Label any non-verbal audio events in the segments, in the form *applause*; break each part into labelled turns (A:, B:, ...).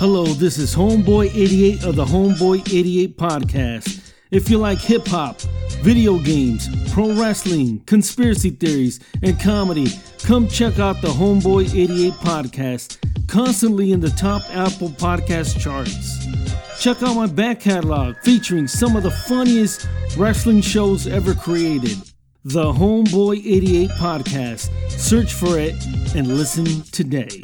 A: Hello, this is Homeboy 88 of the Homeboy 88 podcast. If you like hip hop, video games, pro wrestling, conspiracy theories, and comedy, come check out the Homeboy 88 podcast, constantly in the top Apple podcast charts. Check out my back catalog featuring some of the funniest wrestling shows ever created. The Homeboy 88 podcast. Search for it and listen today.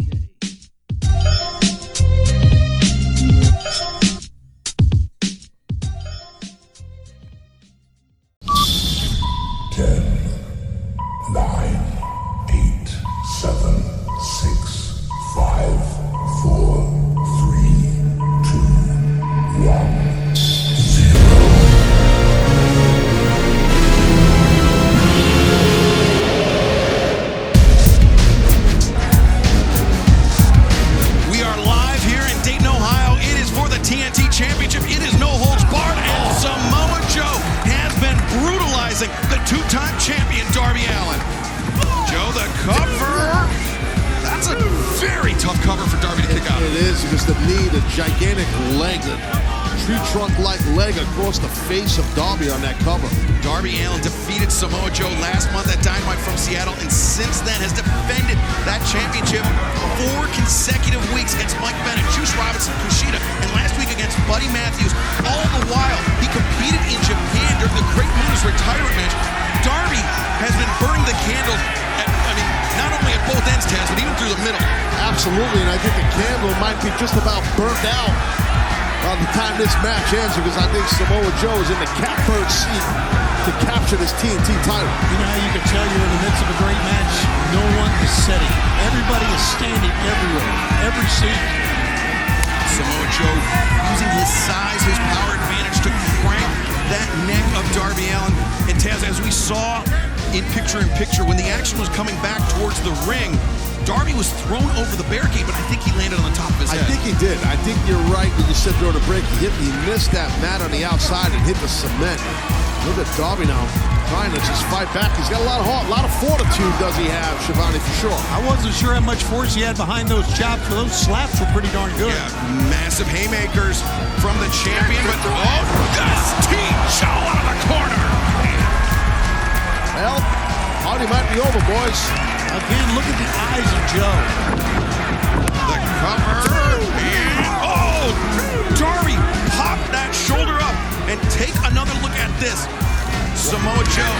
B: Saw in picture in picture, when the action was coming back towards the ring, Darby was thrown over the barricade, but I think he landed on the top of his head.
C: I think he did. I think you're right when you said during the break he hit, he missed that mat on the outside and hit the cement. Look at Darby now trying to just fight back. He's got a lot of heart, a lot of fortitude. Does he have, Schiavone, for sure?
D: I wasn't sure how much force he had behind those chops, but those slaps were pretty darn good.
B: Yeah, massive haymakers from the champion, but oh, this Team Joe out of the corner.
C: Well, party might be over, boys.
D: Again, look at the eyes of Joe.
B: The cover. And, oh, Darby pop that shoulder up and take another look at this. Samoa Joe.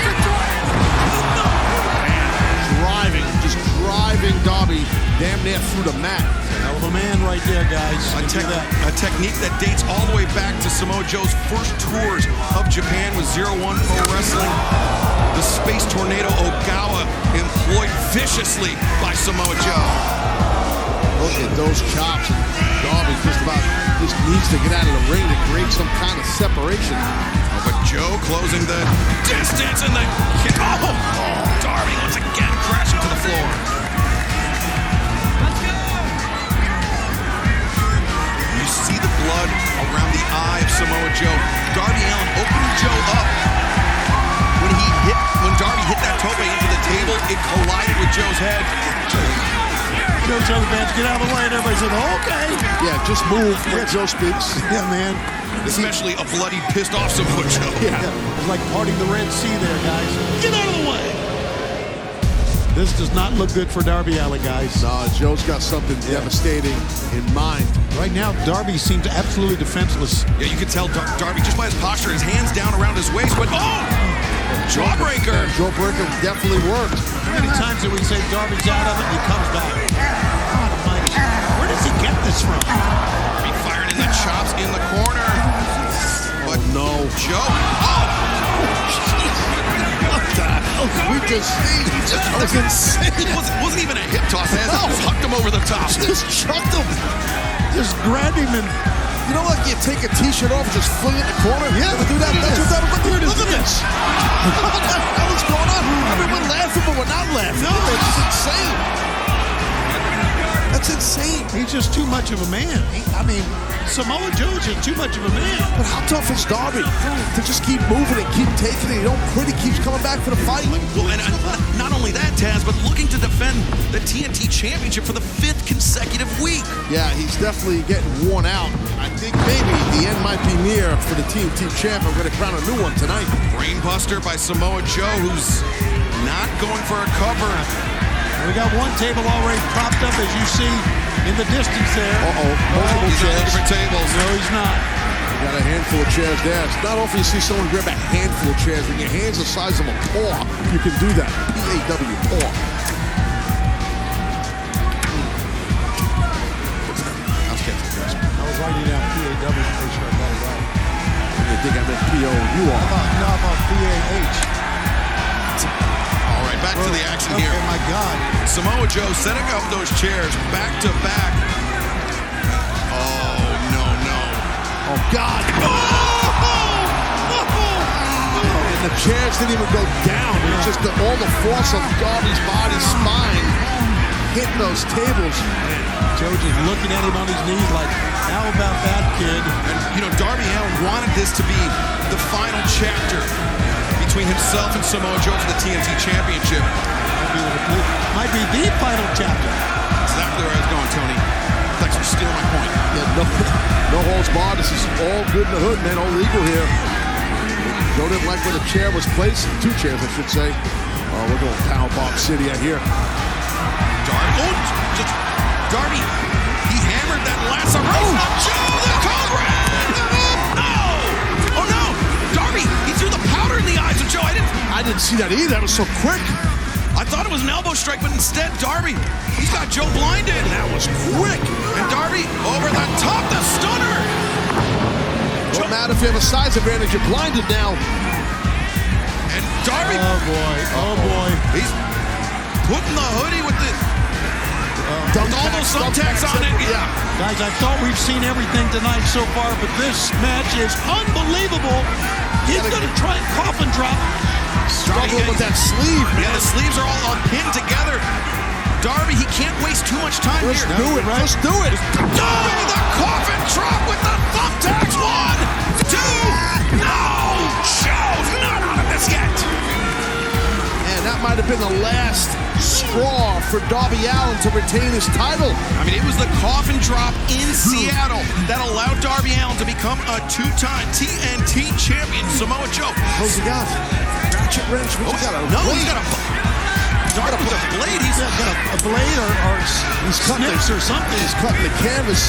C: Driving, just driving Darby damn near through the mat.
D: Hell of a man right there, guys.
B: A, a technique that dates all the way back to Samoa Joe's first tours of Japan with Zero One Pro Wrestling. The Space Tornado Ogawa employed viciously by Samoa Joe.
C: Look at those chops. Darby just about just needs to get out of the ring to create some kind of separation.
B: Oh, but Joe closing the distance and the kick. Oh, Darby once again crashing to the floor. You see the blood around the eye of Samoa Joe. Darby Allin opening Joe up. When he hit, when Darby hit that tope into the table, it collided with Joe's head.
D: Joe tell the fans, get out of the way, and everybody said, okay.
C: Yeah, just move when Joe speaks. *laughs*
D: Yeah, man.
B: Especially a bloody, pissed off Samoa Joe.
C: Yeah.
D: It's like parting the Red Sea there, guys. Get out of the way. This does not look good for Darby Allin, guys.
C: No, Joe's got something devastating in mind.
D: Right now, Darby seems absolutely defenseless.
B: Yeah, you can tell Dar- Darby just by his posture, his hands down around his waist, but oh! Jawbreaker!
C: Jawbreaker definitely worked.
D: How many times did we say Darby's out of it and he comes back? God almighty. Where does he get this from?
B: Darby firing in the chops in the corner. But no. Joe. Oh! *laughs*
C: We just, *laughs* we just that was insane.
B: It wasn't, wasn't even a hip toss. It just *laughs* hucked him over the top.
C: Just chucked him.
D: Just grabbed him and
C: You know, like you take a t-shirt off and just fling it in the corner? Yeah. do that? That's what that, look, look, look at this. what the hell is going on? I laughing, but we're not laughing. No. It's insane. That's insane.
D: he's just too much of a man. He, I mean, Samoa Joe's just too much of a man.
C: But how tough is Darby to just keep moving and keep taking it? You don't quit. He keeps coming back for the fight.
B: Well, and uh, not only that, Taz, but looking to defend the TNT Championship for the fifth consecutive week.
C: Yeah, he's definitely getting worn out. I think maybe the end might be near for the TNT champ. I'm going to crown a new one tonight.
B: Brainbuster by Samoa Joe, who's not going for a cover.
D: We got one table already propped up, as you see in the distance there.
C: Uh-oh, multiple
B: He's on
C: chairs.
B: different tables.
D: No, he's not.
C: You got a handful of chairs there. It's not often you see someone grab a handful of chairs. When your hand's the size of a paw, you can do that. P-A-W, paw.
B: How's Captain Chris?
D: I was writing down PAW to make sure I got it right.
C: You think I meant P-O-U-R.
D: How about, no, how about PAH?
B: All right, back to the action here.
D: Oh, my God.
B: Samoa Joe setting up those chairs back to back. Oh, no, no.
C: Oh, God. Oh! And the chairs didn't even go down. It was just the, all the force of Darby's body, spine, hitting those tables.
D: Joe just looking at him on his knees like, how about that, kid?
B: And, you know, Darby Allin wanted this to be the final chapter between himself and Samoa Joe for the TNT Championship.
D: Might be the, be the final chapter.
B: Exactly where I was going, Tony. Thanks for stealing my point.
C: Yeah, no, *laughs* no holds barred. This is all good in the hood, man. All legal here. Joe didn't like where the chair was placed. Two chairs, I should say. Oh, we're going Power Bomb City out here.
B: Darby, oh, just, Darby, he hammered that laceration of oh, Joe the Joe. I didn't,
C: I didn't see that either. That was so quick.
B: I thought it was an elbow strike, but instead, Darby, he's got Joe blinded.
C: That was quick.
B: And Darby over the top, the stunner.
C: Don't matter if you have a size advantage. You're blinded now.
B: And Darby,
D: Oh, boy. Oh, boy.
B: he's putting the hoodie with the
C: Dunk
B: all
C: tax,
B: those thumbtacks on it.
C: Yeah.
D: Guys, I thought we've seen everything tonight so far, but this match is unbelievable. He's going to try and coffin drop.
C: Struggling with that sleeve,
B: Yeah, the sleeves are all pinned together. Darby, he can't waste too much time
C: Just
B: here.
C: do it. right? Just do it.
B: Darby, the coffin drop with the thumbtacks. One, two. No, Joe's not out of this yet.
C: And that might have been the last straw for Darby Allin to retain his title.
B: I mean, it was the coffin drop in hmm. Seattle that allowed Darby Allin to become a two-time TNT champion. Samoa Joe.
C: What's he got? Ratchet wrench. What's he got? A
B: no,
C: blade?
B: he's got a. Oh, Darby with a blade. He's
D: Yeah, got a, a blade or, or
C: He's cutting the-
D: or something.
C: He's cutting the canvas.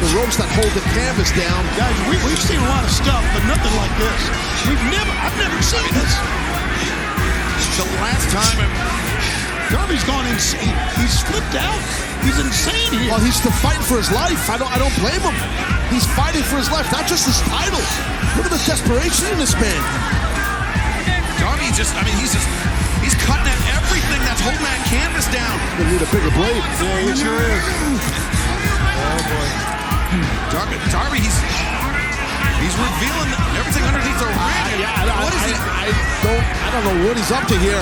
C: The ropes that hold the canvas down.
D: Guys, we, we've seen a lot of stuff, but nothing like this. We've never, I've never seen this.
B: The last time.
D: Darby's gone insane. He's flipped out. He's insane here.
C: Well, he's still fighting for his life. I don't. I don't blame him. He's fighting for his life, not just his title. Look at the desperation in this man.
B: Darby just, I mean, he's just, he's cutting at everything that's holding that canvas down.
C: Gonna need a bigger blade.
D: yeah, he sure is. Oh boy.
B: Darby, Darby he's, He's revealing everything underneath the ring.
C: Yeah, I,
B: what is
C: I,
B: he?
C: I, don't I don't know what he's up to here.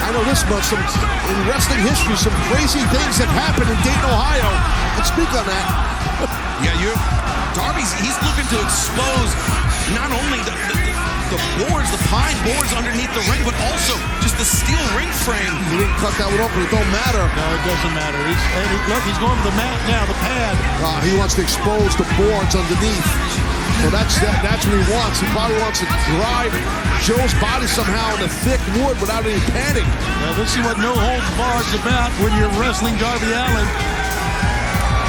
C: I know this much. Some, in wrestling history, some crazy things have happened in Dayton, Ohio. And speak on that. *laughs*
B: Yeah, you. Darby's he's looking to expose not only the, the, the boards, the pine boards underneath the ring, but also just the steel ring frame.
C: He didn't cut that one open. It don't matter.
D: No, it doesn't matter. He's, and he, look, he's going to the mat now, the pad.
C: Uh, he wants to expose the boards underneath. So that's that, that's what he wants. He probably wants to drive Joe's body somehow in the thick wood without any padding.
D: Now, this is what no holds barred is about when you're wrestling Darby Allin.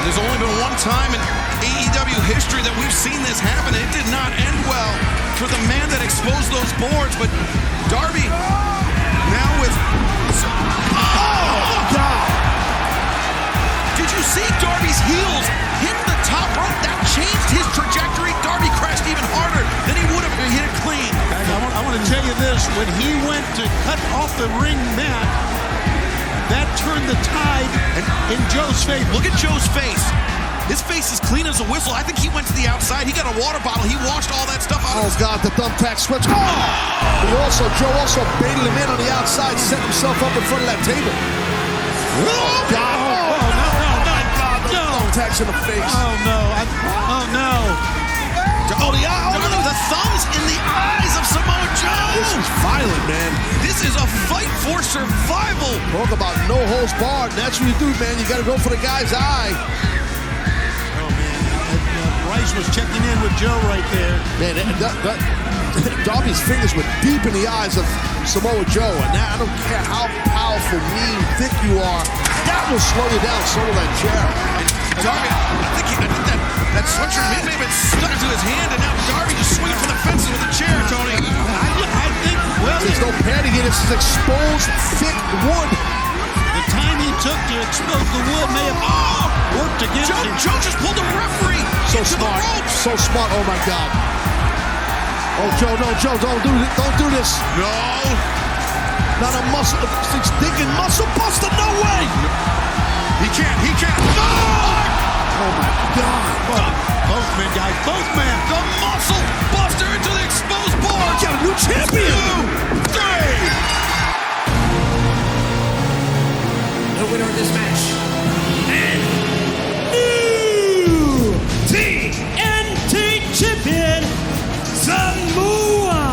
B: There's only been one time in AEW history that we've seen this happen. It did not end well for the man that exposed those boards, but Darby now with. Oh!
C: God!
B: Did you see Darby's heels hit the top rope? That changed his trajectory. Darby crashed even harder than he would have if he hit it clean.
D: And I want, I want to tell you this: when he went to cut off the ring mat, that turned the tide in Joe's favor.
B: Look at Joe's face. His face is clean as a whistle. I think he went to the outside. He got a water bottle. He washed all that stuff out.
C: Oh God, the thumbtack switch. Oh! He also, Joe also baited him in on the outside, set himself up in front of that table. Oh, oh God!
D: Oh, no, oh, no, oh, no, no.
C: Thumbtacks in the face.
D: Oh no! I, oh no!
B: Oh, the, oh, no, the thumbs in the eyes of Samoa Joe.
C: This is violent, man.
B: This is a fight for survival.
C: Talk about no holds barred. That's what you do, man. You got to go for the guy's eye.
D: Rice was checking in with Joe right there.
C: Man, that, that, *laughs* Darby's fingers were deep in the eyes of Samoa Joe, and that, I don't care how powerful, mean, thick you are, that will slow you down. So will that chair.
B: And Darby, I think, he, I think that, that sweatshirt may have been stuck to his hand, and now Darby just swinging for the fences with the chair, Tony.
D: I, I think well,
C: There's no padding in it. This is exposed, thick wood.
D: The time he took to expose the wood may have oh, worked against
B: Joe,
D: him.
B: Joe just pulled the referee
C: So smart.
B: the ropes.
C: So smart. Oh my God. Oh Joe, no, Joe, don't do this. Don't do this.
B: No.
C: Not a muscle. It's thinking muscle buster. No way.
B: He can't. He can't. No!
C: Oh my God.
D: Both men, guys, both men.
B: The muscle buster into the exposed board.
C: Got a new champion.
B: Two, three.
E: Winner of this match. And new TNT champion, Samoa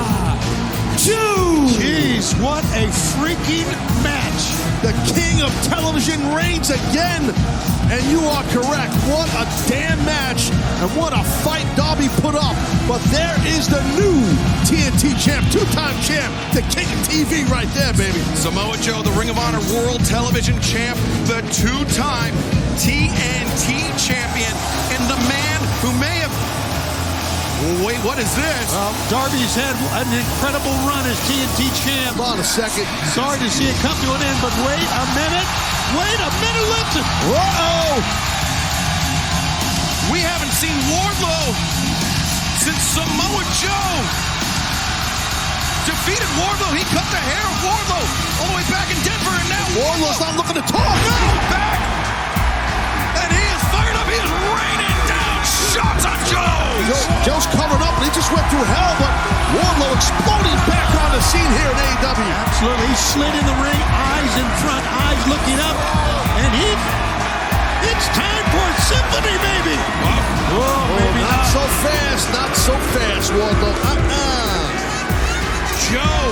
E: Joe.
D: Jeez, what a freaking match!
C: The king of television reigns again. And you are correct. What a damn match. And what a fight Darby put up. But there is the new TNT champ, two time champ, the king of TV right there, baby.
B: Samoa Joe, the Ring of Honor World Television Champ, the two-time TNT champion, and the man who may have. Well, wait, what is this?
D: Well, Darby's had an incredible run as TNT champ.
C: Hold on a second.
D: Sorry to see it come to an end, but wait a minute. Wait a minute.
C: Uh-oh.
B: We haven't seen Wardlow since Samoa Joe defeated Wardlow. He cut the hair of Wardlow all the way back in Denver, and now
C: Wardlow's not looking to talk.
B: Wardlow back, and he is fired up. He is raining shots on Joe.
C: Joe, Joe's covered up and he just went through hell, but Wardlow exploding back on the scene here in AEW.
D: Absolutely. He slid in the ring, eyes in front, eyes looking up, and he. It's time for a symphony, baby. Oh, maybe
C: not
D: not.
C: so fast, not so fast, Wardlow. Uh-uh.
B: Joe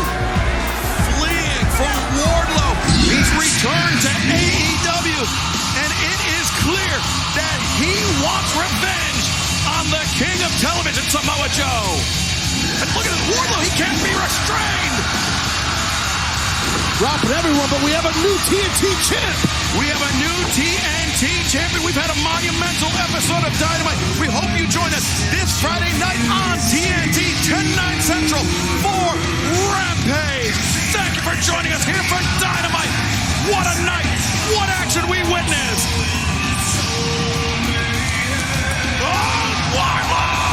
B: fleeing from Wardlow. He's returned to AEW, and it is clear that he wants revenge on the king of television, Samoa Joe. And look at this, Wardlow, he can't be restrained.
C: Dropping everyone, but we have a new TNT champ.
B: We have a new TNT champion. We've had a monumental episode of Dynamite. We hope you join us this Friday night on TNT, 10, 9 Central for Rampage. Thank you for joining us here for Dynamite. What a night. What action we witnessed. Wardlow!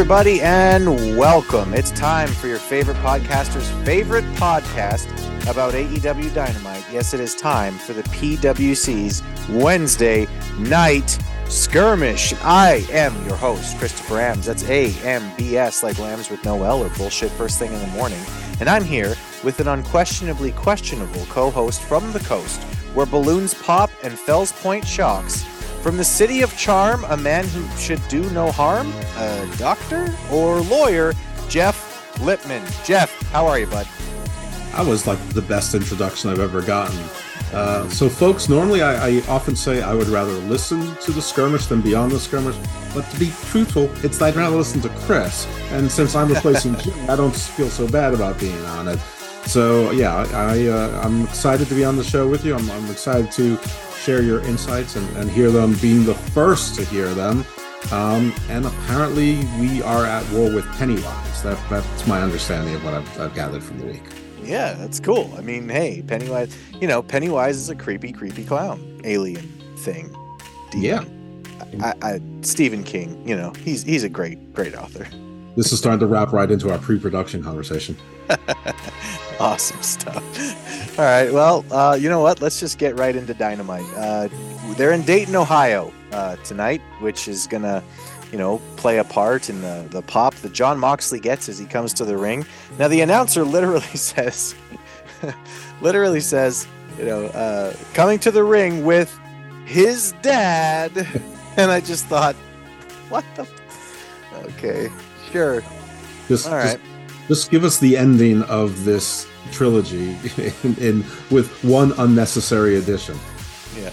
F: Everybody, and welcome. It's time for your favorite podcaster's favorite podcast about AEW Dynamite. Yes, it is time for the PWC's Wednesday night skirmish. I am your host, Christopher Ambs. That's A M B S, like lambs with no L or bullshit first thing in the morning. And I'm here with an unquestionably questionable co host from the coast, where balloons pop and Fells Point shocks. From the city of charm, a man who should do no harm, a doctor or lawyer, Jeff Lippman. Jeff, how are you, bud?
G: I was like the best introduction I've ever gotten. Uh, so, folks, normally I, I, often say I would rather listen to the skirmish than be on the skirmish. But to be truthful, it's I'd rather listen to Chris. And since I'm replacing *laughs* Jim, I don't feel so bad about being on it. So, yeah, I, uh, I'm excited to be on the show with you. I'm, I'm excited to share your insights and, and hear them, being the first to hear them. Um, and apparently, we are at war with Pennywise. That, that's my understanding of what I've, I've gathered from the week.
F: Yeah, that's cool. I mean, hey, Pennywise, you know, Pennywise is a creepy, creepy clown alien thing.
G: Demon.
F: Yeah. I, I, Stephen King, you know, he's he's a great, great author.
G: This is starting to wrap right into our pre-production conversation. *laughs*
F: awesome stuff. All right, well, uh, you know what? Let's just get right into Dynamite. Uh, they're in Dayton, Ohio uh, tonight, which is gonna, you know, play a part in the the pop that Jon Moxley gets as he comes to the ring. Now, the announcer *laughs* literally says, *laughs* literally says, you know, uh, coming to the ring with his dad, and I just thought, what the. Okay, sure.
G: Just,
F: All right.
G: Just, just give us the ending of this trilogy *laughs* in, in with one unnecessary addition.
F: Yeah.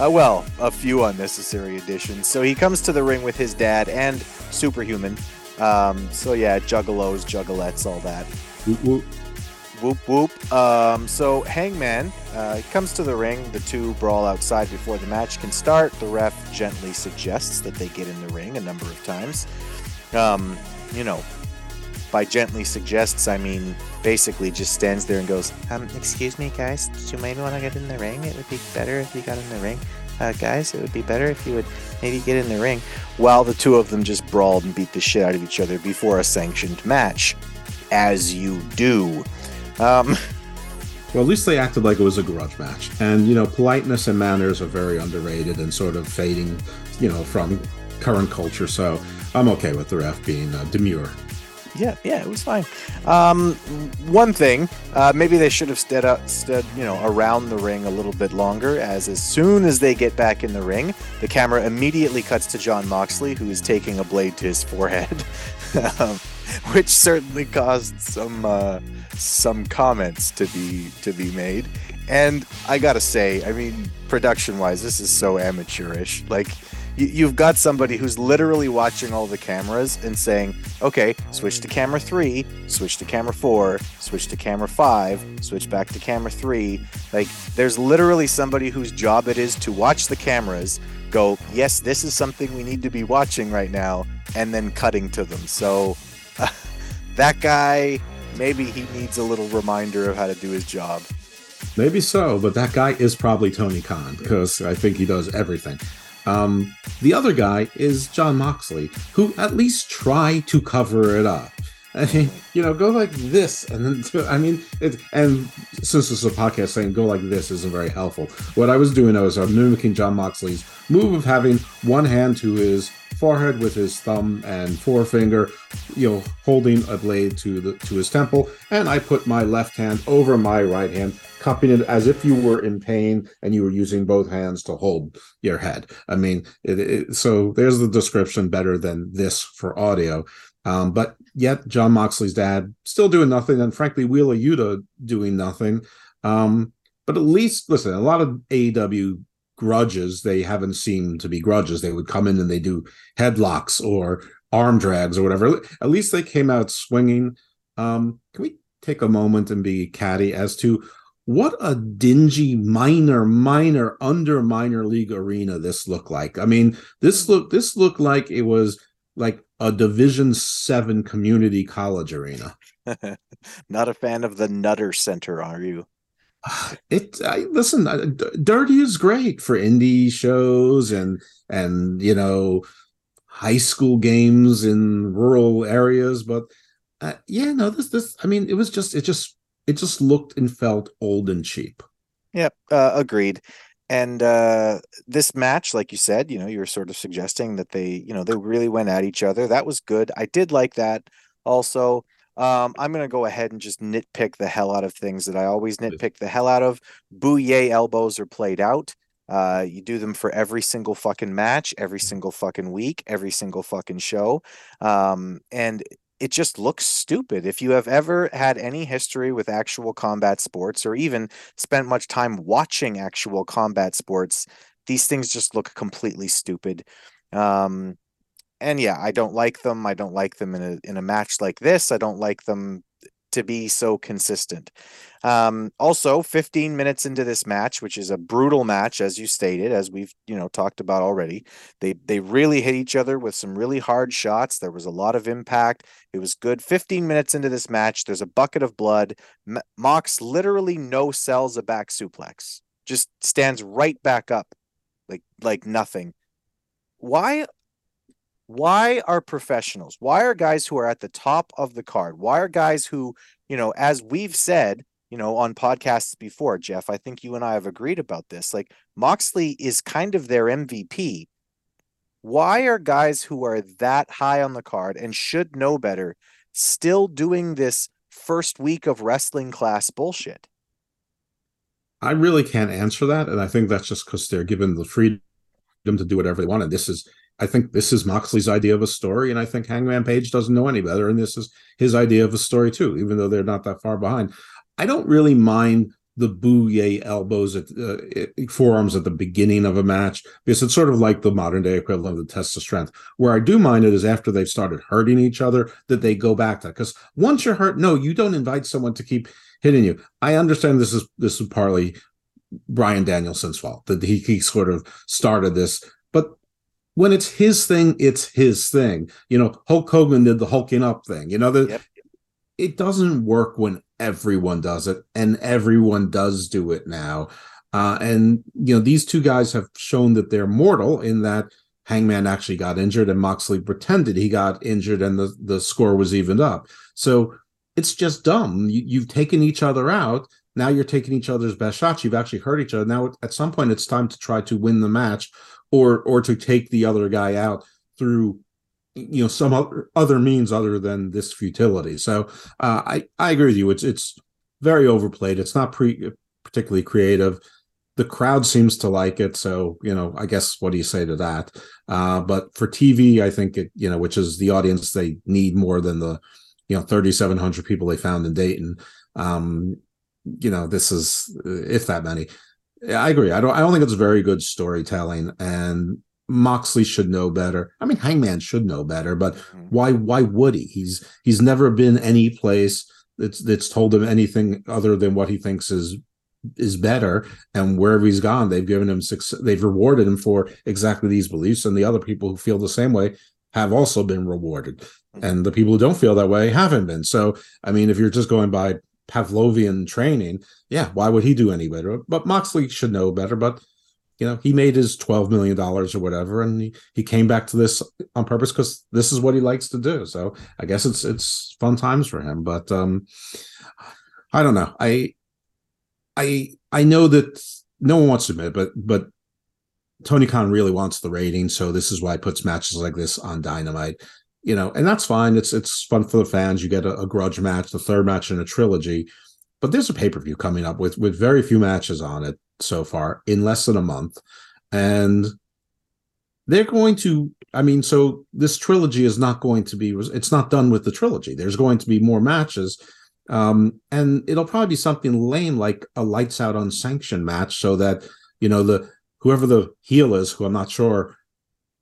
F: Uh, well, a few unnecessary additions. So he comes to the ring with his dad and Superhuman. Um, so yeah, juggalos, juggalettes, all that.
G: Whoop, whoop.
F: Whoop whoop. Um, so Hangman uh, comes to the ring. The two brawl outside before the match can start. The ref gently suggests that they get in the ring a number of times. Um, you know, by gently suggests, I mean basically just stands there and goes, um, excuse me, guys, do you maybe want to get in the ring? It would be better if you got in the ring. Uh, guys, it would be better if you would maybe get in the ring. While the two of them just brawled and beat the shit out of each other before a sanctioned match. As you do. Um, *laughs*
G: well, at least they acted like it was a grudge match. And, you know, politeness and manners are very underrated and sort of fading, you know, from current culture. So I'm okay with the ref being uh, demure
F: yeah, yeah, it was fine. Um, one thing, uh, maybe they should have stood up, stood, you know, around the ring a little bit longer. As as soon as they get back in the ring, the camera immediately cuts to Jon Moxley, who is taking a blade to his forehead, *laughs* um, which certainly caused some uh, some comments to be to be made. And I gotta say, I mean, production-wise, this is so amateurish. Like you've got somebody who's literally watching all the cameras and saying, okay, switch to camera three, switch to camera four, switch to camera five, switch back to camera three. Like, there's literally somebody whose job it is to watch the cameras, go, yes, this is something we need to be watching right now, and then cutting to them. So, uh, *laughs* that guy, maybe he needs a little reminder of how to do his job.
G: Maybe so, but that guy is probably Tony Khan because I think he does everything. Um, the other guy is Jon Moxley, who at least try to cover it up. *laughs* I mean, you know, go like this, and then *laughs* I mean, it. And since this is a podcast, saying go like this isn't very helpful. What I was doing, I was uh, mimicking Jon Moxley's move of having one hand to his forehead with his thumb and forefinger, you know, holding a blade to the to his temple, and I put my left hand over my right hand, cupping it as if you were in pain and you were using both hands to hold your head. I mean, it, it, so there's the description better than this for audio. Um, but yet, Jon Moxley's dad still doing nothing, and frankly, Wheeler Yuta doing nothing. Um, but at least, listen, a lot of AEW grudges, they haven't seemed to be grudges. They would come in and they do headlocks or arm drags or whatever. At least they came out swinging. Um, can we take a moment and be catty as to what a dingy minor minor under minor league arena this looked like. I mean this look this looked like it was like a division 7 community college arena. *laughs*
F: Not a fan of the nutter center are you? *sighs*
G: It I, listen dirty is great for indie shows and and you know high school games in rural areas, but uh, yeah, no, this this I mean, it was just it just it just looked and felt old and cheap.
F: Yep, uh, agreed. And uh, this match, like you said, you know, you were sort of suggesting that they, you know, they really went at each other. That was good. I did like that. Also, um, I'm gonna go ahead and just nitpick the hell out of things that I always nitpick the hell out of. Bouye elbows are played out. Uh, you do them for every single fucking match, every single fucking week, every single fucking show. Um, and it just looks stupid. If you have ever had any history with actual combat sports or even spent much time watching actual combat sports, these things just look completely stupid. Um, and yeah, I don't like them. I don't like them in a in a match like this. I don't like them to be so consistent. Um, also, 15 minutes into this match, which is a brutal match, as you stated, as we've you know talked about already, they they really hit each other with some really hard shots. There was a lot of impact. It was good. 15 minutes into this match, there's a bucket of blood. M- Mox literally no sells a back suplex, just stands right back up, like like nothing. Why why are professionals why are guys who are at the top of the card why are guys who you know as we've said you know on podcasts before jeff i think you and i have agreed about this like moxley is kind of their mvp why are guys who are that high on the card and should know better still doing this first week of wrestling class bullshit
G: I really can't answer that, and I think that's just because they're given the freedom to do whatever they want. And this is, I think, this is Moxley's idea of a story, and I think Hangman Page doesn't know any better, and this is his idea of a story too, even though they're not that far behind. I don't really mind the bouye elbows at uh, forearms at the beginning of a match because it's sort of like the modern day equivalent of the test of strength. Where I do mind it is after they've started hurting each other that they go back to because once you're hurt, no, you don't invite someone to keep hitting you. I understand this is this is partly Bryan Danielson's fault that he he sort of started this, but when it's his thing, it's his thing. You know, Hulk Hogan did the hulking up thing. You know, the,
F: Yep.
G: it doesn't work when everyone does it, and everyone does do it now. Uh, and you know, these two guys have shown that they're mortal in that Hangman actually got injured and Moxley pretended he got injured and the, the score was evened up. So it's just dumb. You, you've taken each other out. Now you're taking each other's best shots. You've actually hurt each other. Now at some point it's time to try to win the match or or to take the other guy out through you know some other, other means other than this futility. So uh, I I agree with you. It's it's very overplayed. It's not pre particularly creative. The crowd seems to like it, so you know. I guess what do you say to that? Uh, but for TV, I think it you know, which is the audience they need more than the you know 3,700 people they found in Dayton. Um, you know, this is if that many. I agree. I don't. I don't think it's very good storytelling, and Moxley should know better. I mean, Hangman should know better, but mm-hmm. why? Why would he? He's he's never been any place that's that's told him anything other than what he thinks is is better. And wherever he's gone, they've given him six. They've rewarded him for exactly these beliefs, and the other people who feel the same way have also been rewarded, mm-hmm. and the people who don't feel that way haven't been. So, I mean, if you're just going by Pavlovian training, yeah, why would he do any better? But Moxley should know better. But you know, he made his twelve million dollars or whatever, and he, he came back to this on purpose because this is what he likes to do. So I guess it's it's fun times for him. But um I don't know. I I I know that no one wants to admit, it, but but Tony Khan really wants the rating, so this is why he puts matches like this on Dynamite. You know, and that's fine. It's it's fun for the fans. You get a, a grudge match, the third match in a trilogy. But there's a pay per view coming up with with very few matches on it so far in less than a month, and they're going to. I mean, so this trilogy is not going to be. It's not done with the trilogy. There's going to be more matches, um, and it'll probably be something lame like a lights out unsanctioned match, so that you know the whoever the heel is, who I'm not sure,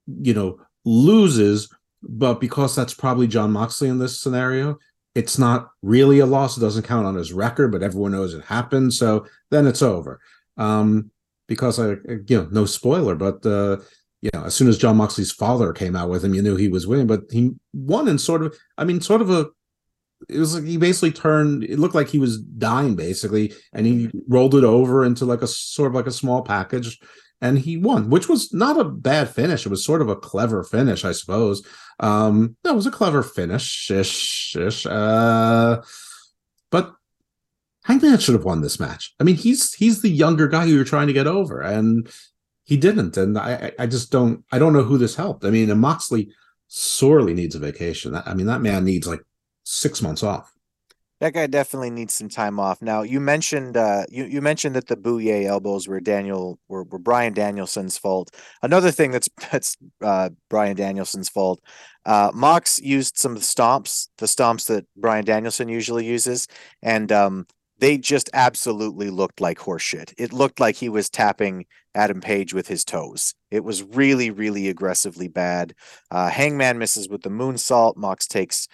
G: you know, loses. But because that's probably Jon Moxley in this scenario, it's not really a loss. It doesn't count on his record, but everyone knows it happened. So then it's over. Um, because I, you know, no spoiler, but uh, you know, as soon as Jon Moxley's father came out with him, you knew he was winning. But he won in sort of, I mean, sort of a it was like he basically turned it looked like he was dying basically and he rolled it over into like a sort of like a small package and he won which was not a bad finish it was sort of a clever finish i suppose um that was a clever finish ish, ish. uh but hangman should have won this match i mean he's he's the younger guy who you're trying to get over and he didn't and i i just don't i don't know who this helped i mean and moxley sorely needs a vacation i mean that man needs like six months off.
F: That guy definitely needs some time off. Now you mentioned uh, you you mentioned that the Bouye elbows were Daniel were, were Bryan Danielson's fault. Another thing that's *laughs* that's uh, Bryan Danielson's fault. Uh, Mox used some of the stomps, the stomps that Bryan Danielson usually uses, and um, they just absolutely looked like horseshit. It looked like he was tapping Adam Page with his toes. It was really, really aggressively bad. Uh, Hangman misses with the moonsault. Mox takes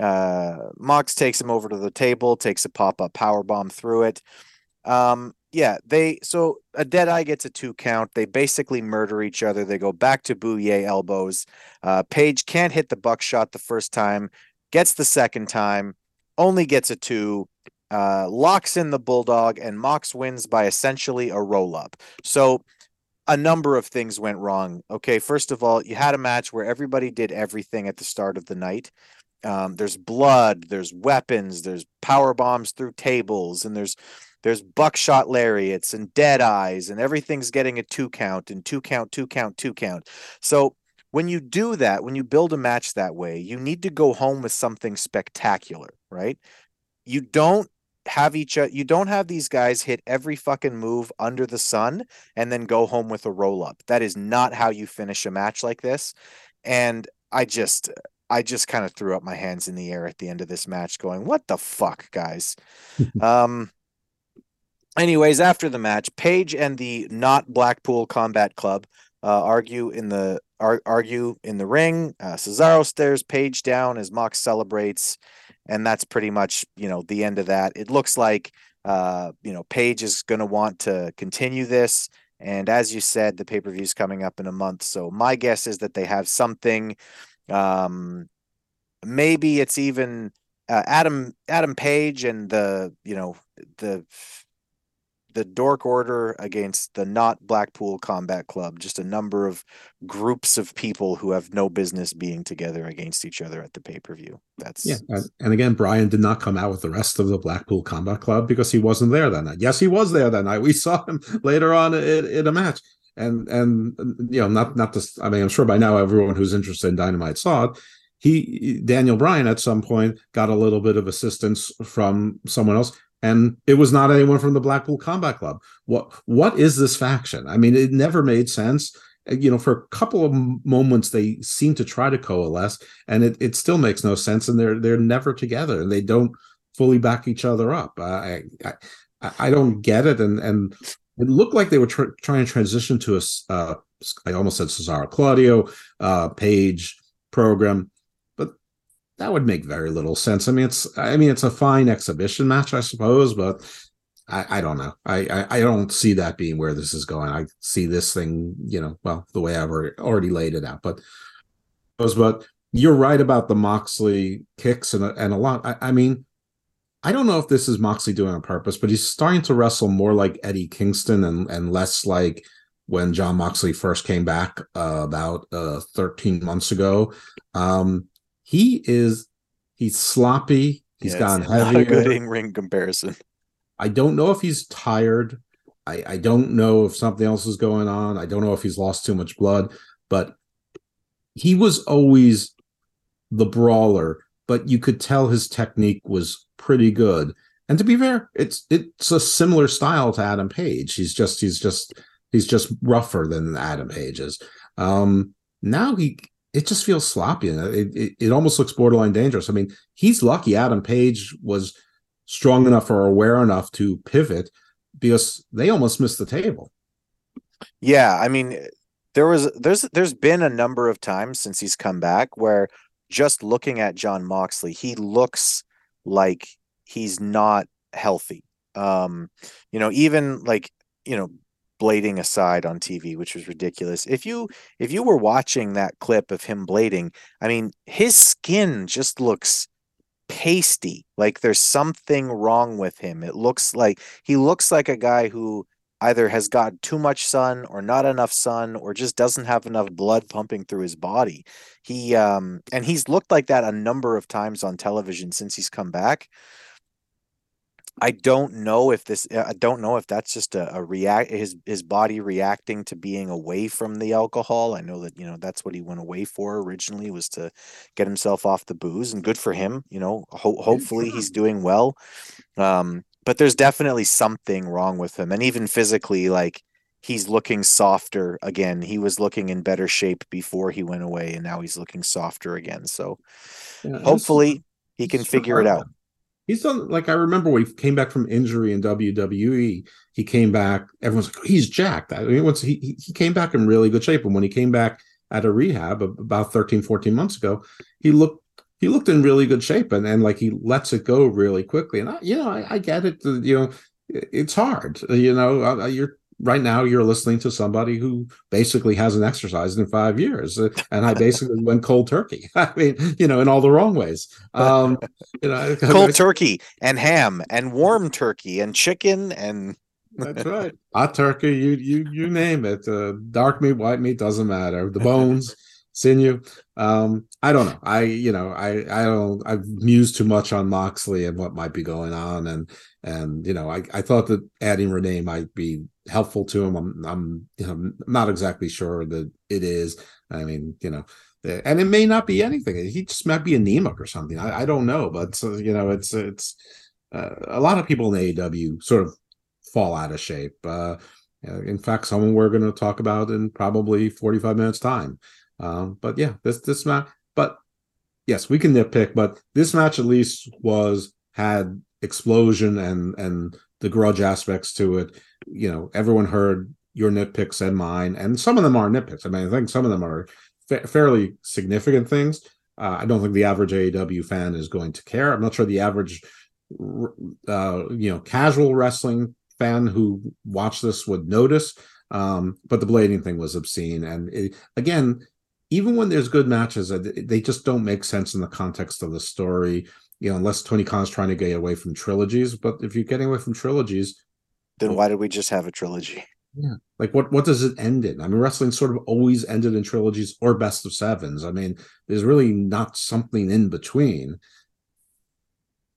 F: uh, Mox takes him over to the table, takes a pop up power bomb through it. Um, yeah, they so a dead eye gets a two count. They basically murder each other. They go back to Bouye elbows. Uh, Page can't hit the buckshot the first time, gets the second time, only gets a two. Uh, locks in the bulldog, and Mox wins by essentially a roll up. So a number of things went wrong. Okay, first of all, you had a match where everybody did everything at the start of the night. Um, there's blood, there's weapons, there's power bombs through tables, and there's there's buckshot lariats and dead eyes, and everything's getting a two count and two count, two count, two count. So when you do that, when you build a match that way, you need to go home with something spectacular, right? You don't have each you don't have these guys hit every fucking move under the sun and then go home with a roll up. That is not how you finish a match like this. And I just I just kind of threw up my hands in the air at the end of this match, going, "What the fuck, guys?" *laughs* um. Anyways, after the match, Page and the not Blackpool Combat Club uh, argue in the ar- argue in the ring. Uh, Cesaro stares Page down as Mox celebrates, and that's pretty much you know the end of that. It looks like uh, you know Page is going to want to continue this. And as you said, the pay per view is coming up in a month. So my guess is that they have something um, maybe it's even uh, Adam Adam Page and the you know the the Dork Order against the not Blackpool Combat Club. Just a number of groups of people who have no business being together against each other at the pay per view. That's
G: yeah. And again, Bryan did not come out with the rest of the Blackpool Combat Club because he wasn't there that night. Yes, he was there that night. We saw him *laughs* later on in, in a match and and you know not not this i mean i'm sure by now everyone who's interested in dynamite saw it. He daniel bryan at some point got a little bit of assistance from someone else and it was not anyone from the blackpool combat club. What what is this faction? I mean it never made sense. You know for a couple of moments they seem to try to coalesce and it, it still makes no sense and they're they're never together and they don't fully back each other up. I i, I don't get it and and it looked like they were tr- trying to transition to a uh, I almost said Cesaro Claudio uh, Page program, but that would make very little sense. I mean, it's I mean it's a fine exhibition match, I suppose, but I, I don't know. I, I, I don't see that being where this is going. I see this thing, you know, well the way I've already laid it out, but but you're right about the Moxley kicks and and a lot. I, I mean, I don't know if this is Moxley doing on purpose, but he's starting to wrestle more like Eddie Kingston and, and less like when Jon Moxley first came back uh, about uh, 13 months ago. Um, he is he's sloppy. He's yeah, gotten heavier. Not a
F: good in ring comparison.
G: I don't know if he's tired. I, I don't know if something else is going on. I don't know if he's lost too much blood, but he was always the brawler, but you could tell his technique was pretty good. And to be fair, it's it's a similar style to Adam Page. He's just he's just he's just rougher than Adam Page is. Um, now he it just feels sloppy it, it, it almost looks borderline dangerous. I mean, he's lucky Adam Page was strong enough or aware enough to pivot because they almost missed the table.
F: Yeah, I mean, there was there's there's been a number of times since he's come back where just looking at Jon Moxley, he looks like he's not healthy. Um, you know, even like, you know, blading aside on TV, which was ridiculous. If you if you were watching that clip of him blading, I mean, his skin just looks pasty. Like there's something wrong with him. It looks like he looks like a guy who either has got too much sun or not enough sun or just doesn't have enough blood pumping through his body. He um and he's looked like that a number of times on television since he's come back. I don't know if this I don't know if that's just a, a react his his body reacting to being away from the alcohol. I know that you know that's what he went away for originally was to get himself off the booze and good for him, you know. Ho- hopefully he's doing well. Um but there's definitely something wrong with him and even physically like he's looking softer again. He was looking in better shape before he went away and now he's looking softer again. So
G: Yeah,
F: hopefully he can figure it out.
G: He's done like I remember when he came back from injury in WWE. He came back. Everyone's like, oh, he's jacked. I mean, once he he- he came back in really good shape, and when he came back at a rehab about 13, 14 months ago, he looked he looked in really good shape, and and like he lets it go really quickly. And I, you know, I, I get it. You know, it's hard. You know, you're right now you're listening to somebody who basically hasn't exercised in five years uh, and i basically went cold turkey *laughs* i mean you know in all the wrong ways um you know
F: Cold turkey and ham and warm turkey and chicken and *laughs*
G: that's right hot turkey you you you name it uh, dark meat white meat doesn't matter the bones sinew um i don't know. I you know i i don't i've mused too much on moxley and what might be going on. And and you know i i thought that adding renee might be helpful to him. I'm i'm you know not exactly sure that it is. I mean you know eh, and it may not be anything. He just might be anemic or something. I, I don't know. But uh, you know it's it's uh, a lot of people in aew sort of fall out of shape. Uh uh, in fact someone we're going to talk about in probably 45 minutes time um but yeah this this match but yes we can nitpick but this match at least was had explosion and and the grudge aspects to it. You know everyone heard your nitpicks and mine and some of them are nitpicks. I mean i think some of them are fa- fairly significant things. Uh, i don't think the average aew fan is going to care. I'm not sure the average uh you know casual wrestling fan who watched this would notice. Um but the blading thing was obscene and it, again even when there's good matches uh, they just don't make sense in the context of the story you know unless tony khan's trying to get away from trilogies but if you're getting away from trilogies
F: then why did we just have a trilogy?
G: yeah like what what does it end in i mean wrestling sort of always ended in trilogies or best of sevens i mean there's really not something in between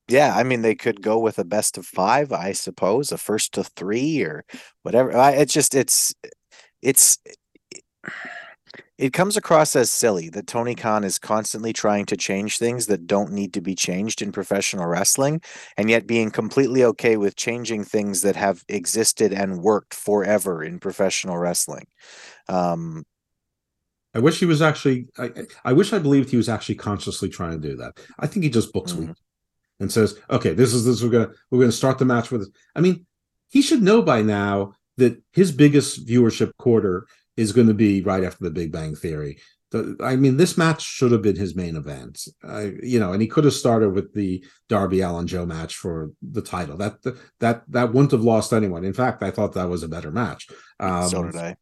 F: Yeah, I mean they could go with a best of five, I suppose, a first to three or whatever. I, it's just it's it's it comes across as silly that Tony Khan is constantly trying to change things that don't need to be changed in professional wrestling, and yet being completely okay with changing things that have existed and worked forever in professional wrestling. Um,
G: I wish he was actually. I, I wish I believed he was actually consciously trying to do that. I think he just books weak and says, "Okay, this is this. We're gonna we're gonna start the match with." This. I mean, he should know by now that his biggest viewership quarter is going to be right after the Big Bang Theory. The, I mean, this match should have been his main event. I, you know, and he could have started with the Darby Allin Joe match for the title. That that that wouldn't have lost anyone. In fact, I thought that was a better match. Um,
F: so did I.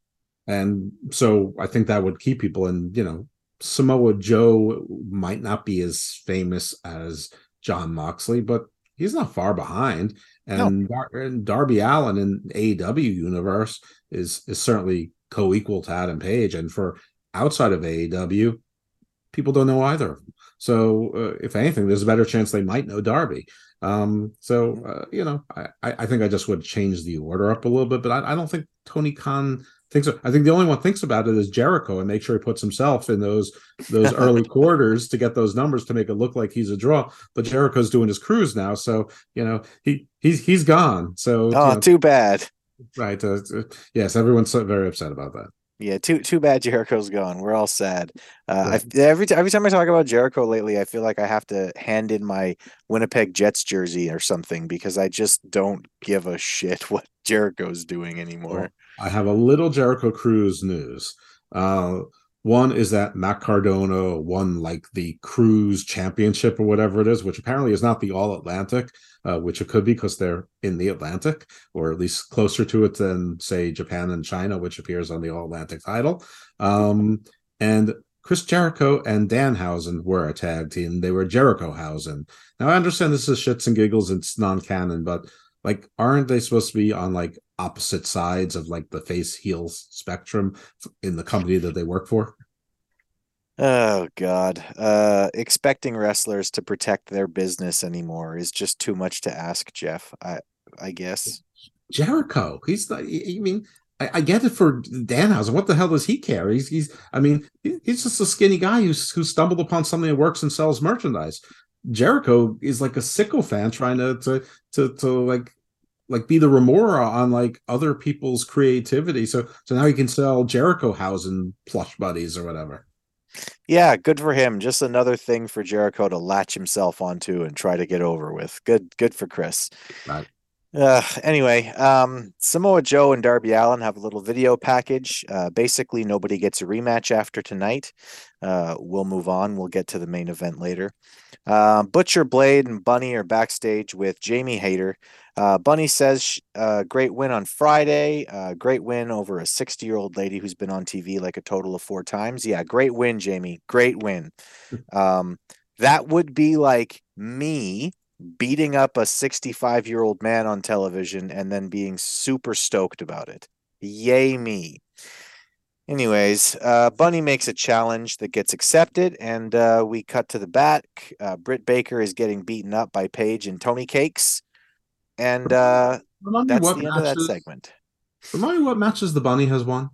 G: and so I think that would keep people. And you know, Samoa Joe might not be as famous as Jon Moxley, but he's not far behind. And, Dar- and Darby Allin in AEW universe is is certainly co-equal to Adam Page. And for outside of AEW, people don't know either. of them. So uh, if anything, there's a better chance they might know Darby. Um, so uh, you know, I, I I think I just would change the order up a little bit, but I, I don't think Tony Khan thinks. I think the only one thinks about it is Jericho and make sure he puts himself in those those *laughs* early quarters to get those numbers to make it look like he's a draw. But Jericho's doing his cruise now, so you know he he's he's gone. So
F: Oh,
G: you know,
F: too bad.
G: Right? Uh, uh, yes, everyone's so very upset about that.
F: Yeah, too too bad Jericho's gone. We're all sad. Uh, I, every t- every time I talk about Jericho lately, I feel like I have to hand in my Winnipeg Jets jersey or something because I just don't give a shit *laughs* what Jericho's doing anymore.
G: I have a little Jericho Cruise news. Uh, one is that Matt Cardona won like the Cruise Championship or whatever it is, which apparently is not the All Atlantic, uh, which it could be because they're in the Atlantic or at least closer to it than, say, Japan and China, which appears on the All Atlantic title. Um, and Chris Jericho and Danhausen were a tag team. They were Jerichohausen. Now I understand this is shits and giggles. It's non-canon, but like, aren't they supposed to be on like opposite sides of like the face heel spectrum in the company that they work for?
F: Oh God. Uh expecting wrestlers to protect their business anymore is just too much to ask, Jeff. I I guess.
G: Jericho. He's like I mean, I, I get it for Danhausen. What the hell does he care? He's he's I mean, he's just a skinny guy who's who stumbled upon something that works and sells merchandise. Jericho is like a sycophant trying to to to to like like be the remora on like other people's creativity. So so now he can sell Jericho Jerichohausen plush buddies or whatever.
F: Yeah, good for him. Just another thing for Jericho to latch himself onto and try to get over with. Good, good for Chris.
G: Right.
F: Uh, anyway, um, Samoa Joe and Darby Allin have a little video package. Uh, basically, nobody gets a rematch after tonight. Uh, we'll move on. We'll get to the main event later. Uh, Butcher Blade and Bunny are backstage with Jamie Hayter. Uh, Bunny says, uh, great win on Friday. Uh, great win over a 60 year old lady who's been on TV like a total of four times. Yeah, great win, Jamie. Great win. *laughs* Um, that would be like me beating up a 65 year old man on television and then being super stoked about it. Yay, me. Anyways, uh, Bunny makes a challenge that gets accepted, and uh, we cut to the back. Uh, Britt Baker is getting beaten up by Paige and Tony Cakes, and uh, that's the end of that segment.
G: Remind me what matches the bunny has won.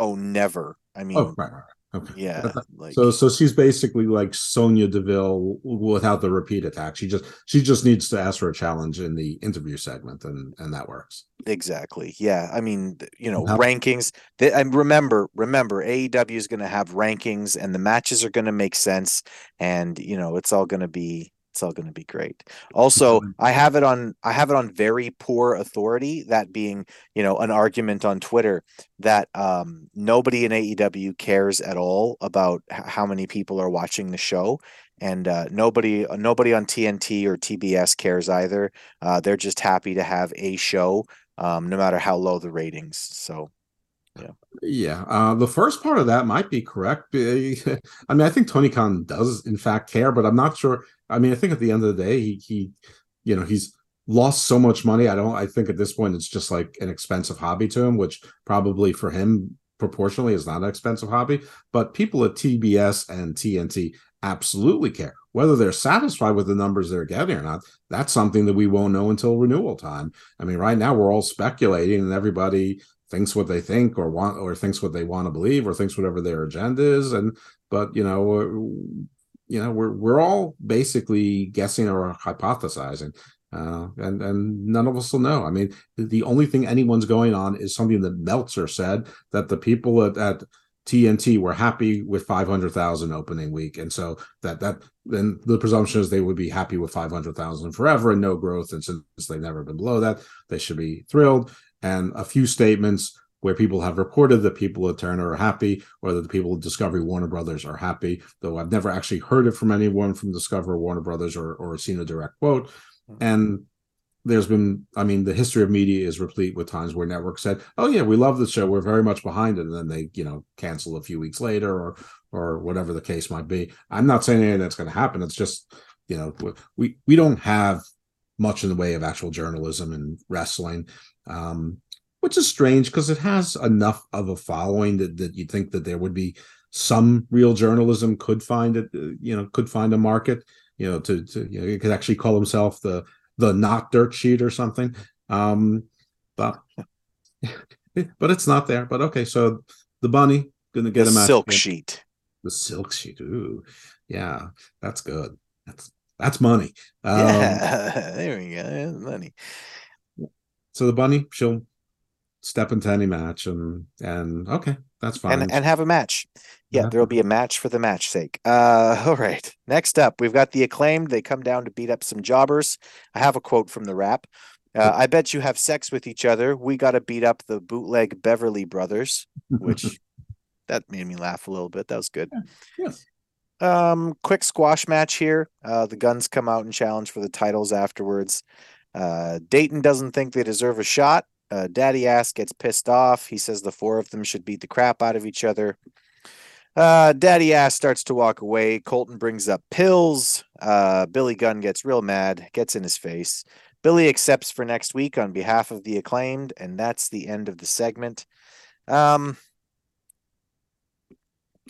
F: Oh, never. I mean,
G: Oh, right, right, right. Okay.
F: yeah, uh, like
G: so so she's basically like Sonya Deville without the repeat attack. She just she just needs to ask for a challenge in the interview segment, and and that works.
F: Exactly. Yeah. I mean, you know, rankings. Th- and remember, remember, AEW is going to have rankings, and the matches are going to make sense, and you know, it's all going to be, it's all going to be great. Also, I have it on, I have it on very poor authority. That being, you know, an argument on Twitter that um, nobody in AEW cares at all about how many people are watching the show. And uh, nobody, nobody on TNT or TBS cares either. Uh, they're just happy to have a show um, no matter how low the ratings. So
G: Yeah, uh, the first part of that might be correct. *laughs* I mean, I think Tony Khan does in fact care, but I'm not sure. I mean, I think at the end of the day, he he, you know, he's lost so much money. I don't. I think at this point, it's just like an expensive hobby to him, which probably for him proportionally is not an expensive hobby. But people at TBS and TNT absolutely care whether they're satisfied with the numbers they're getting or not. That's something that we won't know until renewal time. I mean, right now we're all speculating, and everybody thinks what they think or want or thinks what they want to believe or thinks whatever their agenda is. And but you know you know we're we're all basically guessing or hypothesizing uh and and none of us will know. I mean the only thing anyone's going on is something that meltzer said that the people at, at TNT were happy with 500,000 opening week. And so that that then the presumption is they would be happy with 500,000 forever and no growth. And since they've never been below that they should be thrilled and a few statements where people have reported that people at Turner are happy or that the people at Discovery Warner Brothers are happy, though I've never actually heard it from anyone from Discovery Warner Brothers or, or seen a direct quote. Hmm. And there's been, I mean, the history of media is replete with times where networks said, "Oh yeah, we love the show, we're very much behind it," and then they, you know, cancel a few weeks later or or whatever the case might be. I'm not saying anything that's going to happen. It's just, you know, we we don't have much in the way of actual journalism and wrestling, um, which is strange because it has enough of a following that that you think that there would be some real journalism could find it, uh, you know, could find a market, you know, to to you know, it could actually call himself the the not dirt sheet or something. Um, but *laughs* but it's not there. But okay, so the bunny gonna get
F: the silk sheet.
G: The silk sheet. Ooh, yeah, that's good. That's that's money. Um,
F: yeah, *laughs* there we go. Money.
G: So the bunny, she'll step into any match, and and okay, that's fine.
F: and and have a match. Yeah, there'll be a match for the match sake. Uh, *laughs* all right. Next up, we've got the acclaimed. They come down to beat up some jobbers. I have a quote from the rap. Uh, I bet you have sex with each other. We got to beat up the bootleg Beverly Brothers, *laughs* which that made me laugh a little bit. That was good.
G: Yes.
F: Um, quick squash match here. Uh, the guns come out and challenge for the titles afterwards. Uh, Dayton doesn't think they deserve a shot. Uh, Daddy Ass gets pissed off. He says the four of them should beat the crap out of each other. Uh, Daddy ass starts to walk away. Colten brings up pills. Uh, Billy Gunn gets real mad, gets in his face. Billy accepts for next week on behalf of the acclaimed, and that's the end of the segment. Um,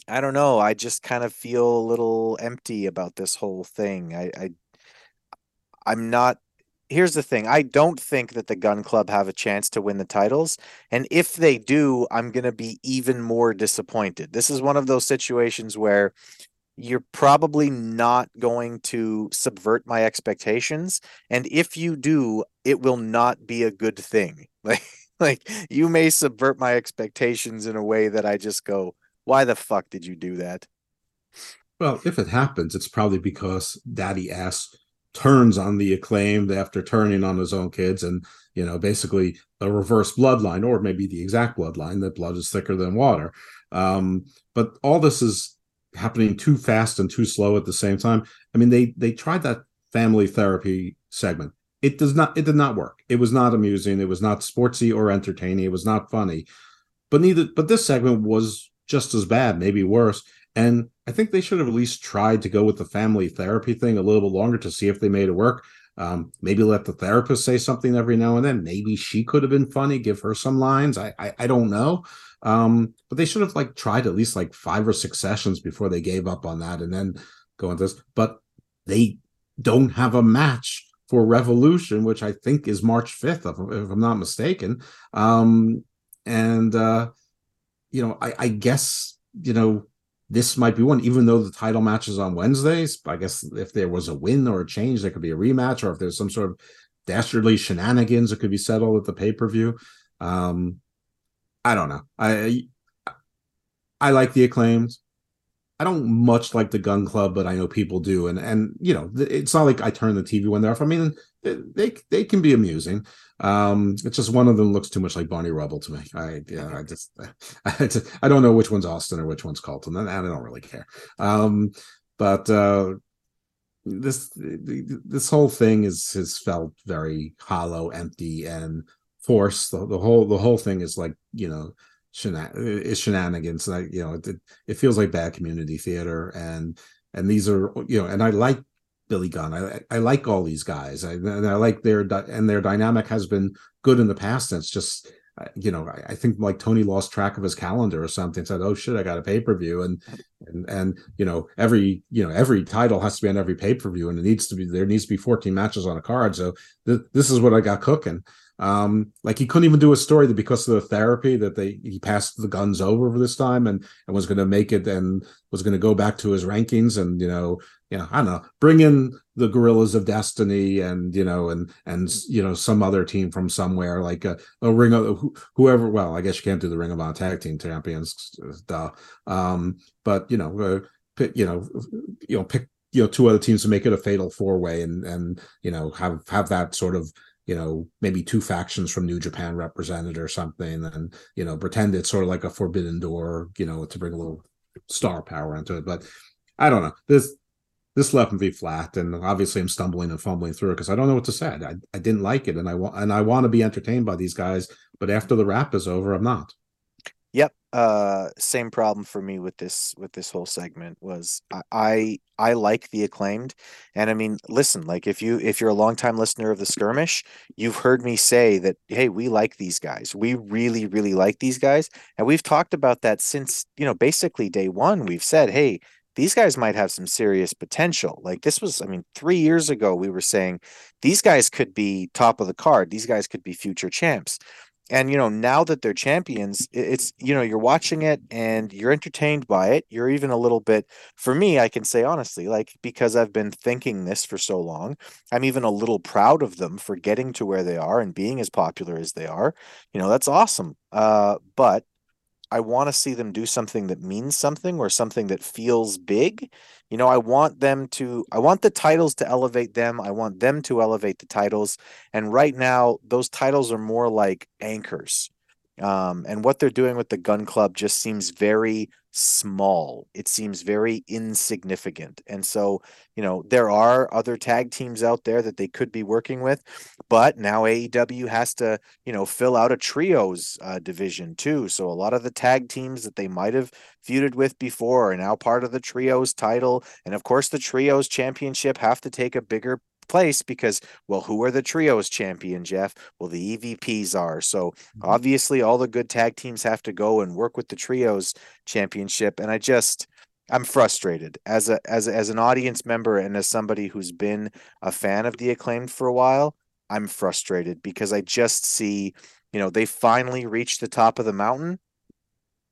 F: I don't know. I just kind of feel a little empty about this whole thing. I, I I'm not here's the thing. I don't think that the gun club have a chance to win the titles. And if they do, I'm gonna be even more disappointed. This is one of those situations where you're probably not going to subvert my expectations. And if you do, it will not be a good thing. *laughs* Like like you may subvert my expectations in a way that I just go, why the fuck did you do that?
G: Well, if it happens, it's probably because Daddy ass turns on the acclaimed after turning on his own kids and you know basically a reverse bloodline or maybe the exact bloodline that blood is thicker than water. Um but all this is happening too fast and too slow at the same time. I mean they they tried that family therapy segment. It does not it did not work. It was not amusing. It was not sportsy or entertaining. It was not funny. But neither but this segment was just as bad maybe worse and I think they should have at least tried to go with the family therapy thing a little bit longer to see if they made it work. Um, maybe let the therapist say something every now and then. Maybe she could have been funny, give her some lines. I I, I don't know. Um, but they should have like tried at least like five or six sessions before they gave up on that and then go into this. But they don't have a match for Revolution, which I think is March 5th, if, I'm not mistaken. Um, and uh, you know, I, I guess, you know, this might be one, even though the title match is on Wednesdays. I guess if there was a win or a change, there could be a rematch, or if there's some sort of dastardly shenanigans, it could be settled at the pay per view. Um, I don't know. I I like the acclaimed. I don't much like the Gun Club, but I know people do, and and you know it's not like I turn the TV when they're off. I mean, they they can be amusing. Um, it's just one of them looks too much like Bonnie Rubble to me. I yeah, I just *laughs* I, I don't know which one's Austin or which one's Colten, and I don't really care. Um, but uh, this this whole thing is has felt very hollow, empty, and forced. The, the whole the whole thing is like you know is shenanigans. And I, you know, it, it feels like bad community theater, and and these are you know, and I like Billy Gunn. I I like all these guys. I and I like their and their dynamic has been good in the past. And it's just uh, you know I, I think like Tony lost track of his calendar or something. Said, "Oh shit, I got a pay per view," and and and you know every you know every title has to be on every pay per view, and it needs to be there needs to be 14 matches on a card. So th- this is what I got cooking. Um, like he couldn't even do a story that because of the therapy that they he passed the guns over for this time and and was going to make it and was going to go back to his rankings and you know you know I don't know bring in the Guerrillas of Destiny and you know and and you know some other team from somewhere like a, a ring of whoever well I guess you can't do the Ring of Honor Tag Team Champions duh. Um but you know uh, pick, you know you know pick you know two other teams to make it a fatal four way and and you know have have that sort of you know, maybe two factions from New Japan represented or something, and you know, pretend it's sort of like a forbidden door, you know, to bring a little star power into it. But I don't know. This this left me flat, and obviously I'm stumbling and fumbling through it because I don't know what to say. I, I didn't like it, and I want and I want to be entertained by these guys, but after the rap is over, I'm not.
F: Yep. Uh, same problem for me with this with this whole segment was I, I I like the acclaimed, and I mean, listen, like if you if you're a longtime listener of the skirmish, you've heard me say that hey, we like these guys, we really really like these guys, and we've talked about that since you know basically day one. We've said hey, these guys might have some serious potential. Like this was, I mean, three years ago, we were saying these guys could be top of the card. These guys could be future champs and you know now that they're champions it's you know you're watching it and you're entertained by it. You're even a little bit for me i can say honestly like because i've been thinking this for so long i'm even a little proud of them for getting to where they are and being as popular as they are. You know that's awesome. Uh but I want to see them do something that means something or something that feels big. You know, I want them to, I want the titles to elevate them. I want them to elevate the titles. And right now, those titles are more like anchors. Um, and what they're doing with the Gun Club just seems very small. It seems very insignificant. And so, you know, there are other tag teams out there that they could be working with, but now AEW has to, you know, fill out a trios uh, division too. So a lot of the tag teams that they might have feuded with before are now part of the trios title. And of course, the trios championship have to take a bigger place because well who are the trios champion jeff? Well the evps are. So mm-hmm. obviously all the good tag teams have to go and work with the trios championship and i just i'm frustrated. As a as as an audience member and as somebody who's been a fan of the acclaimed for a while i'm frustrated because i just see you know they finally reached the top of the mountain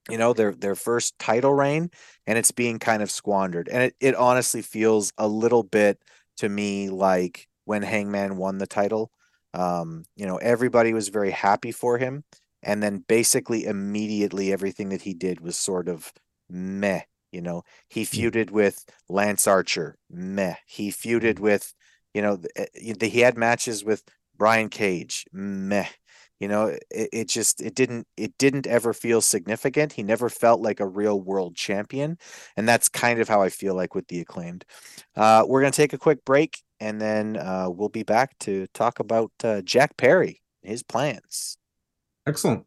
F: you know their their first title reign and it's being kind of squandered. And it, it honestly feels a little bit to me like when Hangman won the title. Um, you know, everybody was very happy for him. And then basically immediately everything that he did was sort of meh. You know, he hmm. feuded with Lance Archer, meh. He feuded hmm. with, you know, the, eh, he had matches with Brian Cage, meh you know it, it just it didn't it didn't ever feel significant. He never felt like a real world champion and that's kind of how i feel like with the acclaimed. Uh, we're going to take a quick break and then uh, we'll be back to talk about uh, jack perry his plans.
G: Excellent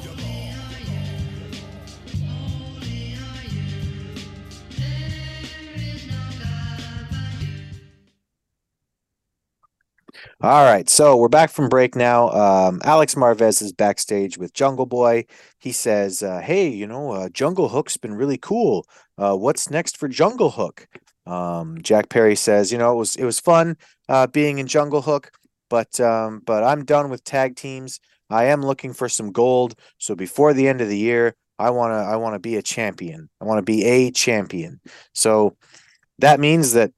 F: All right, so we're back from break now. Um, Alex Marvez is backstage with Jungle Boy. He says, uh, "Hey, you know, uh, Jungle Hook's been really cool. Uh, what's next for Jungle Hook?" Um, Jack Perry says, "You know, it was it was fun uh, being in Jungle Hook, but um, but I'm done with tag teams. I am looking for some gold. So before the end of the year, I wanna I wanna be a champion. I want to be a champion. So that means that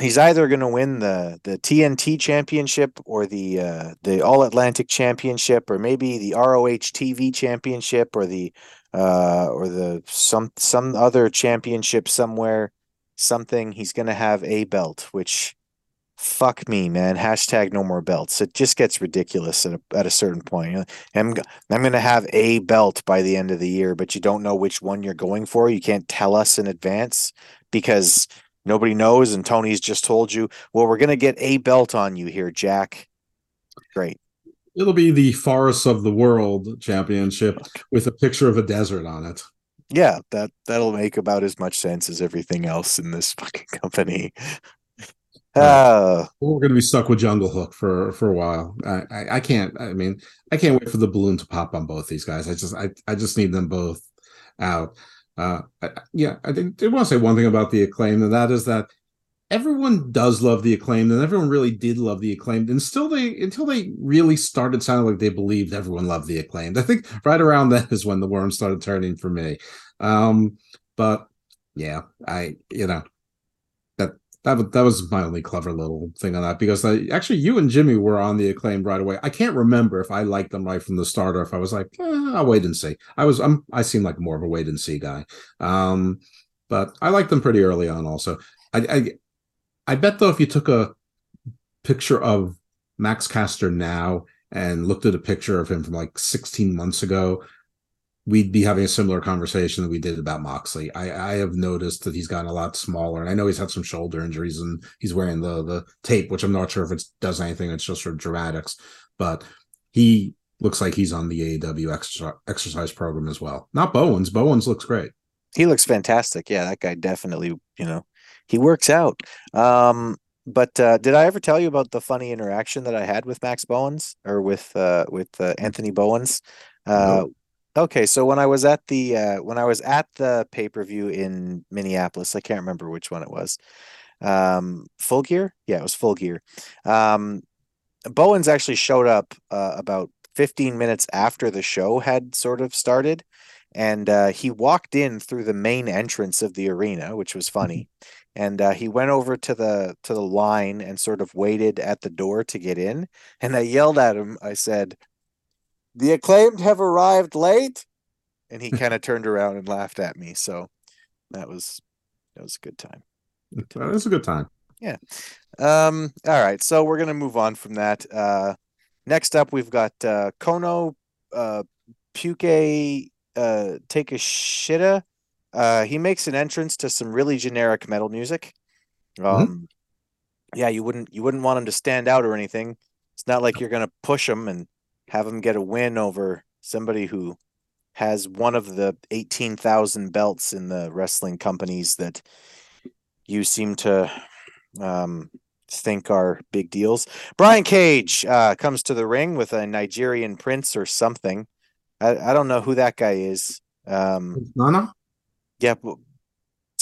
F: he's either going to win the the TNT championship or the uh, the All Atlantic championship or maybe the ROH TV championship or the uh, or the some some other championship somewhere something. He's going to have a belt which fuck me man. Hashtag no more belts. It just gets ridiculous at a, at a certain point. I'm, I'm going to have a belt by the end of the year but you don't know which one you're going for. You can't tell us in advance because nobody knows and tony's just told you well we're going to get a belt on you here jack great
G: It'll be the Forests of the World Championship with a picture of a desert on it.
F: yeah that that'll make about as much sense as everything else in this *laughs* fucking company uh,
G: We're going to be stuck with Jungle Hook for for a while. I, I I can't. I mean, I can't wait for the balloon to pop on both these guys. I just I I just need them both out. Uh, yeah, I think I want to say one thing about the acclaim, and that is that everyone does love the acclaimed, and everyone really did love the acclaimed, and still they until they really started sounding like they believed everyone loved the acclaimed. I think right around *laughs* that is when the worm started turning for me. Um, but yeah, I you know that that was, my only clever little thing on that because I, actually you and Jimmy were on the acclaimed right away. I can't remember if I liked them right from the start or if I was like, eh, I'll wait and see. I was I'm I seem like more of a wait and see guy. Um, but I liked them pretty early on also. I I, I bet though if you took a picture of Max Caster now and looked at a picture of him from like 16 months ago, we'd be having a similar conversation that we did about Moxley. I, I have noticed that he's gotten a lot smaller, and I know he's had some shoulder injuries, and he's wearing the the tape, which I'm not sure if it does anything. It's just for dramatics, but he looks like he's on the AEW exercise, exercise program as well. Not Bowens. Bowens looks great.
F: He looks fantastic. Yeah, that guy definitely, you know, he works out. Um, but uh, did I ever tell you about the funny interaction that I had with Max Bowens or with uh, with uh, Anthony Bowens? Uh, Okay, so when I was at the uh, when I was at the pay per view in Minneapolis, I can't remember which one it was. Um, Full Gear, yeah, it was Full Gear. Um, Bowens actually showed up uh, about 15 minutes after the show had sort of started, and uh, he walked in through the main entrance of the arena, which was funny. And uh, he went over to the to the line and sort of waited at the door to get in. And I yelled at him. I said, the acclaimed have arrived late. And he *laughs* kind of turned around and laughed at me. So that was that was a good time.
G: That was a good time.
F: yeah. Um all right. So we're gonna move on from that. Uh next up we've got uh kono uh puke uh take a shitta uh he makes an entrance to some really generic metal music. Um yeah you wouldn't you wouldn't want him to stand out or anything. It's not like you're gonna push him and have him get a win over somebody who has one of the 18,000 belts in the wrestling companies that you seem to um, think are big deals. Brian Cage uh, comes to the ring with a Nigerian prince or something. I, I don't know who that guy is. Um,
G: Nana?
F: yeah, but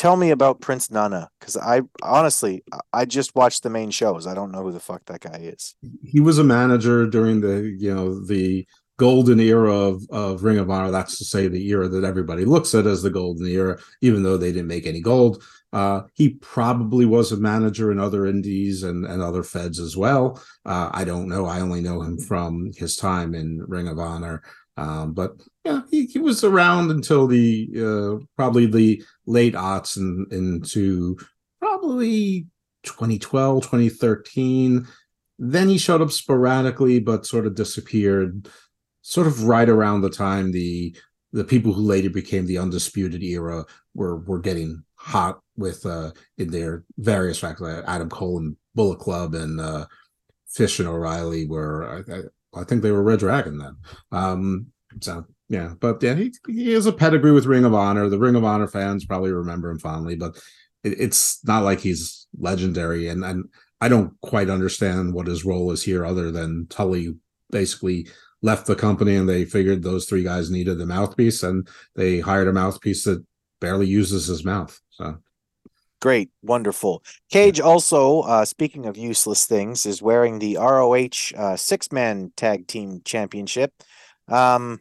F: tell me about Prince Nana because I honestly I just watched the main shows. I don't know who the fuck that guy is.
G: He was a manager during the you know the golden era of, of Ring of Honor. That's to say the era that everybody looks at as the golden era, even though they didn't make any gold. Uh, he probably was a manager in other indies and, and other feds as well. Uh, I don't know. I only know him from his time in Ring of Honor. Um, but yeah, he, he was around until the uh, probably the late aughts and into probably 2012, 2013. Then he showed up sporadically, but sort of disappeared. Sort of right around the time the the people who later became the undisputed era were were getting hot with uh in their various factors. Adam Cole and Bullet Club and uh Fish and O'Reilly were I, I, I think they were Red Dragon then. Um so yeah, but yeah, he he has a pedigree with Ring of Honor. The Ring of Honor fans probably remember him fondly, but it, it's not like he's legendary. And and I don't quite understand what his role is here, other than Tully basically left the company and they figured those three guys needed a mouthpiece, and they hired a mouthpiece that barely uses his mouth. So
F: Great, wonderful. Cage also, uh, speaking of useless things, is wearing the ROH uh, six man tag team championship. Um,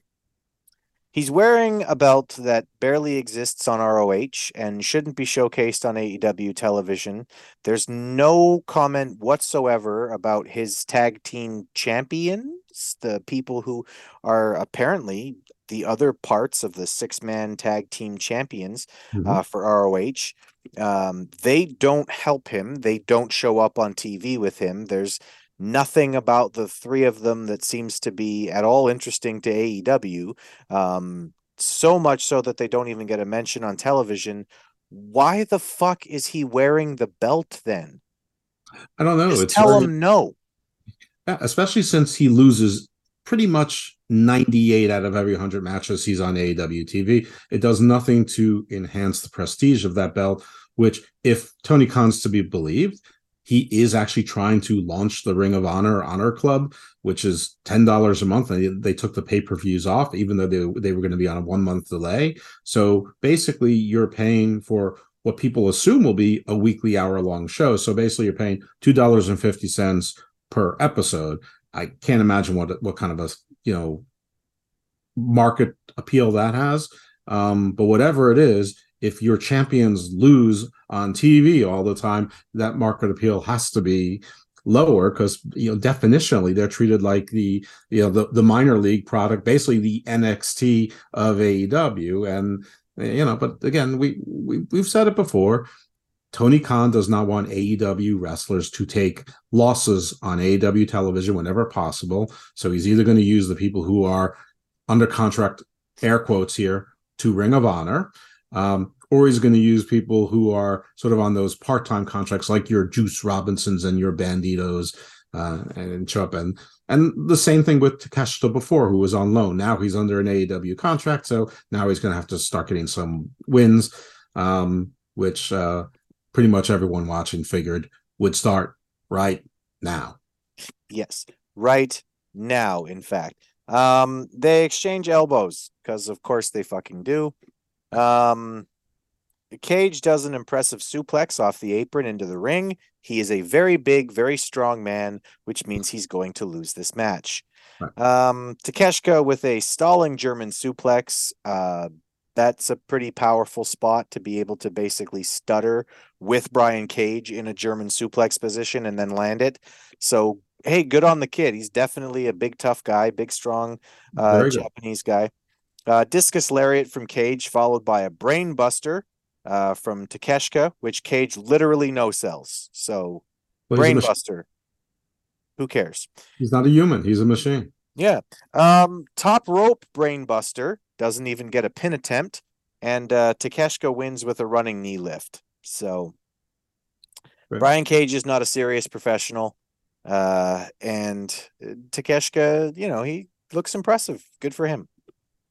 F: he's wearing a belt that barely exists on ROH and shouldn't be showcased on AEW television. There's no comment whatsoever about his tag team champions, the people who are apparently the other parts of the six man tag team champions uh, for ROH. Um, they don't help him. They don't show up on TV with him. There's nothing about the three of them that seems to be at all interesting to AEW. Um, so much so that they don't even get a mention on television. Why the fuck is he wearing the belt then?
G: I don't know.
F: Just
G: it's
F: tell
G: very-
F: him no.
G: Yeah, especially since he loses pretty much 98 out of every 100 matches he's on AEW TV. It does nothing to enhance the prestige of that belt, which, if Tony Khan's to be believed, he is actually trying to launch the Ring of Honor Honor Club, which is $10 a month. And they, they took the pay per views off, even though they, they were going to be on a one month delay. So basically, you're paying for what people assume will be a weekly hour long show. So basically, you're paying $2.50 per episode. I can't imagine what what kind of a you know market appeal that has. Um, but whatever it is, if your champions lose on TV all the time, that market appeal has to be lower because you know definitionally they're treated like the you know the, the minor league product basically the nxt of aew and you know but again we, we we've said it before Tony Khan does not want AEW wrestlers to take losses on AEW television whenever possible. So he's either going to use the people who are under contract air quotes here to Ring of Honor. Um, or he's going to use people who are sort of on those part-time contracts, like your Juice Robinsons and your Banditos, uh, and Chup, and and the same thing with Takeshita before, who was on loan. Now he's under an AEW contract, so now he's going to have to start getting some wins, um, which uh, pretty much everyone watching figured would start right now.
F: Yes, right now. In fact, um, they exchange elbows because, of course, they fucking do. Um, Cage does an impressive suplex off the apron into the ring. He is a very big, very strong man, which means he's going to lose this match. Um, Takeshka with a stalling German suplex. Uh, that's a pretty powerful spot to be able to basically stutter with Brian Cage in a German suplex position and then land it. So, hey, good on the kid. He's definitely a big, tough guy, big, strong uh, Japanese guy. Uh, discus lariat from Cage, followed by a brain buster uh, from Takeshka, which Cage literally no sells. So,
G: Well, he's
F: brain buster. Who cares?
G: He's not a human; he's a machine.
F: Yeah. Um, top rope brainbuster doesn't even get a pin attempt, and uh, Takeshka wins with a running knee lift. So
G: Right.
F: Brian Cage is not a serious professional, uh, and uh, Takeshka, you know, he looks impressive. Good for him.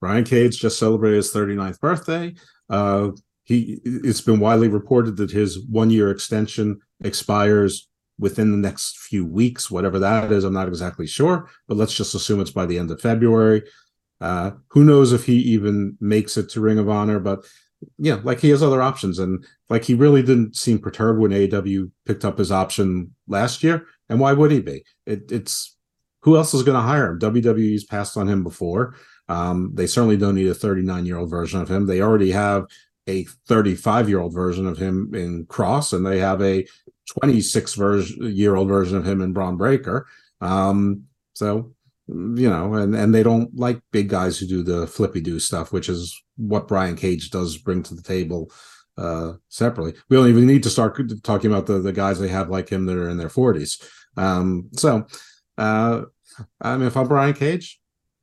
G: Brian Cage just celebrated his 39th birthday. Uh, he it's been widely reported that his one year extension expires within the next few weeks, whatever that is. I'm not exactly sure, but let's just assume it's by the end of February. Uh, who knows if he even makes it to Ring of Honor, but yeah, like he has other options, and like he really didn't seem perturbed when AEW picked up his option last year. And why would he be? It, it's who else is going to hire him? WWE's passed on him before. Um, they certainly don't need a 39 year old version of him. They already have a 35 year old version of him in Kross, and they have a 26 version year old version of him in Bron Breakker. Um, so you know, and and they don't like big guys who do the flippy do stuff, which is what Brian Cage does bring to the table uh separately. We don't even need to start talking about the the guys they have like him that are in their 40s. Um, so uh I mean if I'm Brian Cage,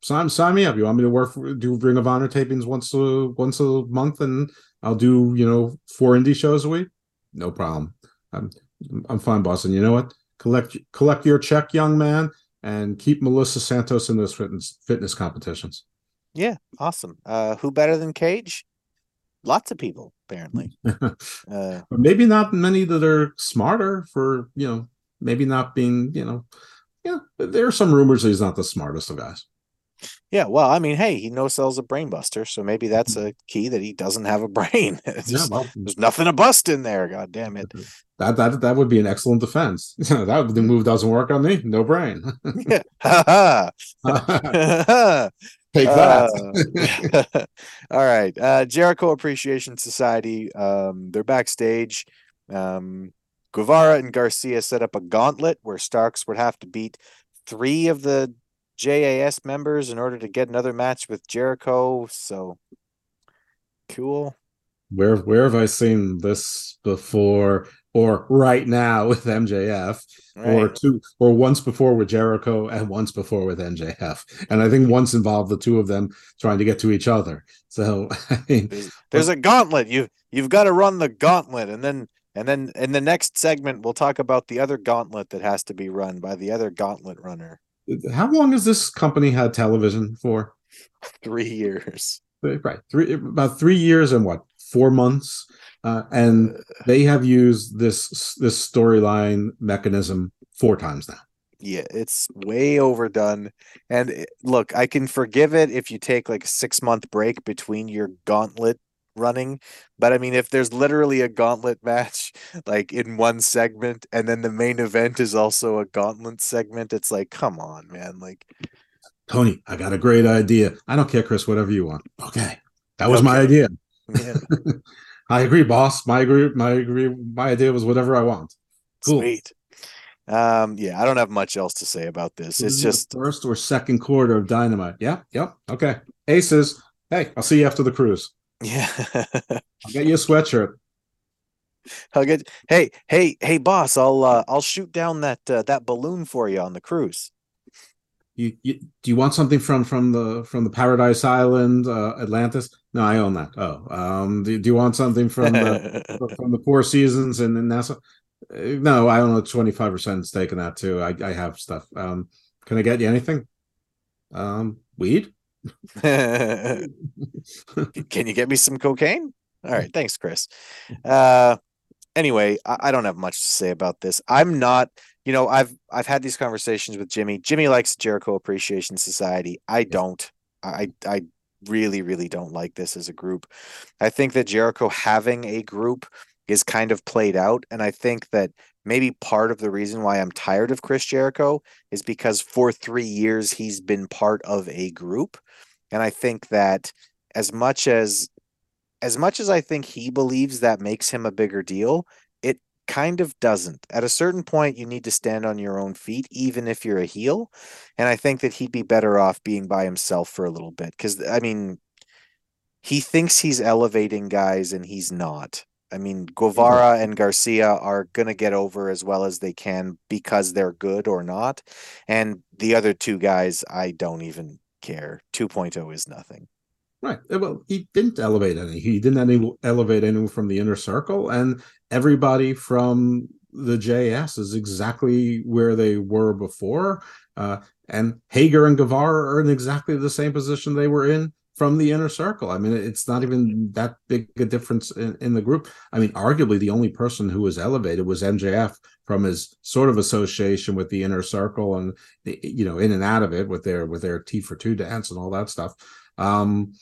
G: sign sign me up. You want me to work for, do Ring of Honor tapings once a once a month and I'll do, you know, four indie shows a week? No problem. I'm I'm fine, boss. And you know what? Collect collect your check, young man, and keep Melissa Santos in those fitness fitness competitions.
F: Yeah, awesome. Uh, who better than Cage? Lots of people, apparently. *laughs* Uh,
G: maybe not many that are smarter for, you know, maybe not being, you know, yeah, there are some rumors that he's not the smartest of guys.
F: Yeah, well, I mean, hey, he no sells a brain buster, so maybe that's a key that he doesn't have a *laughs* brain. It's
G: Yeah, well,
F: there's nothing to bust in there. God damn it.
G: that that that would be an excellent defense. *laughs* that the move doesn't work on me. No brain.
F: Yeah. Ha ha. *laughs*
G: Take that.
F: Uh, all right. Uh, Jericho Appreciation Society. Um, they're backstage. Um, Guevara and Garcia set up a gauntlet where Starks would have to beat three of the JAS members in order to get another match with Jericho. So cool.
G: where where have I seen this before or right now with MJF or two or once before with Jericho and once before with MJF and I think once involved the two of them trying to get to each other so *laughs* I mean
F: There's, there's a gauntlet. You you've got to run the gauntlet, and then and then in the next segment we'll talk about the other gauntlet that has to be run by the other gauntlet runner.
G: How long has this company had television for?
F: Three years.
G: right. Three about three years and what? Four months? Uh, and they have used this this storyline mechanism four times now.
F: Yeah, it's way overdone. And it- look, I can forgive it if you take like a six month break between your gauntlet running. But I mean, if there's literally a gauntlet match *laughs* like in one segment and then the main event is also a gauntlet segment, it's like, come on, man. Like,
G: Tony, I got a great idea. I don't care, Chris, whatever you want. Okay. That was my idea. *laughs*
F: yeah, *laughs*
G: I agree, boss. My agree, my agree, my idea was whatever I want. Cool.
F: sweet. Um, yeah, I don't have much else to say about this. It's just
G: first or second quarter of dynamite. Yep, yep. Okay. Aces. Hey, I'll see you after the cruise.
F: Yeah. *laughs*
G: I'll get you a sweatshirt.
F: I'll get hey, hey, hey boss, I'll uh, I'll shoot down that uh, that balloon for you on the cruise.
G: you, you do you want something from from the from the Paradise Island uh, Atlantis? No, I own that. Oh, um, do, do you want something from the *laughs* from the Four Seasons and, and Nassau? Uh, No, I own a twenty five percent stake in that too. I, I have stuff. Um, can I get you anything? Um, weed. *laughs*
F: Can you get me some cocaine? All right, thanks, Chris. Uh, anyway, I, I don't have much to say about this. I'm not, you know, I've I've had these conversations with Jimmy. Jimmy likes Jericho Appreciation Society. I don't. I I really really don't like this as a group. I think that Jericho having a group is kind of played out, and I think that maybe part of the reason why I'm tired of Chris Jericho is because for three years he's been part of a group, and I think that as much as as much as I think he believes that makes him a bigger deal, it kind of doesn't. At a certain point, you need to stand on your own feet, even if you're a heel. And I think that he'd be better off being by himself for a little bit. Because, I mean, he thinks he's elevating guys and he's not. I mean, Guevara and Garcia are going to get over as well as they can because they're good or not. And the other two guys, I don't even care. 2.0 is nothing.
G: Right. Uh, Well, he didn't elevate any. He didn't any, elevate anyone from the inner circle, and everybody from the JS is exactly where they were before. Uh, and Hager and Guevara are in exactly the same position they were in from the inner circle. I mean, it's not even that big a difference in, in the group. I mean, arguably the only person who was elevated was MJF from his sort of association with the inner circle and the- you know in and out of it with their with their T for two dance and all that stuff. Um,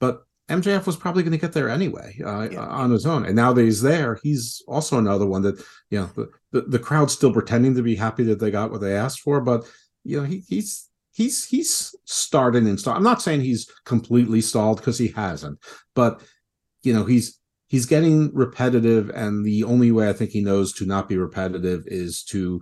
G: but MJF was probably going to get there anyway uh, on his own. And now that he's there, he's also another one that you know the, the the crowd's still pretending to be happy that they got what they asked for, but you know he, he's he's he's started and stalled. I'm not saying he's completely stalled because he hasn't, but you know he's he's getting repetitive, and the only way I think he knows to not be repetitive is to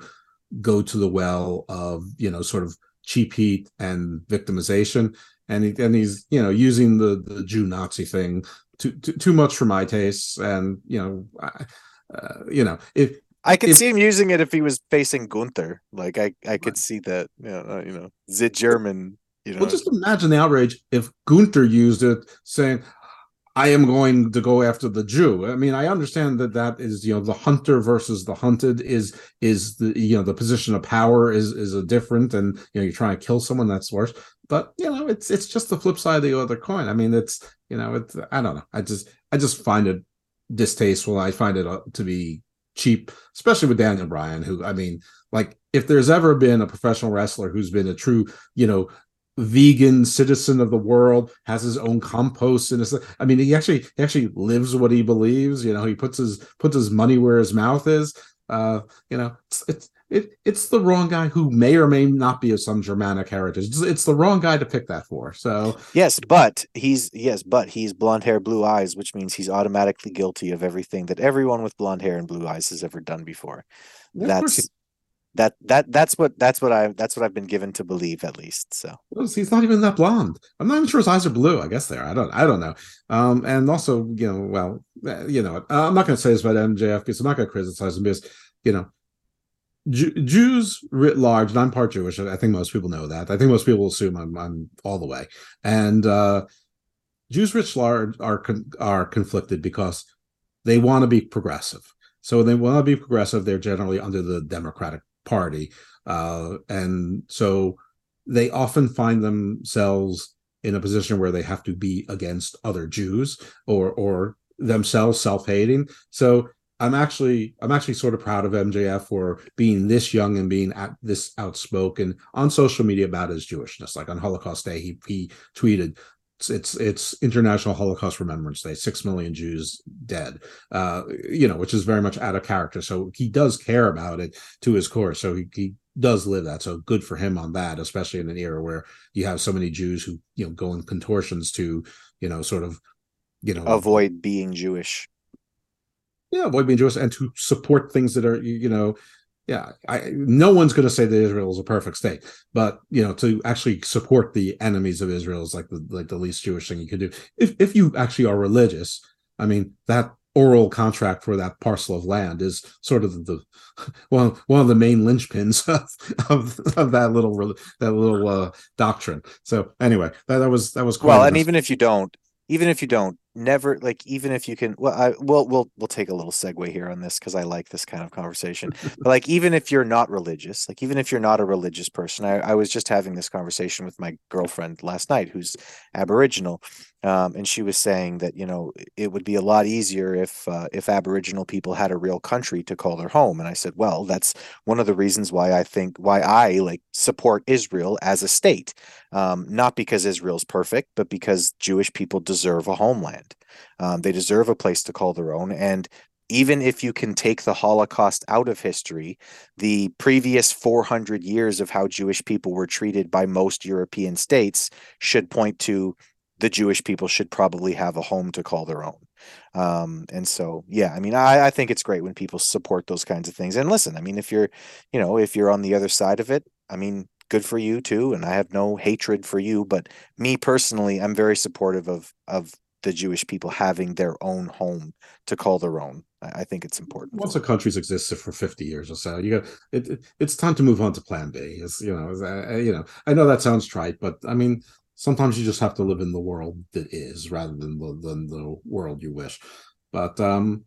G: go to the well of you know sort of cheap heat and victimization and he, and he's you know using the the Jew Nazi thing too too, too much for my tastes and you know I- uh, you know if
F: I could
G: if-
F: see him using it if he was facing Gunther. Like I, I could see that. You know, uh, you know, the German. You know,
G: well just imagine the outrage if Gunther used it saying I am going to go after the Jew. I mean, I understand that that is, you know, the hunter versus the hunted is is the you know the position of power is is a different, and you know you're trying to kill someone that's worse. But you know, it's it's just the flip side of the other coin. I mean, it's you know, it's I don't know. I just I just find it distasteful. I find it uh, to be cheap, especially with Daniel Bryan, who I mean, like if there's ever been a professional wrestler who's been a true, you know, vegan citizen of the world, has his own compost and I mean, he actually he actually lives what he believes. You know, he puts his puts his money where his mouth is. Uh, you know, it's it's it, it's the wrong guy who may or may not be of some Germanic heritage. It's, it's the wrong guy to pick that for. So
F: yes, but he's yes, but he's blonde hair, blue eyes, which means he's automatically guilty of everything that everyone with blonde hair and blue eyes has ever done before.
G: Yeah,
F: That's that that that's what that's what I that's what I've been given to believe at least. So
G: he's not even that blonde. I'm not even sure his eyes are blue. I guess they are. I don't. I don't know. Um, and also, you know, well, eh, you know, I'm not going to say this about MJF because I'm not going to criticize him because, you know, Jew- Jews writ large, and I'm part Jewish. I think most people know that. I think most people assume I'm I'm all the way. And uh, Jews writ large are con- are conflicted because they want to be progressive. So they want to be progressive, they're generally under the Democratic Party, uh, and so they often find themselves in a position where they have to be against other Jews or or themselves self-hating. So I'm actually I'm actually sort of proud of MJF for being this young and being at this outspoken on social media about his Jewishness. Like on Holocaust Day, he he tweeted it's it's, International Holocaust Remembrance Day, six million Jews dead. Uh, you know, which is very much out of character. So he does care about it to his core. So he, he does live that. So good for him on that, especially in an era where you have so many Jews who you know go in contortions to you know sort of you know
F: avoid being Jewish.
G: Yeah avoid being Jewish and to support things that are you know yeah I no one's going to say that Israel is a perfect state but you know to actually support the enemies of Israel is like the like the least Jewish thing you could do if if you actually are religious I mean that oral contract for that parcel of land is sort of the *laughs* one one of the main linchpins *laughs* of of, of that little that little uh, doctrine. So anyway, that, that was that was quite
F: well and even if you don't even if you don't never like even if you can well i we'll we'll, we'll take a little segue here on this because i like this kind of conversation. *laughs* But like even if you're not religious like even if you're not a religious person i, I was just having this conversation with my girlfriend last night who's aboriginal um, and she was saying that you know it would be a lot easier if uh, if aboriginal people had a real country to call their home. And i said well that's one of the reasons why i think why i like support israel as a state. Um, not because israel's perfect but because jewish people deserve a homeland. Um, they deserve a place to call their own. And even if you can take the Holocaust out of history, the previous 400 years of how Jewish people were treated by most European states should point to the Jewish people should probably have a home to call their own. Um, and so, yeah, I mean, I, I think it's great when people support those kinds of things. And listen, I mean, if you're, you know, if you're on the other side of it, I mean, good for you too. And I have no hatred for you, but me personally, I'm very supportive of of the Jewish people having their own home to call their own. I, I think it's important.
G: once a country's existed for 50 years or so you got it, it- it's time to move on to plan b is you know is, uh, you know i know that sounds trite but i mean sometimes you just have to live in the world that is rather than the than the world you wish. But um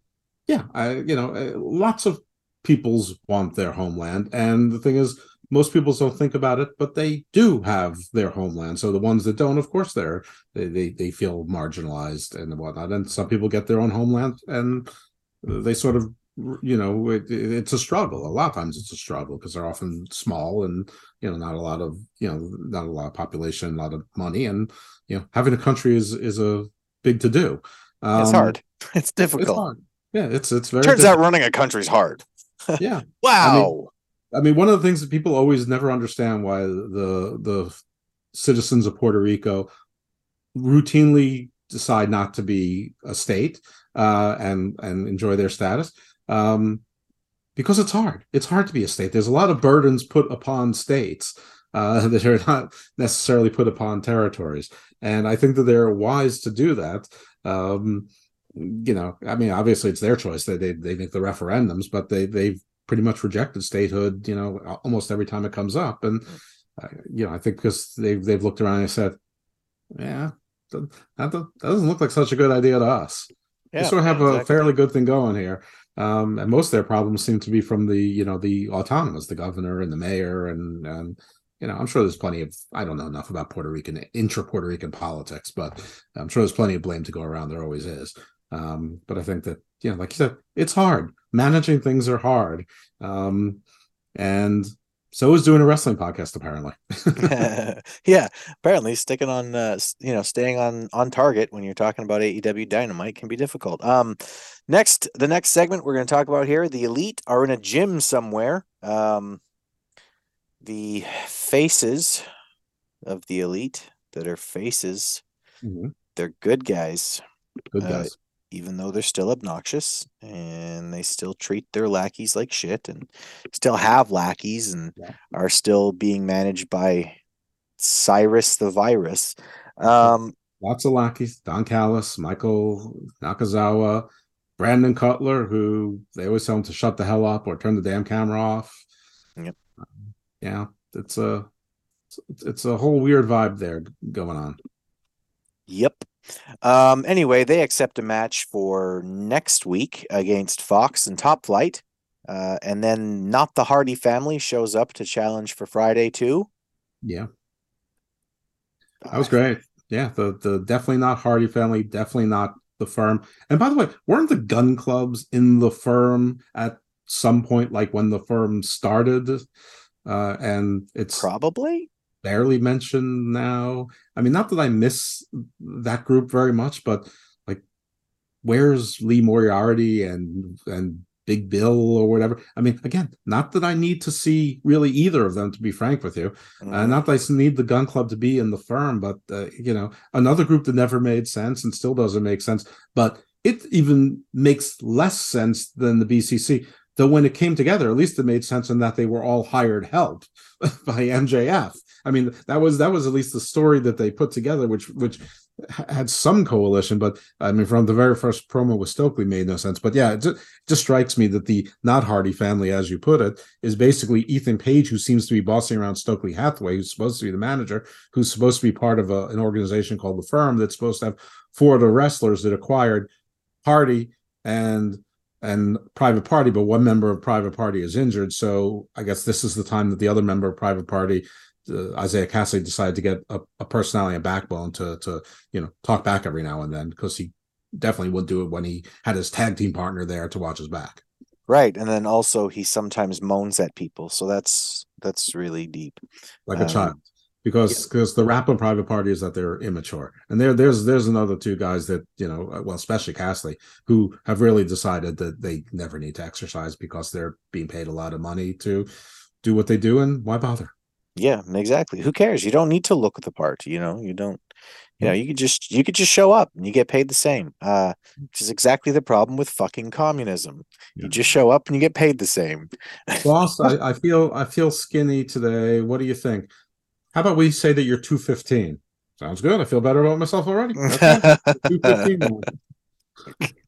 G: yeah i you know uh, lots of peoples want their homeland. And the thing is most people don't think about it but they do have their homeland. So the ones that don't of course they're they they, they feel marginalized and whatnot. And some people get their own homeland and they sort of you know it, it's a struggle a lot of times it's a struggle because they're often small and you know not a lot of you know not a lot of population a lot of money and you know having a country is is a big to do
F: it's
G: Um,
F: hard. *laughs* It's difficult.
G: it's hard. yeah it's it's very
F: Turns
G: difficult.
F: out running a country's hard. *laughs*
G: yeah
F: Wow.
G: I mean, one of the things that people always never understand why the the citizens of Puerto Rico routinely decide not to be a state uh, and and enjoy their status um, because it's hard. It's hard to be a state. There's a lot of burdens put upon states uh, *laughs* that are not necessarily put upon territories, and I think that they're wise to do that. Um, you know, I mean, obviously it's their choice. They they, they make the referendums, but they they've pretty much rejected statehood. You know, almost every time it comes up, and uh, you know, I think because they've they've looked around and said, yeah, that, that doesn't look like such a good idea to us.
F: Yeah,
G: we sort of have a
F: exactly.
G: fairly good thing going here. Um, and most of their problems seem to be from the, you know, the autonomous, the governor and the mayor, and and you know, I'm sure there's plenty of I don't know enough about Puerto Rican intra Puerto Rican politics, but I'm sure there's plenty of blame to go around. There always is. Um, but I think that you know, like you said, it's hard. Managing things are hard, um, and so is doing a wrestling podcast. Apparently, *laughs* *laughs*
F: yeah, apparently sticking on uh, you know staying on on target when you're talking about AEW Dynamite can be difficult. Um, next, the next segment we're going to talk about here, the Elite are in a gym somewhere. Um, the faces of the Elite that are faces,
G: Mhm.
F: they're good guys.
G: good
F: Uh,
G: guys.
F: Even though they're still obnoxious and they still treat their lackeys like shit and still have lackeys and are still being managed by Cyrus the virus. Um,
G: lots of lackeys don callis michael nakazawa brandon cutler who they always tell him to shut the hell up or turn the damn camera off
F: Yep.
G: yeah it's a it's a whole weird vibe there going on
F: Yep. Um, anyway, they accept a match for next week against Fox and Top Flight. Uh, and then not the Hardy family shows up to challenge for Friday too.
G: yeah that was great yeah the the definitely not hardy family definitely not the firm and by the way weren't the Gunn Clubs in the firm at some point like when the firm started uh and it's
F: Probably.
G: barely mentioned now. I mean, not that I miss that group very much, but like, where's Lee Moriarty and and Big Bill or whatever? I mean, again, not that I need to see really either of them, to be frank with you. Uh,
F: Mhm.
G: not that I need the Gunn Club to be in the firm, but uh, you know, another group that never made sense and still doesn't make sense, but it even makes less sense than the BCC. Though when it came together, at least it made sense in that they were all hired help *laughs* by MJF. I mean, that was that was at least the story that they put together, which which had some coalition, but I mean, from the very first promo with Stokely made no sense. But yeah, it just, just strikes me that the not Hardy family, as you put it, is basically Ethan Page, who seems to be bossing around Stokely Hathaway, who's supposed to be the manager, who's supposed to be part of a, an organization called the Firm that's supposed to have four of the wrestlers that acquired Hardy and and Private Party, but one member of Private Party is injured. So I guess this is the time that the other member of Private Party uh, Isaiah Cassidy decided to get a, a personality and backbone to to you know talk back every now and then because he definitely would do it when he had his tag team partner there to watch his back.
F: Right, and then also he sometimes moans at people, so that's that's really deep.
G: Like a um, child. Because because yeah. the rap on private party is that they're immature. And there there's there's another two guys that, you know, uh, well, especially Cassidy, who have really decided that they never need to exercise because they're being paid a lot of money to do what they do and why bother?
F: Yeah, exactly. Who cares? You don't need to look at the part. You know, you don't. You know, you could just you could just show up and you get paid the same. Uh, which is exactly the problem with fucking communism. Yeah. You just show up and you get paid the same.
G: Boss, *laughs* I, I feel I feel skinny today. What do you think? How about we say that you're two fifteen? Sounds good. I feel better about myself already. *laughs* Fifteen. *laughs*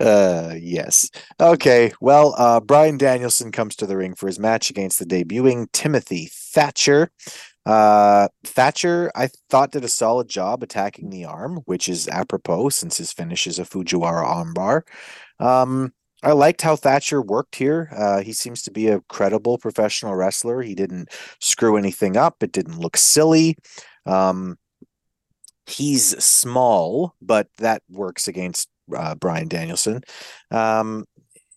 F: uh yes okay well uh bryan danielson comes to the ring for his match against the debuting timothy thatcher uh thatcher i thought did a solid job attacking the arm which is apropos since his finish is a fujiwara armbar um I liked how Thatcher worked here. Uh, he seems to be a credible professional wrestler. He didn't screw anything up. It didn't look silly. Um, he's small, but that works against uh, Bryan Danielson. Um,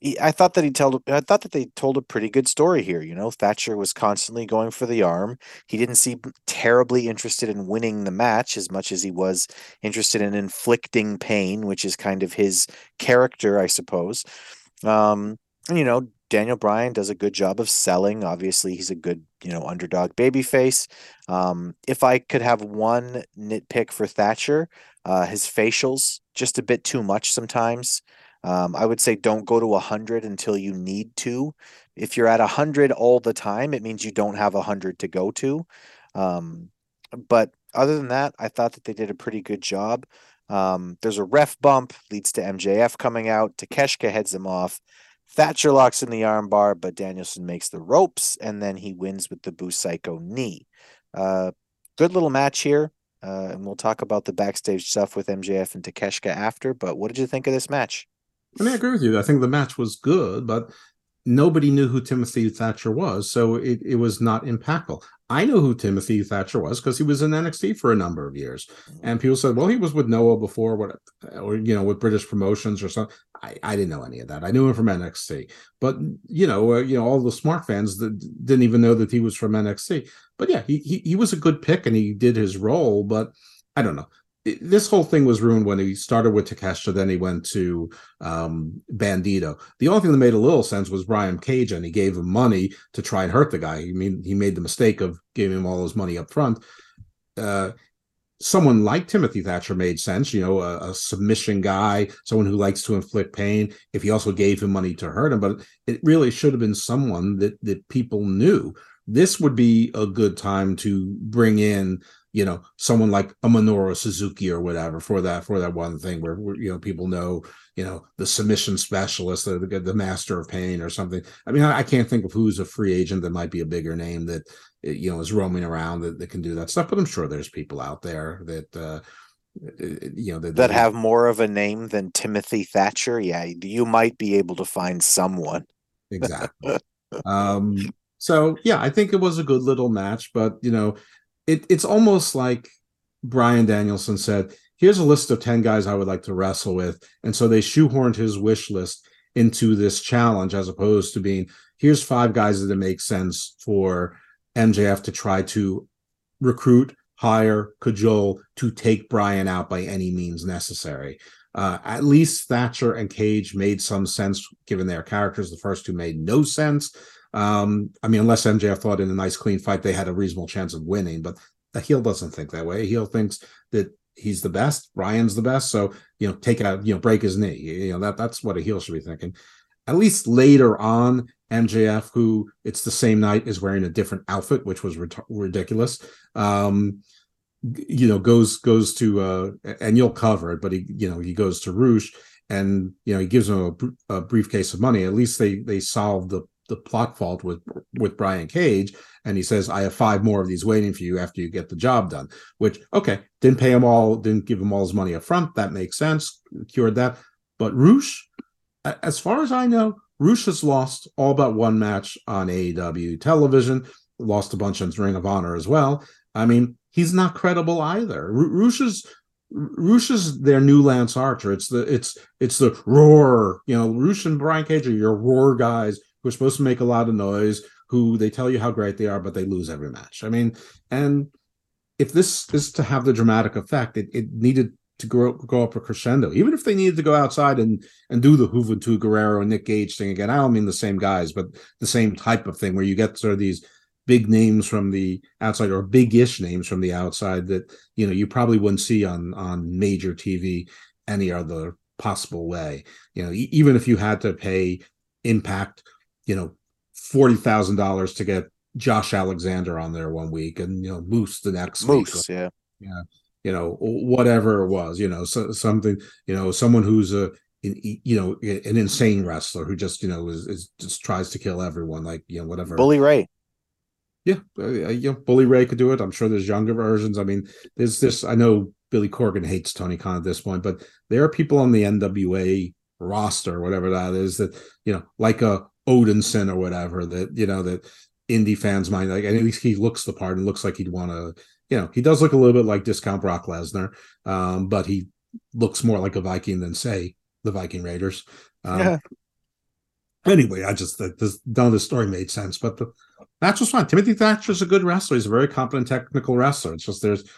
F: he, I thought that he told. I thought that they told a pretty good story here. You know, Thatcher was constantly going for the arm. He didn't seem terribly interested in winning the match as much as he was interested in inflicting pain, which is kind of his character, I suppose. Um, you know, Daniel Bryan does a good job of selling. Obviously, he's a good, you know, underdog babyface. Um, if I could have one nitpick for Thatcher, uh, his facials just a bit too much sometimes. Um, I would say don't go to 100 until you need to. If you're at 100 all the time, it means you don't have 100 to go to. Um, but other than that, I thought that they did a pretty good job. Um, there's a ref bump, leads to MJF coming out. Takeshita heads him off. Thatcher locks in the armbar, but Danielson makes the ropes, and then he wins with the Busaiku knee. Uh, good little match here. Uh, and we'll talk about the backstage stuff with MJF and Takeshita after. But what did you think of this match?
G: I mean, I agree with you. I think the match was good, but nobody knew who Timothy Thatcher was, so it, it was not impactful. I know who Timothy Thatcher was because he was in NXT for a number of years, and people said, "Well, he was with Noah before, what, or you know, with British promotions or something." I, I didn't know any of that. I knew him from NXT, but you know, uh, you know, all the smart fans that didn't even know that he was from NXT. But yeah, he, he he was a good pick and he did his role, but I don't know this whole thing was ruined when he started with Takeshita, then he went to um, Bandito. The only thing that made a little sense was Brian Cage, and he gave him money to try and hurt the guy. I mean, he made the mistake of giving him all his money up front. Uh, someone like Timothy Thatcher made sense, you know, a, a, submission guy, someone who likes to inflict pain. If he also gave him money to hurt him, but it really should have been someone that that people knew. This would be a good time to bring in you know someone like a Minoru Suzuki or whatever for that for that one thing where, where you know people know you know the submission specialist the, the, the master of pain or something. I mean I, I, can't think of who's a free agent that might be a bigger name that eh, you know is roaming around that, that can do that stuff but i'm sure there's people out there that uh eh, eh, you know
F: that, that have more of a name than timothy thatcher? Yeah you might be able to find someone.
G: Exactly. Um so yeah i think it was a good little match but you know it, it's almost like Bryan Danielson said, here's a list of 10 guys I would like to wrestle with. And so they shoehorned his wish list into this challenge as opposed to being, here's five guys that make sense for MJF to try to recruit, hire, cajole to take Bryan out by any means necessary. Uh, at least Thatcher and Cage made some sense given their characters. The first two made no sense. Um, I mean, unless MJF thought in a nice clean fight they had a reasonable chance of winning, but the heel doesn't think that way. Heel thinks that he's the best, Ryan's the best, so you know, take out, you know, break his knee. You know, that that's what a heel should be thinking. At least later on, MJF, who it's the same night is wearing a different outfit, which was ret- ridiculous. Um, you know, goes goes to uh, and you'll cover it, but he you know he goes to Rush and you know he gives him a, br- a briefcase of money. At least they they solved the the plot fault with with Brian Cage, and he says, "I have five more of these waiting for you after you get the job done." Which okay, didn't pay him all, didn't give him all his money up front. That makes sense, cured that. But Rush, as far as I know, Rush has lost all but one match on AEW television. Lost a bunch on Ring of Honor as well. I mean, he's not credible either. Ro- Rush is Rush is their new Lance Archer. It's the it's it's the roar. You know, Rush and Brian Cage are your roar guys who are supposed to make a lot of noise. Who they tell you how great they are, but they lose every match. I mean, and if this is to have the dramatic effect, it, it needed to grow go up a crescendo. Even if they needed to go outside and and do the Juventud Guerrero and Nick Gage thing again. I don't mean the same guys, but the same type of thing where you get sort of these big names from the outside or big-ish names from the outside that you know you probably wouldn't see on on major TV any other possible way. You know, even if you had to pay Impact, you know, forty thousand dollars to get Josh Alexander on there one week and you know Moose the next week.
F: Moose, yeah.
G: Yeah. You know, whatever it was, you know, so, something, you know, someone who's a, in, you know, an insane wrestler who just, you know, is, is just tries to kill everyone, like, you know, whatever.
F: Bully Ray.
G: Yeah, uh, you know, Bully Ray could do it. I'm sure there's younger versions. I mean, there's this. I know Billy Corgan hates Tony Khan at this point, but there are people on the NWA roster, whatever that is, that you know, like a Odinson or whatever, that you know that indie fans might like. And at least he looks the part and looks like he'd want to. You know, he does look a little bit like discount Brock Lesnar, um, but he looks more like a Viking than say the Viking Raiders. Um,
F: Yeah.
G: Anyway, I just that this none of the story made sense, but the match was fine. Timothy Thatcher's a good wrestler. He's a very competent technical wrestler. It's just there's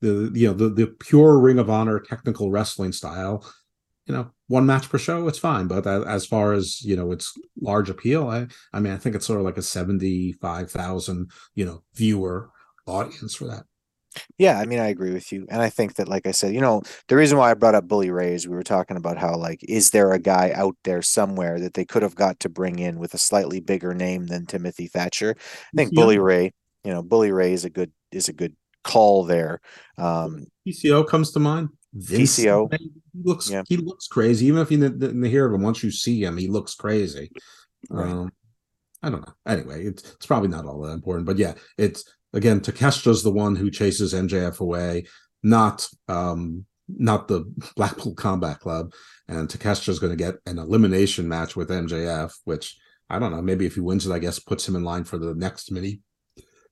G: the you know the the pure Ring of Honor technical wrestling style. You know, one match per show, it's fine. But as far as you know, its large appeal, I I mean, I think it's sort of like a seventy five thousand you know viewer audience for that.
F: Yeah, I mean, I agree with you. And I think that, like I said, you know, the reason why I brought up Bully Ray is we were talking about how, like, is there a guy out there somewhere that they could have got to bring in with a slightly bigger name than Timothy Thatcher? I think Bully Ray, you know, Bully Ray is a good is a good call there. Um,
G: PCO comes to mind. Vince he looks
F: Yeah.
G: he looks crazy. Even if you didn't, didn't hear of him, once you see him, he looks crazy.
F: Right.
G: Um, I don't know. Anyway, it's it's probably not all that important, but yeah, it's again Takeshita's the one who chases MJF away, not um not the *laughs* Blackpool Combat Club, and Takeshita's going to get an elimination match with MJF, which I don't know. Maybe if he wins it, I guess puts him in line for the next mini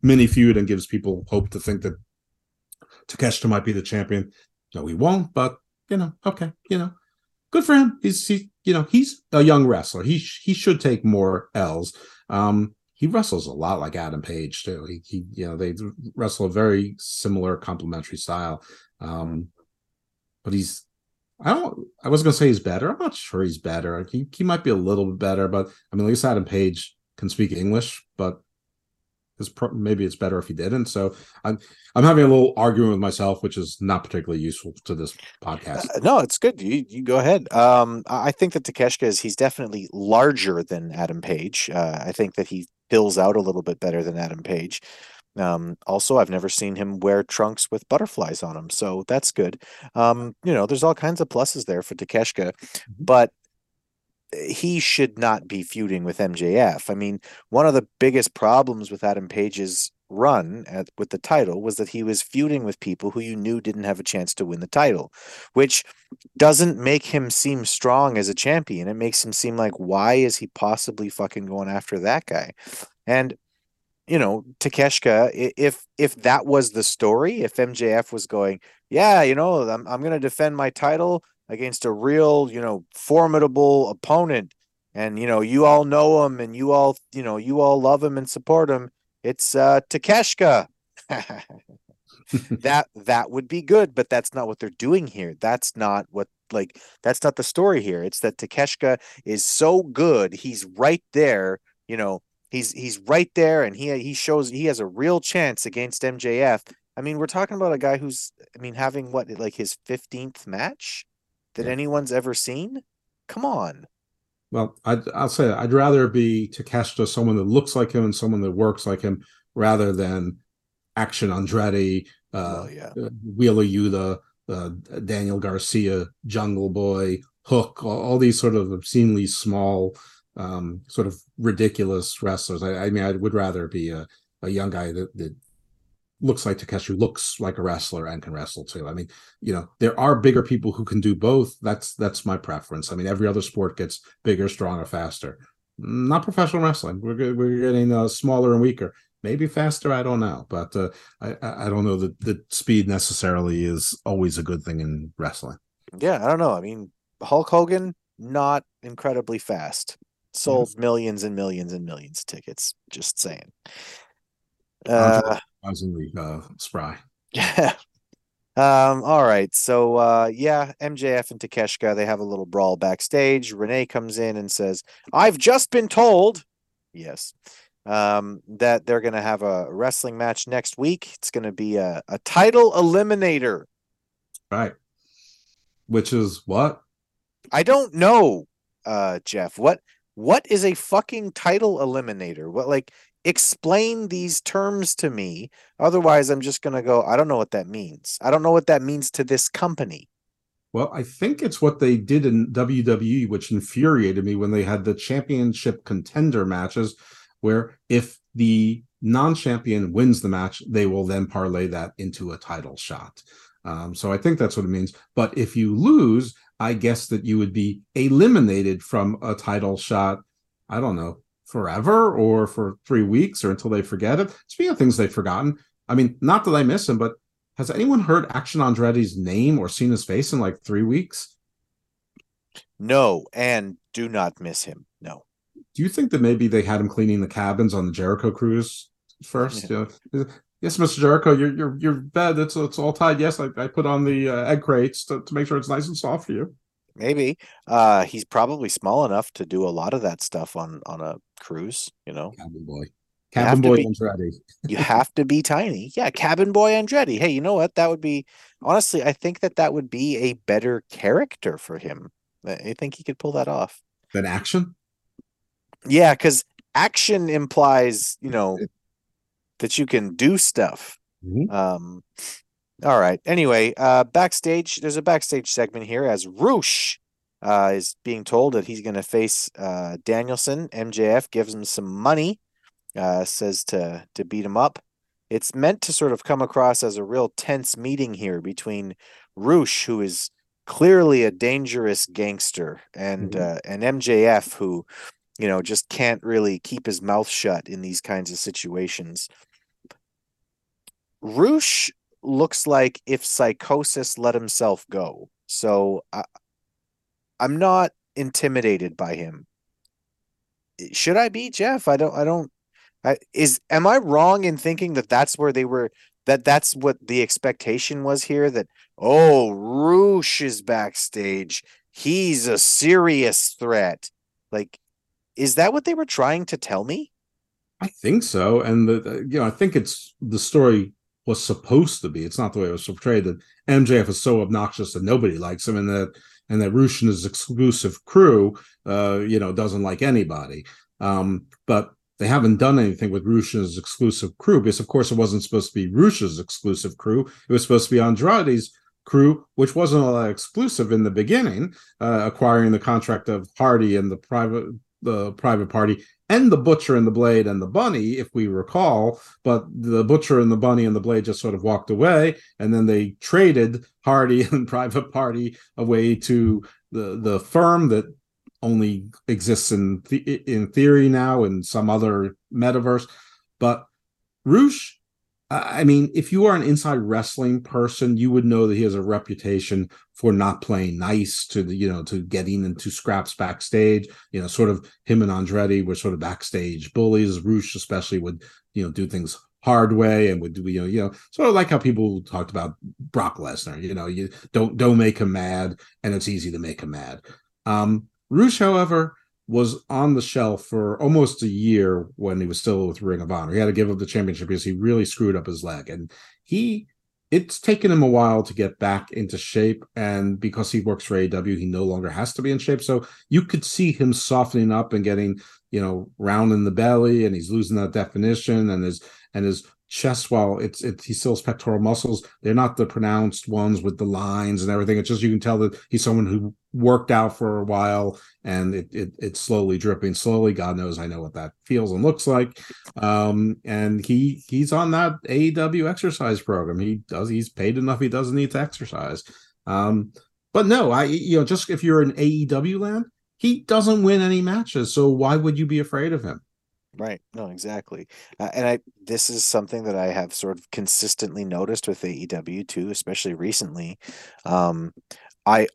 G: mini feud and gives people hope to think that Takeshita might be the champion. No, he won't, but you know, okay, you know, good for him. He's he, you know, he's a young wrestler. He he should take more L's. Um, he wrestles a lot like Adam Page too. He, he you know, they wrestle a very similar complementary style. Um, but he's I don't I was gonna say he's better. I'm not sure he's better. He he might be a little bit better, but I mean at least Adam Page can speak English, but it's pro- maybe it's better if he didn't. So I'm I'm having a little argument with myself, which is not particularly useful to this podcast.
F: Uh, no, it's good. You you go ahead. Um, I I think that Takeshita is he's definitely larger than Adam Page. Uh, I think that he fills out a little bit better than Adam Page. Um, also, I've never seen him wear trunks with butterflies on them, so that's good. Um, you know, there's all kinds of pluses there for Takeshita, but he should not be feuding with MJF. I mean, one of the biggest problems with Adam Page's run at, with the title was that he was feuding with people who you knew didn't have a chance to win the title, which doesn't make him seem strong as a champion. It makes him seem like why is he possibly fucking going after that guy? And you know, Takeshita, if if that was the story, if MJF was going, yeah, you know, I'm I'm going to defend my title against a real, you know, formidable opponent and you know, you all know him and you all, you know, you all love him and support him. It's uh Takeshita. *laughs* that that would be good, but that's not what they're doing here. That's not what like that's not the story here. It's that Takeshita is so good, he's right there, you know, he's he's right there and he he shows he has a real chance against MJF. I mean, we're talking about a guy who's I mean having what like his 15th match that anyone's ever seen? Come on.
G: Well, I'd, I'll say that. I'd rather be Takeshita, someone that looks like him and someone that works like him, rather than Action Andretti, uh,
F: yeah.
G: uh, Wheeler Yuta, uh, Daniel Garcia, Jungle Boy, Hook, all, all these sort of obscenely small, um, sort of ridiculous wrestlers. I, I mean, I would rather be a, a young guy that, that looks like Takeshi, looks like a wrestler and can wrestle too. I mean, you know, there are bigger people who can do both. That's that's my preference. I mean, every other sport gets bigger, stronger, faster. Not professional wrestling. We're we're getting uh, smaller and weaker. Maybe faster. I don't know, but uh, I I don't know that that speed necessarily is always a good thing in wrestling.
F: Yeah, I don't know. I mean, Hulk Hogan not incredibly fast. Sold millions and millions and millions of tickets. Just saying. Uh,
G: Surprisingly uh, spry.
F: Yeah. *laughs* Um, all right. So uh yeah, MJF and Takeshita, they have a little brawl backstage. Renee comes in and says, I've just been told, yes, um, that they're gonna have a wrestling match next week. It's gonna be a, a title eliminator.
G: Right. Which is what?
F: I don't know, uh, Jeff. What what is a fucking title eliminator? What like explain these terms to me? Otherwise, I'm just gonna go. I don't know what that means. I don't know what that means to this company.
G: Well, I think it's what they did in WWE, which infuriated me when they had the championship contender matches, where if the non-champion wins the match, they will then parlay that into a title shot. Um, so I think that's what it means. But if you lose, I guess that you would be eliminated from a title shot. I don't know, forever or for three weeks or until they forget it. Speaking of things they've forgotten, I mean, not that I miss him, but has anyone heard Action Andretti's name or seen his face in like three weeks?
F: No, and do not miss him. No.
G: Do you think that maybe they had him cleaning the cabins on the Jericho cruise first? *laughs* You know, yes, Mr. Jericho, your your your bed it's it's all tied. Yes, I, I put on the uh, egg crates to, to make sure it's nice and soft for you.
F: Maybe. Uh he's probably small enough to do a lot of that stuff on on a cruise, you know.
G: Cabin boy. Cabin boy
F: be-
G: Andretti.
F: you *laughs* have to be tiny. Yeah, cabin boy Andretti. Hey, you know what? That would be honestly, I think that that would be a better character for him. I think he could pull that off.
G: Then action.
F: Yeah, because action implies, you know, that you can do stuff.
G: Mhm.
F: Um, all right. Anyway, uh, backstage, there's a backstage segment here as Rush uh, is being told that he's going to face uh, Danielson. MJF gives him some money, uh, says to to beat him up. It's meant to sort of come across as a real tense meeting here between Rush, who is clearly a dangerous gangster, and
G: Mhm.
F: uh, and MJF, who you know just can't really keep his mouth shut in these kinds of situations. Rush looks like if Psicosis let himself go. So I, I'm not intimidated by him. Should I be Jeff? I don't. I don't. I, is am I wrong in thinking that that's where they were? That that's what the expectation was here. That oh, Rush is backstage. He's a serious threat. Like, is that what they were trying to tell me?
G: I think so, and the, the- you know I think it's the story was supposed to be. It's not the way it was portrayed that MJF is so obnoxious that nobody likes him, and that and that Rush and his exclusive crew, uh, you know, doesn't like anybody. Um, but they haven't done anything with Rush's exclusive crew because, of course, it wasn't supposed to be Rush's exclusive crew. It was supposed to be Andrade's crew, which wasn't all that exclusive in the beginning, uh, acquiring the contract of Hardy and the private the private party and the butcher and the blade and the bunny if we recall but the butcher and the bunny and the blade just sort of walked away and then they traded hardy *laughs* and private party away to the the firm that only exists in the, in theory now in some other metaverse. But Rush I mean, if you are an inside wrestling person, you would know that he has a reputation for not playing nice to the, you know, to getting into scraps backstage. You know, sort of him and Andretti were sort of backstage bullies. Rush especially would, you know, do things hard way and would do, you know, you know, sort of like how people talked about Brock Lesnar. You know, you don't don't make him mad, and it's easy to make him mad. Um, Rush, however, was on the shelf for almost a year when he was still with Ring of Honor. He had to give up the championship because he really screwed up his leg. And he it's taken him a while to get back into shape, and because he works for AEW, he no longer has to be in shape. So you could see him softening up and getting, you know, round in the belly, and he's losing that definition, and his and his chest while it's it's he still has pectoral muscles. They're not the pronounced ones with the lines and everything. It's just you can tell that he's someone who worked out for a while and it, it it's slowly dripping. Slowly god knows i know what that feels and looks like. Um and he he's on that aew exercise program. He does he's paid enough he doesn't need to exercise. Um but no i you know just if you're in aew land he doesn't win any matches. So why would you be afraid of him
F: Right. No, exactly. Uh, and I this is something that I have sort of consistently noticed with AEW too, especially recently. Um I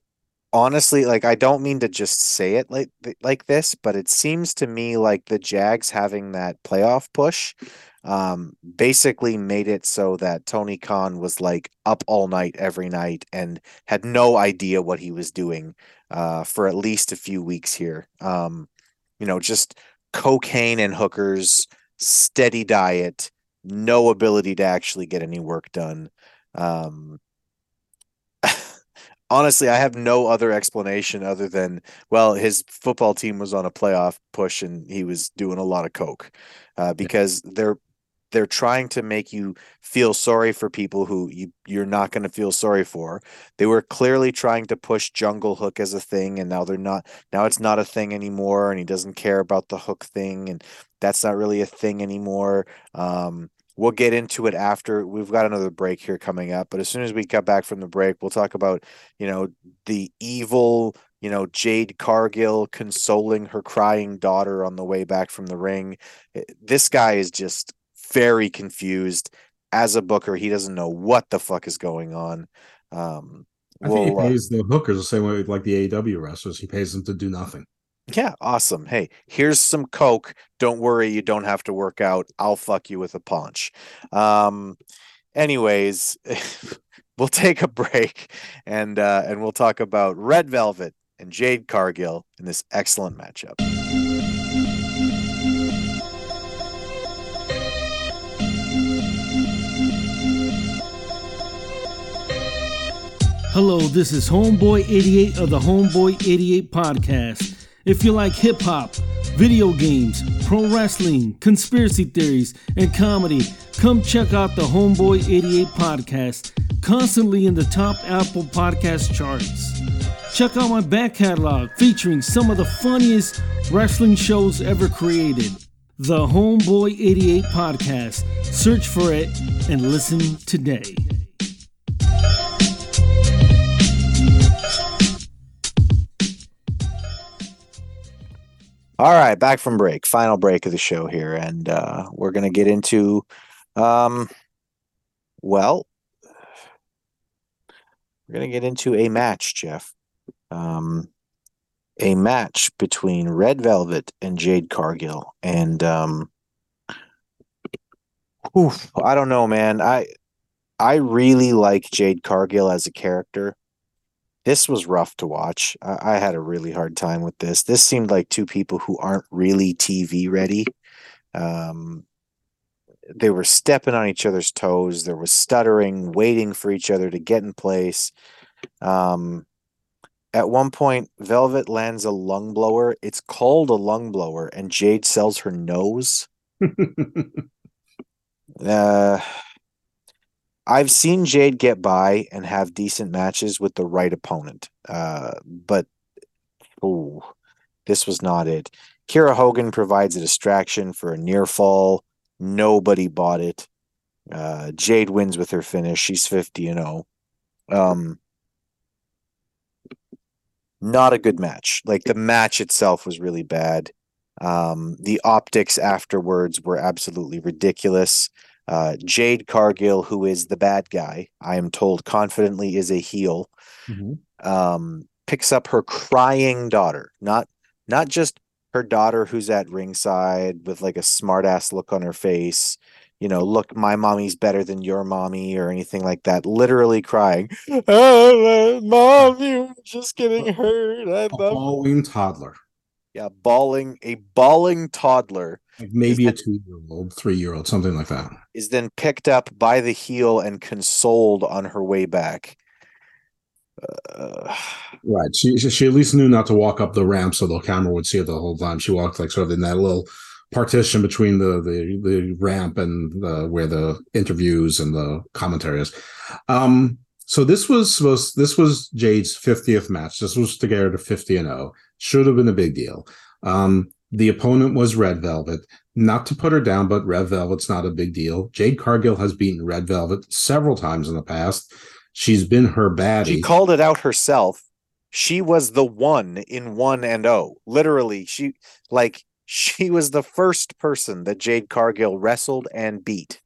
F: honestly like I don't mean to just say it like like this, but it seems to me like the Jags having that playoff push um basically made it so that Tony Khan was like up all night every night and had no idea what he was doing uh for at least a few weeks here. Um you know, just cocaine and hookers, steady diet, no ability to actually get any work done. Um, *laughs* honestly, I have no other explanation other than well, his football team was on a playoff push and he was doing a lot of coke uh, because they're they're trying to make you feel sorry for people who you you're not going to feel sorry for. They were clearly trying to push Jungle Hook as a thing and now they're not now it's not a thing anymore and he doesn't care about the hook thing and that's not really a thing anymore. Um we'll get into it after we've got another break here coming up but as soon as we come back from the break we'll talk about you know the evil you know jade cargill consoling her crying daughter on the way back from the ring Eh, this guy is just very confused as a booker. He doesn't know what the fuck is going on. Um,
G: I think
F: we'll,
G: he
F: uh,
G: pays the hookers the same way like the AEW wrestlers. He pays them to do nothing.
F: yeah, awesome. Hey, here's some coke. Don't worry, you don't have to work out. I'll fuck you with a punch. Um, anyways, *laughs* we'll take a break and uh, and we'll talk about Red Velvet and Jade Cargill in this excellent matchup.
A: Hello, this is Homeboy 88 of the Homeboy 88 podcast. If you like hip hop, video games, pro wrestling, conspiracy theories, and comedy, come check out the Homeboy 88 podcast, constantly in the top Apple podcast charts. Check out my back catalog featuring some of the funniest wrestling shows ever created. The Homeboy 88 podcast. Search for it and listen today.
F: All right, back from break, final break of the show here, and uh, we're gonna get into, um, well, we're gonna get into a match, Jeff. Um, a match between Red Velvet and Jade Cargill, and um, oof, I don't know, man. I I really like Jade Cargill as a character. This was rough to watch. I, I had a really hard time with this. This seemed like two people who aren't really TV ready. Um, they were stepping on each other's toes. There was stuttering, waiting for each other to get in place. Um, at one point, Velvet lands a lung blower. It's called a lung blower, and Jade sells her nose. *laughs* uh, I've seen Jade get by and have decent matches with the right opponent. Uh, but ooh, this was not it. Kiera Hogan provides a distraction for a near fall. Nobody bought it. Uh, Jade wins with her finish. She's 50 and 0. Um, not a good match. Like the match itself was really bad. Um, the optics afterwards were absolutely ridiculous. Uh, Jade Cargill, who is the bad guy, I am told confidently is a heel, um, picks up her crying daughter, not not just her daughter who's at ringside with like a smart ass look on her face, you know, look, my mommy's better than your mommy or anything like that. Literally crying, oh, mom, you're just getting hurt. I
G: A
F: love
G: Halloween toddler.
F: Yeah, bawling a bawling toddler
G: Like maybe a two year old, three year old, something like that.
F: is then picked up by the heel and consoled on her way back. Uh, *sighs*
G: Right. She she she at least knew not to walk up the ramp so the camera would see it the whole time. She walked like sort of in that little partition between the the, the ramp and the, where the interviews and the commentary is. Um so this was supposed this was Jade's 50th match. This was to get her to 50 and 0. Should have been a big deal. Um the opponent was Red Velvet. Not to put her down, but Red Velvet's not a big deal. Jade Cargill has beaten Red Velvet several times in the past. She's been her baddie.
F: she called it out herself. She was the one in one and oh. Literally, she like *laughs* she was the first person that Jade Cargill wrestled and beat.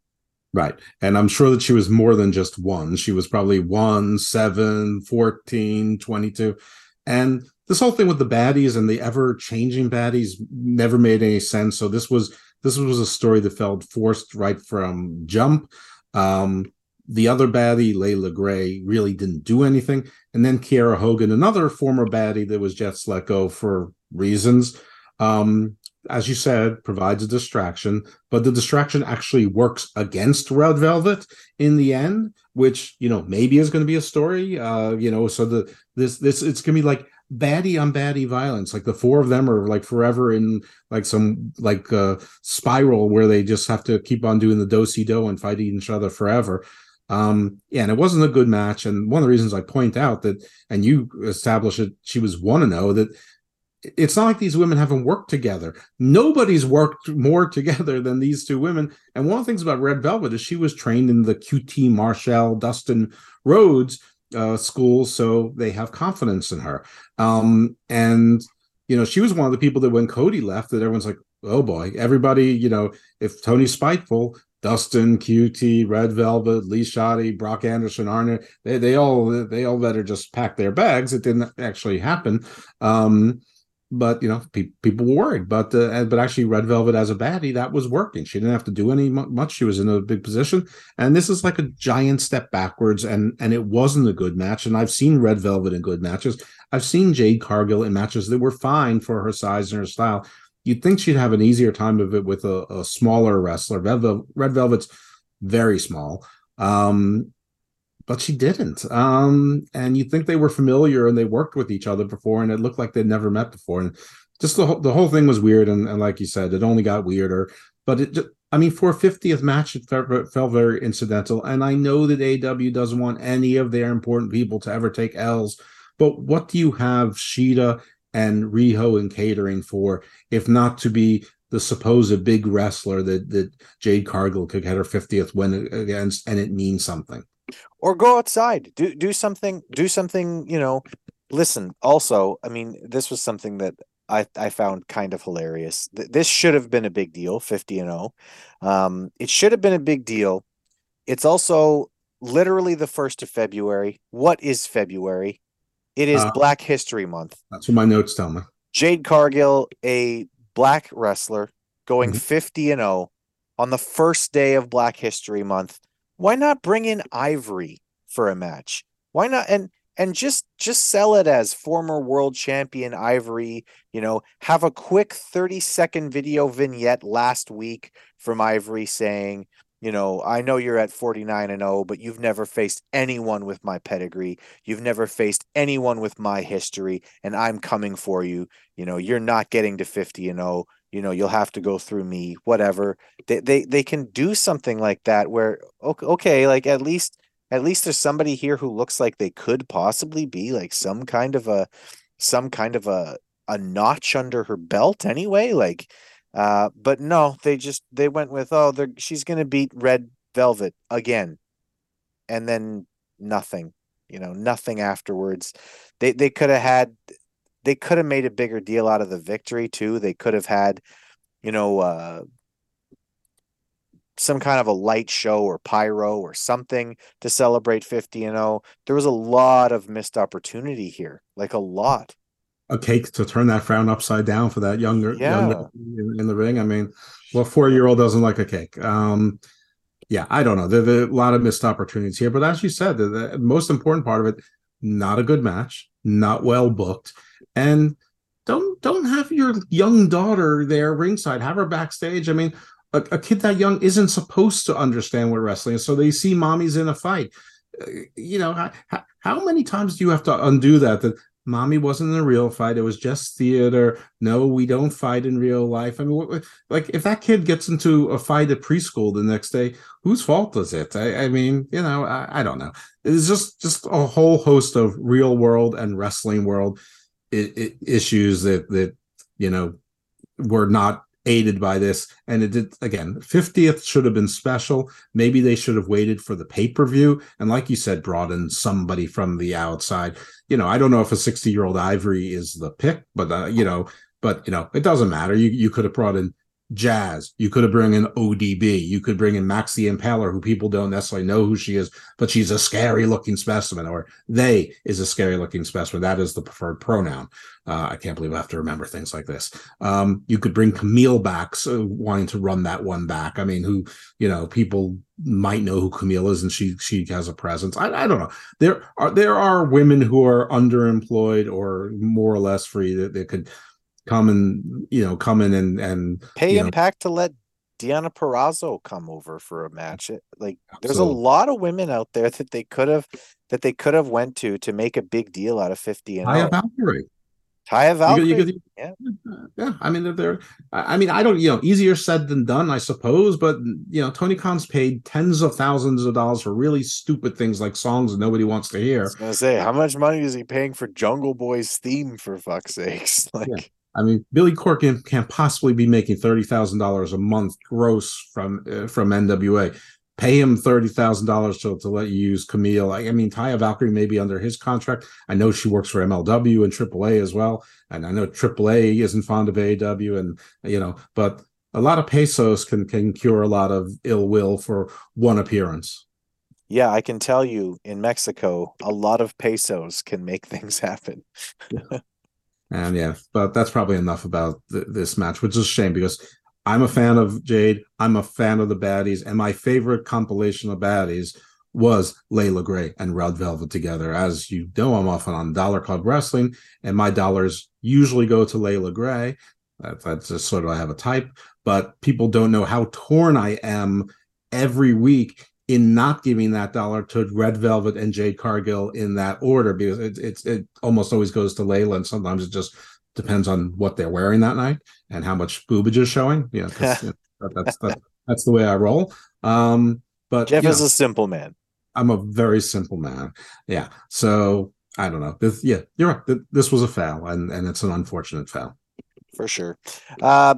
G: Right. And I'm sure that she was more than just one. She was probably one, seven, 14, 22. And this whole thing with the baddies and the ever changing baddies never made any sense. So this was this was a story that felt forced right from jump. Um, the other baddie, Leila Grey, really didn't do anything. And then Kiera Hogan, another former baddie that was just let go for reasons. Um, as you said, provides a distraction, but the distraction actually works against Red Velvet in the end, which you know maybe is going to be a story. Uh, you know, so the this this it's going to be like baddie on baddie violence. Like the four of them are like forever in like some like uh, spiral where they just have to keep on doing the do si do and fighting each other forever. Um, yeah, and it wasn't a good match. And one of the reasons I point out that, and you established it, she was one to know that it's not like these women haven't worked together. Nobody's worked more *laughs* together than these two women. And one of the things about Red Velvet is she was trained in the QT Marshall, Dustin Rhodes uh, school, so they have confidence in her. Um, and you know, she was one of the people that when Cody left, that everyone's like, oh boy, everybody, you know, if Tony's spiteful, Dustin, QT, Red Velvet, Lee Shoddy, Brock Anderson, Arner, they they all they all better just pack their bags. It didn't actually happen. Um, but you know, pe- people were worried. But uh, but actually, Red Velvet as a baddie that was working. She didn't have to do any mu- much. She was in a big position, and this is like a giant step backwards. And and it wasn't a good match. And I've seen Red Velvet in good matches. I've seen Jade Cargill in matches that were fine for her size and her style. You'd think she'd have an easier time of it with a, a smaller wrestler. Red, Vel- Red Velvet's very small. Um, but she didn't. Um, and you think they were familiar and they worked with each other before, and it looked like they'd never met before. And just the whole, the whole thing was weird. And, and like you said, it only got weirder. But it, ju- I mean, for a 50th match, it felt, it felt very incidental. And I know that AW doesn't want any of their important people to ever take L's. But what do you have Shida and Riho and catering for, if not to be the supposed big wrestler that that Jade Cargill could get her 50th win against, and it means something.
F: Or go outside do do something do something you know. Listen also i mean this was something that i i found kind of hilarious. This should have been a big deal 50 and 0 um it should have been a big deal. It's also literally the 1st of february. What is february? It is
G: Uh,
F: black history month.
G: That's what my notes tell me.
F: Jade Cargill, a black wrestler, going 50 and 0 on the first day of Black History Month. Why not bring in Ivory for a match? Why not and and just just sell it as former world champion Ivory, you know, have a quick 30 second video vignette last week from Ivory saying, you know, I know you're at 49 and 0, but you've never faced anyone with my pedigree. You've never faced anyone with my history, and I'm coming for you. You know, you're not getting to 50 and 0. You know, you'll have to go through me, whatever. They they they can do something like that where okay, okay, like at least at least there's somebody here who looks like they could possibly be like some kind of a some kind of a a notch under her belt anyway, like uh but no, they just they went with oh, they're she's to beat Red Velvet again. And then nothing, you know, nothing afterwards. They they could have had they could have made a bigger deal out of the victory too. They could have had, you know, uh some kind of a light show or pyro or something to celebrate 50 and 0. There was a lot of missed opportunity here, like a lot.
G: A cake to turn that frown upside down for that younger,
F: Yeah.
G: younger in, the ring. I mean, well, four year old doesn't like a cake. Um, yeah, I don't know. There, there are a lot of missed opportunities here, but as you said, the, the most important part of it, not a good match, not well booked, and don't don't have your young daughter there ringside. Have her backstage. I mean, a, a kid that young isn't supposed to understand what wrestling is, so they see mommy's in a fight. Uh, You know, how, how many times do you have to undo that? That mommy wasn't in a real fight; it was just theater. No, we don't fight in real life. I mean, what, like if that kid gets into a fight at preschool the next day, whose fault is it? I, I mean, you know, I, I don't know. It's just just a whole host of real world and wrestling world i- i- issues that that you know were not aided by this and it did again 50th should have been special maybe they should have waited for the pay-per-view and like you said brought in somebody from the outside you know i don't know if a 60 year old ivory is the pick but uh, you know but you know it doesn't matter. You you could have brought in Jazz. You could have bring in ODB. You could bring in Maxi Impaler, who people don't necessarily know who she is, but she's a scary looking specimen, or they is a scary looking specimen. That is the preferred pronoun. Uh, I can't believe I have to remember things like this. Um, you could bring Camille back, so wanting to run that one back. I mean, who you know people might know who Camille is, and she she has a presence. I, I don't know. There are there are women who are underemployed or more or less free that, that could come and you know come in and and
F: Pay
G: you know,
F: Impact to let Deonna Purrazzo come over for a match. It, like there's a lot of women out there that they could have that they could have went to to make a big deal out of 50 and
G: Taya
F: oh.
G: Valkyrie.
F: Taya
G: You
F: Valkyrie.
G: could- you could-
F: yeah. *laughs*
G: yeah i mean they're, they're i mean i don't you know easier said than done i suppose but you know tony khan's paid tens of thousands of dollars for really stupid things like songs nobody wants to hear.
F: I was gonna say, how much money is he paying for Jungle Boy's theme for fuck's sakes? *laughs* Like
G: i mean billy corgan can't possibly be making $30000 a month gross from uh, from nwa pay him $30000 to, to let you use camille. I, I mean taya valkyrie may be under his contract. I know she works for mlw and aaa as well. And i know aaa isn't fond of aw and you know but a lot of pesos can can cure a lot of ill will for one appearance.
F: Yeah, I can tell you in Mexico, a lot of pesos can make *laughs* things happen.
G: And yeah, but that's probably enough about th- this match, which is a shame because I'm a fan of Jade. I'm a fan of the baddies, and my favorite compilation of baddies was Leila Grey and Red Velvet together. As you know, I'm often on Dollar Club Wrestling, and my dollars usually go to Leila Grey. That, that's just sort of I have a type, but people don't know how torn I am every week in not giving that dollar to Red Velvet and Jade Cargill in that order because it, it's it almost always goes to Leila, and sometimes it just depends on what they're wearing that night and how much boobage is showing. Know, 'cause, you know, that, that's that, that's the way I roll. Um, but
F: Jeff is
G: know,
F: a simple man.
G: I'm a very simple man. Yeah, so I don't know. This, yeah, you're right. This was a foul, and and it's an unfortunate foul.
F: for sure. Uh,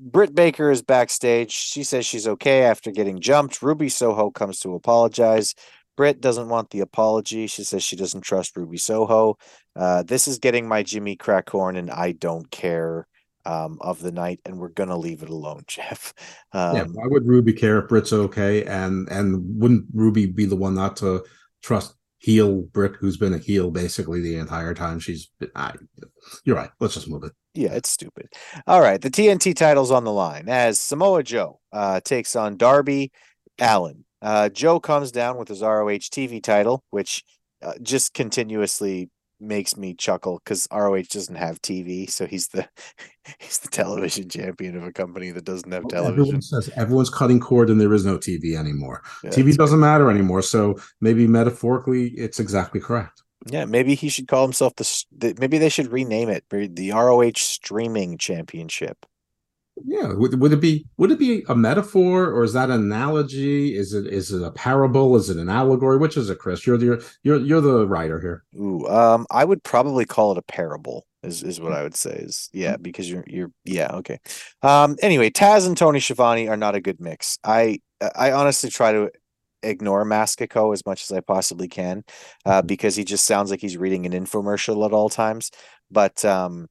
F: Britt Baker is backstage. She says she's okay after getting jumped. Ruby Soho comes to apologize. Britt doesn't want the apology. She says she doesn't trust Ruby Soho. Uh, this is getting my Jimmy Crackhorn and I don't care um, of the night, and we're gonna leave it alone, *laughs* Jeff. Um,
G: yeah, why would Ruby care if Britt's okay? And and wouldn't Ruby be the one not to trust heel Britt, who's been a heel basically the entire time she's been? I, you're right. Let's just move it.
F: Yeah, it's stupid. All right, the TNT title's on the line as Samoa Joe uh, takes on Darby Allin. Uh, Joe comes down with his ROH TV title, which uh, just continuously makes me chuckle because ROH doesn't have TV, so he's the *laughs* he's the television champion of a company that doesn't have television.
G: Everyone says everyone's cutting cord and there is no TV anymore.
F: Yeah,
G: TV doesn't matter anymore. So maybe metaphorically, it's exactly correct.
F: Yeah, maybe he should call himself the- Maybe they should rename it the ROH Streaming Championship.
G: Yeah, would, would it be would it be a metaphor or is that an analogy? Is it is it a parable? Is it an allegory? Which is it, Chris? You're the you're you're the writer here.
F: Ooh, um, I would probably call it a parable. Is is what I would say. Is yeah, because you're you're yeah okay. Um, anyway, Taz and Tony Schiavone are not a good mix. I I honestly try to ignore Mascaco as much as I possibly can, uh, because he just sounds like he's reading an infomercial at all times. But um,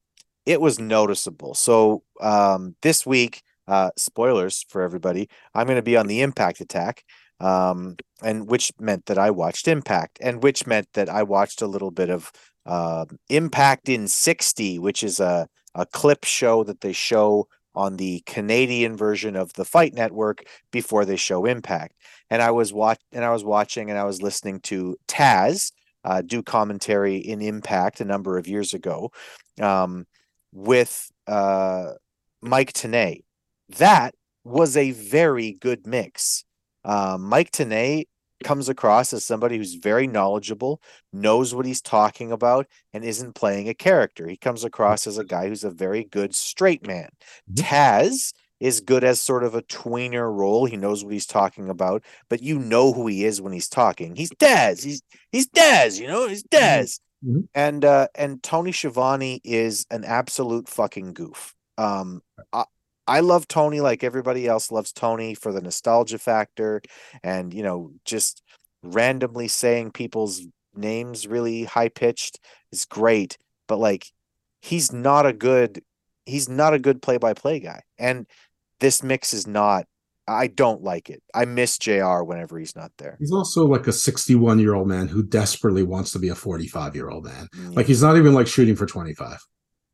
F: it was noticeable. So um, this week, uh, spoilers for everybody. I'm going to be on the Impact Attack um, and which meant that I watched Impact, and which meant that I watched a little bit of uh, Impact in 60, which is a, a clip show that they show on the Canadian version of the Fight Network before they show Impact. And I was watch and I was watching and I was listening to Taz uh, do commentary in Impact a number of years ago. Um, with uh, Mike Tenay. That was a very good mix. Um, Mike Tenay comes across as somebody who's very knowledgeable, knows what he's talking about, and isn't playing a character. He comes across as a guy who's a very good straight man. Taz is good as sort of a tweener role. He knows what he's talking about, but you know who he is when he's talking. He's Daz. He's he's Daz. You know, he's Daz. And uh, and Tony Schiavone is an absolute fucking goof. Um, I, I love Tony like everybody else loves Tony for the nostalgia factor, and you know, just randomly saying people's names really high pitched is great. But like, he's not a good he's not a good play by play guy, and this mix is not. I don't like it. I miss Jr. whenever he's not there.
G: He's also like a 61 year old man who desperately wants to be a 45 year old man. Like he's not even like shooting for 25.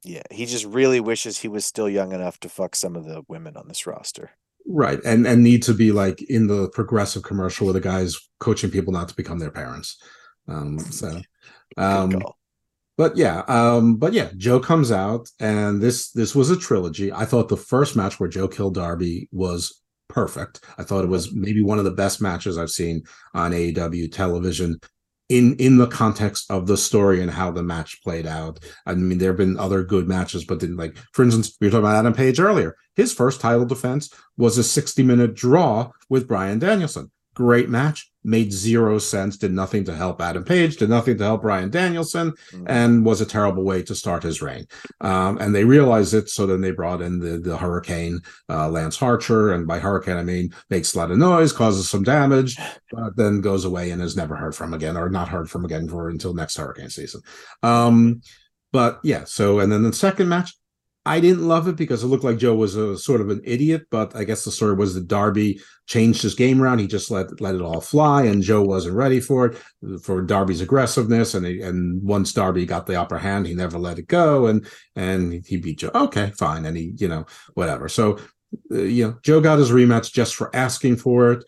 F: Yeah, he just really wishes he was still young enough to fuck some of the women on this roster.
G: Right. And and need to be like in the progressive commercial where the guy's coaching people not to become their parents. Um so *laughs* um but yeah, um, but yeah, Joe comes out and this this was a trilogy. I thought the first match where Joe killed Darby was perfect. I thought it was maybe one of the best matches I've seen on AEW television in in the context of the story and how the match played out. I mean, there have been other good matches, but then like for instance, we were talking about Adam Page earlier. His first title defense was a 60 minute draw with Bryan Danielson. Great match, made zero sense, did nothing to help Adam Page, did nothing to help Bryan Danielson, and was a terrible way to start his reign. Um, and they realized it, so then they brought in the the Hurricane, uh, Lance Archer, and by Hurricane I mean makes a lot of noise, causes some damage, but then goes away and is never heard from again, or not heard from again for until next Hurricane season. Um, but yeah, so and then the second match, I didn't love it because it looked like Joe was a sort of an idiot, but I guess the story was that Darby changed his game around. He just let let it all fly, and Joe wasn't ready for it for Darby's aggressiveness. And he, and once Darby got the upper hand, he never let it go, and and he beat Joe. Okay, fine, and he you know whatever. So uh, you know Joe got his rematch just for asking for it.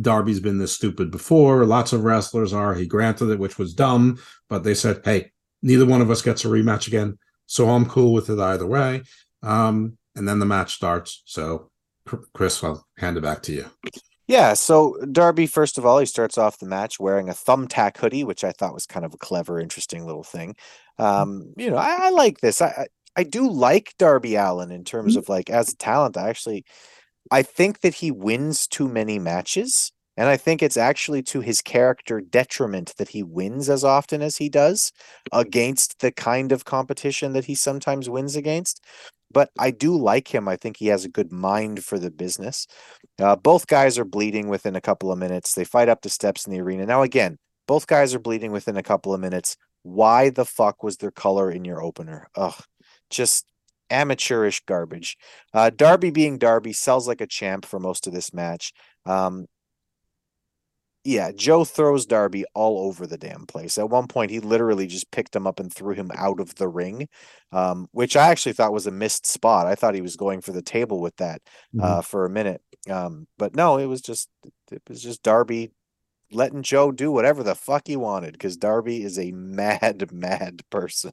G: Darby's been this stupid before. Lots of wrestlers are. He granted it, which was dumb, but they said, hey, neither one of us gets a rematch again. So I'm cool with it either way. Um, and then the match starts. So, Chris, I'll hand it back to you.
F: Yeah, so Darby, first of all, he starts off the match wearing a thumbtack hoodie, which I thought was kind of a clever, interesting little thing. Um, you know, I, I like this. I, I I do like Darby Allin in terms of like as a talent. I actually I think that he wins too many matches. And I think it's actually to his character detriment that he wins as often as he does against the kind of competition that he sometimes wins against. But I do like him. I think he has a good mind for the business. Uh, both guys are bleeding within a couple of minutes. They fight up the steps in the arena. Now, again, both guys are bleeding within a couple of minutes. Why the fuck was there color in your opener? Ugh, just amateurish garbage. Uh, Darby being Darby sells like a champ for most of this match. Um, yeah, Joe throws Darby all over the damn place. At one point, he literally just picked him up and threw him out of the ring, um, which I actually thought was a missed spot. I thought he was going for the table with that uh, for a minute, um, but no, it was just it was just Darby letting Joe do whatever the fuck he wanted because Darby is a *laughs* mad, mad person.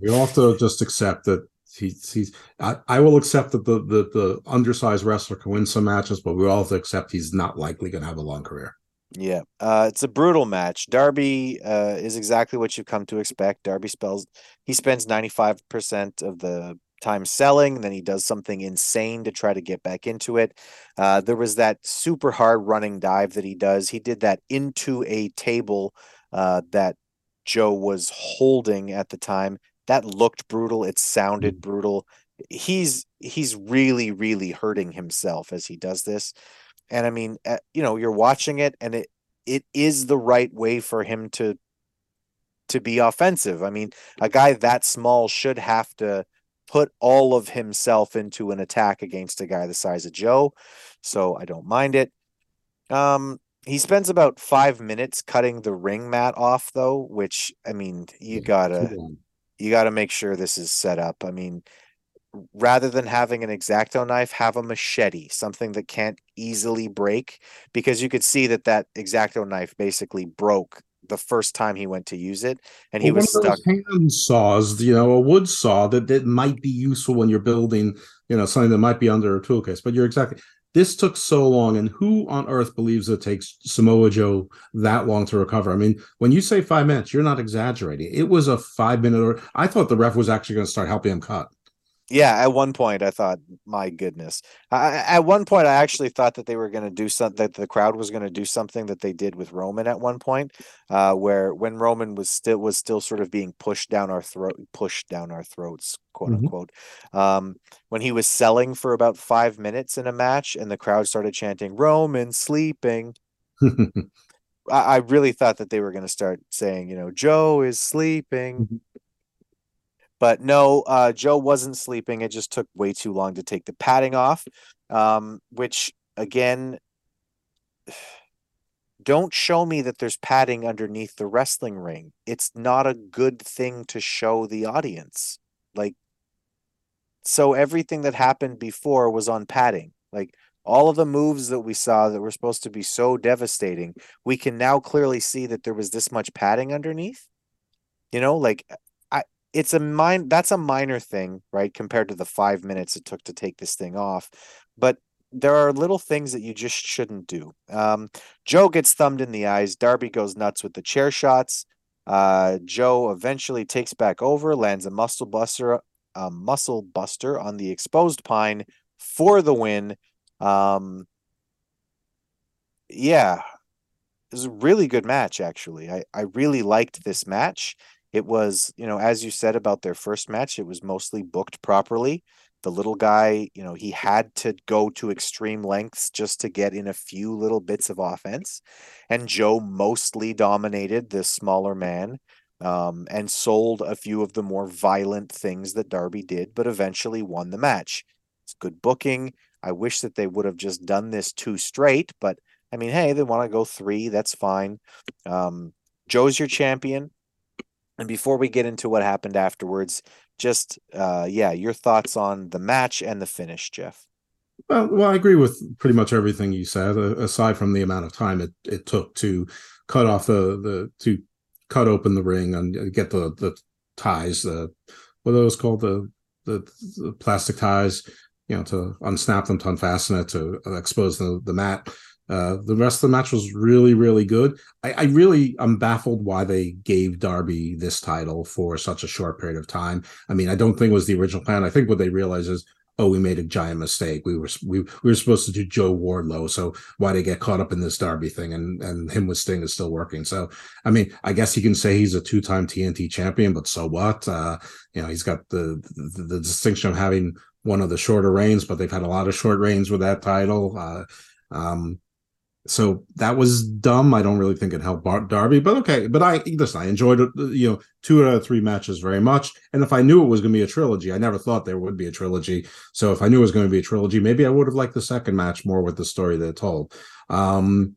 G: We all have to just accept that he's he's. I, I will accept that the, the the undersized wrestler can win some matches, but we all have to accept he's not likely going to have a long career.
F: Yeah, uh, it's a brutal match. Darby uh, is exactly what you've come to expect. Darby spells he spends ninety five percent of the time selling, then he does something insane to try to get back into it. Uh, there was that super hard running dive that he does. He did that into a table uh, that Joe was holding at the time. That looked brutal. It sounded brutal. He's he's really really hurting himself as he does this and I mean, uh, you know, you're watching it, and it it is the right way for him to to be offensive. I mean, a guy that small should have to put all of himself into an attack against a guy the size of Joe. So I don't mind it. Um, he spends about five minutes cutting the ring mat off, though, which I mean, you gotta you gotta make sure this is set up. I mean, rather than having an exacto knife have a machete something that can't easily break because you could see that that exacto knife basically broke the first time he went to use it, and he
G: Well,
F: was stuck.
G: hand saws, you know, a wood saw that, that might be useful when you're building, you know, something that might be under a tool case. But you're exactly this took so long, and who on earth believes it takes Samoa Joe that long to recover? I mean, when you say five minutes, you're not exaggerating. It was a five minute or I thought the ref was actually going to start helping him cut.
F: Yeah, at one point I thought, my goodness. I, at one point, I actually thought that they were going to do something that the crowd was going to do something that they did with Roman at one point, uh, where when Roman was still was still sort of being pushed down our throat, pushed down our throats, quote
G: Mhm.
F: unquote. Um, when he was selling for about five minutes in a match, and the crowd started chanting "Roman sleeping." *laughs* I, I really thought that they were going to start saying, you know, Joe is sleeping. But no, uh, Joe wasn't sleeping. It just took way too long to take the padding off, um, which again, *sighs* don't show me that there's padding underneath the wrestling ring. It's not a good thing to show the audience. Like, so everything that happened before was on padding. Like, all of the moves that we saw that were supposed to be so devastating, we can now clearly see that there was this much padding underneath. You know, like it's a mine that's a minor thing, right? Compared to the five minutes it took to take this thing off. But there are little things that you just shouldn't do. Um, Joe gets thumbed in the eyes. Darby goes nuts with the chair shots. Uh, Joe eventually takes back over, lands a muscle buster, a muscle buster on the exposed pine for the win. Um, yeah, it was a really good match, actually. I, I really liked this match. It was, you know, as you said about their first match, it was mostly booked properly. The little guy, you know, he had to go to extreme lengths just to get in a few little bits of offense. And Joe mostly dominated this smaller man um, and sold a few of the more violent things that Darby did, but eventually won the match. It's good booking. I wish that they would have just done this two straight, but I mean, hey, they want to go three. That's fine. Um, Joe's your champion. And before we get into what happened afterwards, just uh, yeah, your thoughts on the match and the finish, Jeff.
G: Well, well, I agree with pretty much everything you said, uh, aside from the amount of time it, it took to cut off the, the to cut open the ring and get the the ties, the what are those called the the, the plastic ties, you know, to unsnap them, to unfasten it, to expose the the mat. Uh, the rest of the match was really, really good. I, I really, I'm baffled why they gave Darby this title for such a short period of time. I mean, I don't think it was the original plan. I think what they realized is, oh, we made a giant mistake. We were we, we were supposed to do Joe Wardlow, so why they get caught up in this Darby thing? And and him with Sting is still working. So I mean, I guess you can say he's a two time TNT champion, but so what? Uh, you know, he's got the, the the distinction of having one of the shorter reigns, but they've had a lot of short reigns with that title. Uh, um, so that was dumb. I don't really think it helped Bar- Darby, but okay. But I listen. I enjoyed. You know, two out of three matches very much. And if I knew it was going to be a trilogy, I never thought there would be a trilogy. So if I knew it was going to be a trilogy, maybe I would have liked the second match more with the story that it told. Um,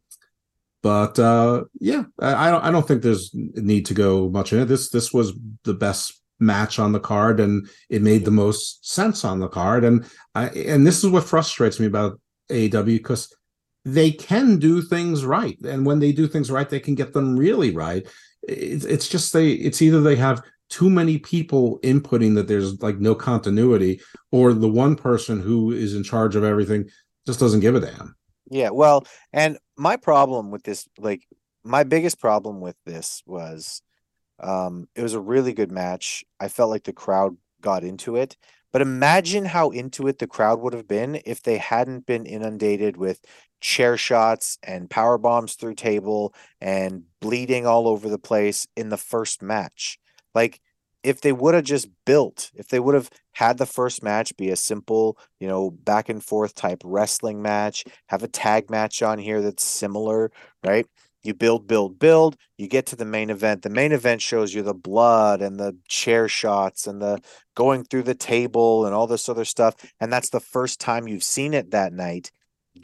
G: but uh, yeah, I, I don't. I don't think there's need to go much in it. This this was the best match on the card, and it made the most sense on the card. And I and this is what frustrates me about AEW because they can do things right and when they do things right they can get them really right it's, it's just they it's either they have too many people inputting that there's like no continuity or the one person who is in charge of everything just doesn't give a damn
F: Yeah, well, and my problem with this, like my biggest problem with this was um it was a really good match. I felt like the crowd got into it. But imagine how into it the crowd would have been if they hadn't been inundated with chair shots and power bombs through table and bleeding all over the place in the first match. Like if they would have just built, if they would have had the first match be a simple, you know, back and forth type wrestling match, have a tag match on here that's similar, right? You build, build, build. You get to the main event. The main event shows you the blood and the chair shots and the going through the table and all this other stuff. And that's the first time you've seen it that night.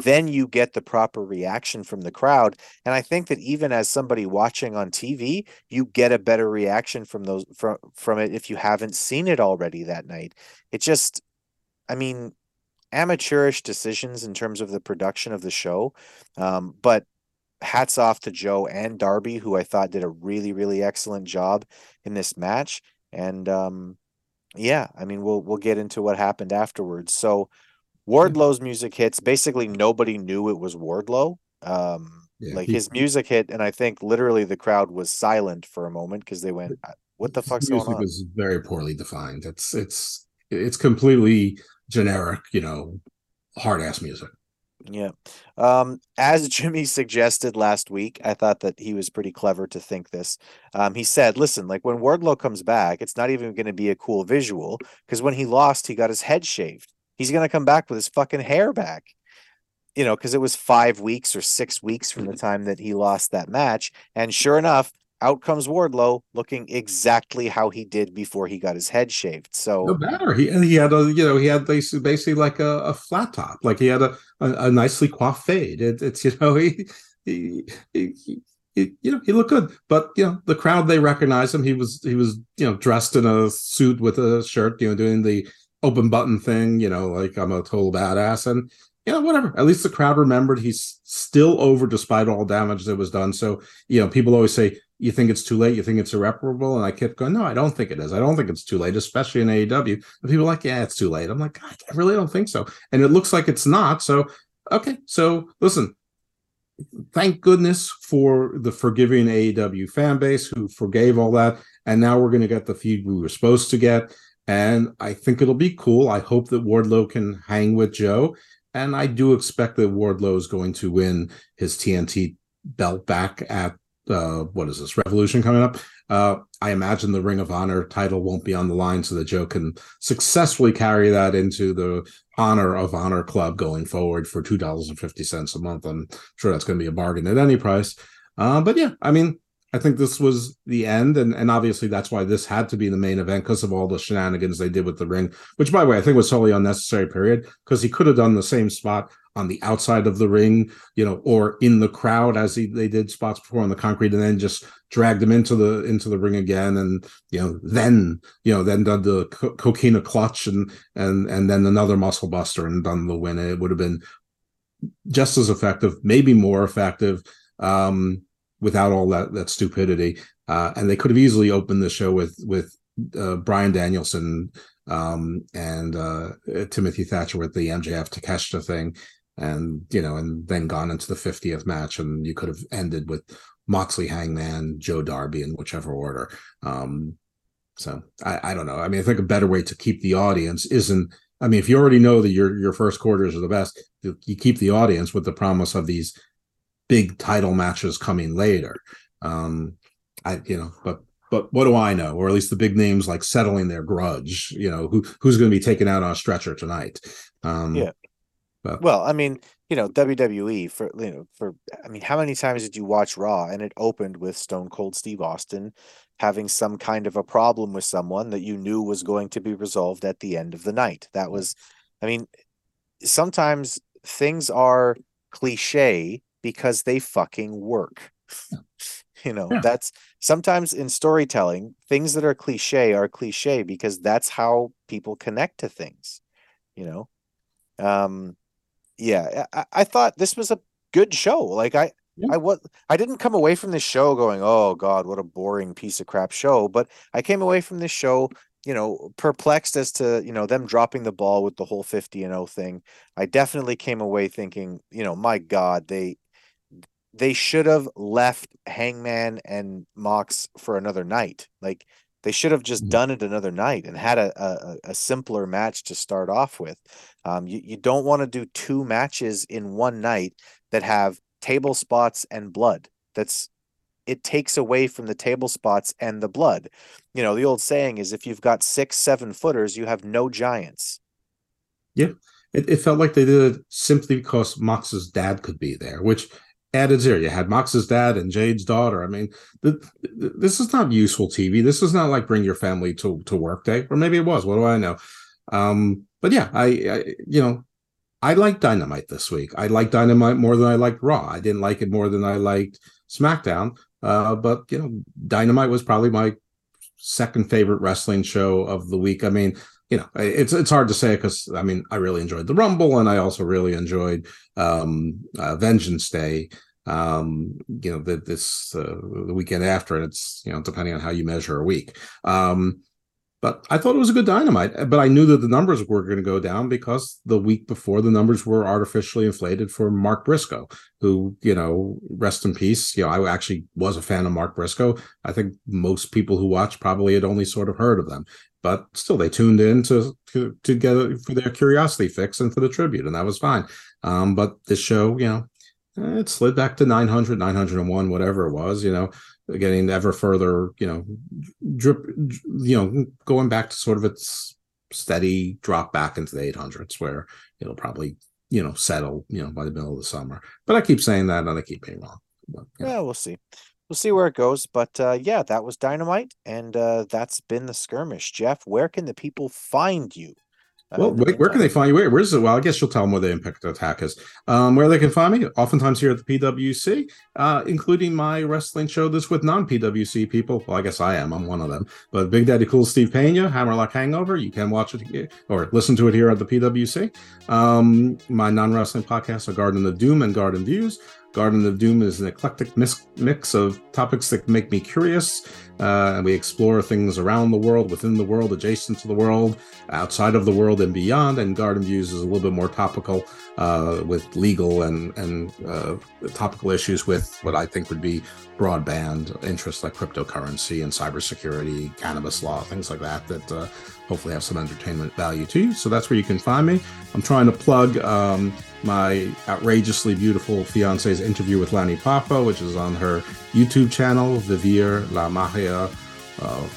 F: Then you get the proper reaction from the crowd. And I think that even as somebody watching on TV, you get a better reaction from those from from it if you haven't seen it already that night. It just I mean, amateurish decisions in terms of the production of the show. Um, but hats off to Joe and Darby, who I thought did a really, really excellent job in this match. And um, yeah, I mean, we'll we'll get into what happened afterwards. So Wardlow's music hits. Basically, nobody knew it was Wardlow. Um,
G: Yeah,
F: like
G: he-
F: his music hit, and I think literally the crowd was silent for a moment because they went, "Uh, "What the fuck's going
G: music
F: on?"
G: was very poorly defined. It's it's it's completely generic, you know, hard ass music.
F: Yeah. Um, as *laughs* Jimmy suggested last week, I thought that he was pretty clever to think this. Um, he said, listen, like when Wardlow comes back, it's not even going to be a cool visual because when he lost, he got his head shaved. He's going to come back with his fucking hair back. You know, because it was five weeks or six weeks from the time that he lost that match. And sure enough, out comes Wardlow looking exactly how he did before he got his head shaved. So
G: No matter. He he had a you know he had basically, basically like a, a flat top, like he had a, a, a nicely coiffed fade. It, it's you know *laughs* he, he, he, he- you know he looked good, but you know the crowd they recognized him. He was he was you know dressed in a suit with a shirt, you know doing the open button thing, you know like I'm a total badass, and you know whatever. At least the crowd remembered he's still over despite all damage that was done. So you know people always say you think it's too late, you think it's irreparable, and I kept going, no, I don't think it is. I don't think it's too late, especially in AEW. And people are like, yeah, it's too late. I'm like, I really don't think so. And it looks like it's not. So, okay. So, listen, thank goodness for the forgiving AEW fan base who forgave all that. And now we're going to get the feud we were supposed to get. And I think it'll be cool. I hope that Wardlow can hang with Joe. And I do expect that Wardlow is going to win his TNT belt back at uh what is this revolution coming up uh i imagine the ring of honor title won't be on the line so that joe can successfully carry that into the honor of honor club going forward for two dollars and fifty cents a month i'm sure that's going to be a bargain at any price uh but yeah i mean i think this was the end and and obviously that's why this had to be the main event because of all the shenanigans they did with the ring which by the way i think was totally unnecessary period because he could have done the same spot on the outside of the ring, you know, or in the crowd as he, they did spots before on the concrete, and then just dragged him into the into the ring again, and you know, then you know, then done the co- coquina clutch and and and then another muscle buster and done the win. It would have been just as effective, maybe more effective, um, without all that that stupidity. Uh, and they could have easily opened the show with with uh, Bryan Danielson um, and uh, Timothy Thatcher with the MJF Takeshita thing, and you know, and then gone into the 50th match, and you could have ended with Moxley, Hangman, Joe Darby in whichever order. Um, so I, I don't know. I mean, I think a better way to keep the audience isn't. I mean, if you already know that your your first quarters are the best, you you keep the audience with the promise of these big title matches coming later. Um, I you know, but but what do I know? Or at least the big names like settling their grudge. You know, who who's going to be taken out on a stretcher tonight? Um,
F: Yeah.
G: But
F: Well, I mean, you know, WWE for you know, for I mean, how many times did you watch Raw and it opened with Stone Cold Steve Austin having some kind of a problem with someone that you knew was going to be resolved at the end of the night? That was I mean, sometimes things are cliche because they fucking work. *laughs* you know,
G: Yeah.
F: that's sometimes in storytelling, things that are cliche are cliche because that's how people connect to things, you know. Um yeah, I, I thought this was a good show. Like I I was I didn't come away from this show going, "Oh god, what a boring piece of crap show," but I came away from this show, you know, perplexed as to, you know, them dropping the ball with the whole 50 and 0 thing. I definitely came away thinking, you know, my god, they they should have left Hangman and Mox for another night. Like they should have just done it another night and had a a, a simpler match to start off with. Um, you, you don't want to do two matches in one night that have table spots and blood. That's it takes away from the table spots and the blood. You know, the old saying is if you've got six, seven footers, you have no giants.
G: Yeah, it, it felt like they did it simply because Mox's dad could be there, which added zero. You had Mox's dad and Jade's daughter. I mean, this is not useful TV. This is not like bring your family to to work day, or maybe it was. What do I know? Um, but yeah, I, I you know, I like Dynamite this week. I like Dynamite more than I liked Raw. I didn't like it more than I liked SmackDown. Uh, but you know, Dynamite was probably my second favorite wrestling show of the week. I mean, you know, it's it's hard to say because I mean, I really enjoyed the Rumble and I also really enjoyed um, uh, Vengeance Day. Um, you know, the, this uh, the weekend after, and it's you know depending on how you measure a week. Um, but I thought it was a good dynamite. But I knew that the numbers were going to go down because the week before the numbers were artificially inflated for Mark Briscoe, who, you know, rest in peace. You know, I actually was a fan of Mark Briscoe. I think most people who watched probably had only sort of heard of them, but still they tuned in to to, to get it for their curiosity fix and for the tribute, and that was fine. Um, but this show, you know, it slid back to 900, 901, whatever it was, you know getting ever further, you know, drip, you know, going back to sort of its steady drop back into the 800s where it'll probably, you know, settle, you know, by the middle of the summer. But I keep saying that and I keep being wrong. But,
F: yeah, we'll see. We'll see where it goes. But uh, yeah, that was dynamite. And uh, that's been the skirmish. Jeff, where can the people find you?
G: Well, wait, where can they find you? Where, where's it? Well, I guess you'll tell them where the Impact Attack is. Um, where they can find me, oftentimes here at the PWC, uh, including my wrestling show that's with non PWC people. Well, I guess I am. I'm one of them. But Big Daddy Cool Steve Pena, Hammerlock Hangover, you can watch it here, or listen to it here at the PWC. Um, my non wrestling podcast are Garden of Doom and Garden Views. Garden of Doom is an eclectic mix, of topics that make me curious. Uh, and we explore things around the world, within the world, adjacent to the world, outside of the world, and beyond. And Garden Views is a little bit more topical uh, with legal and, and uh, topical issues with what I think would be broadband interests like cryptocurrency and cybersecurity, cannabis law, things like that, that uh, hopefully have some entertainment value to you. So that's where you can find me. I'm trying to plug um, my outrageously beautiful fiance's interview with Lanny Poffo, which is on her YouTube channel, Vivir la Magia uh,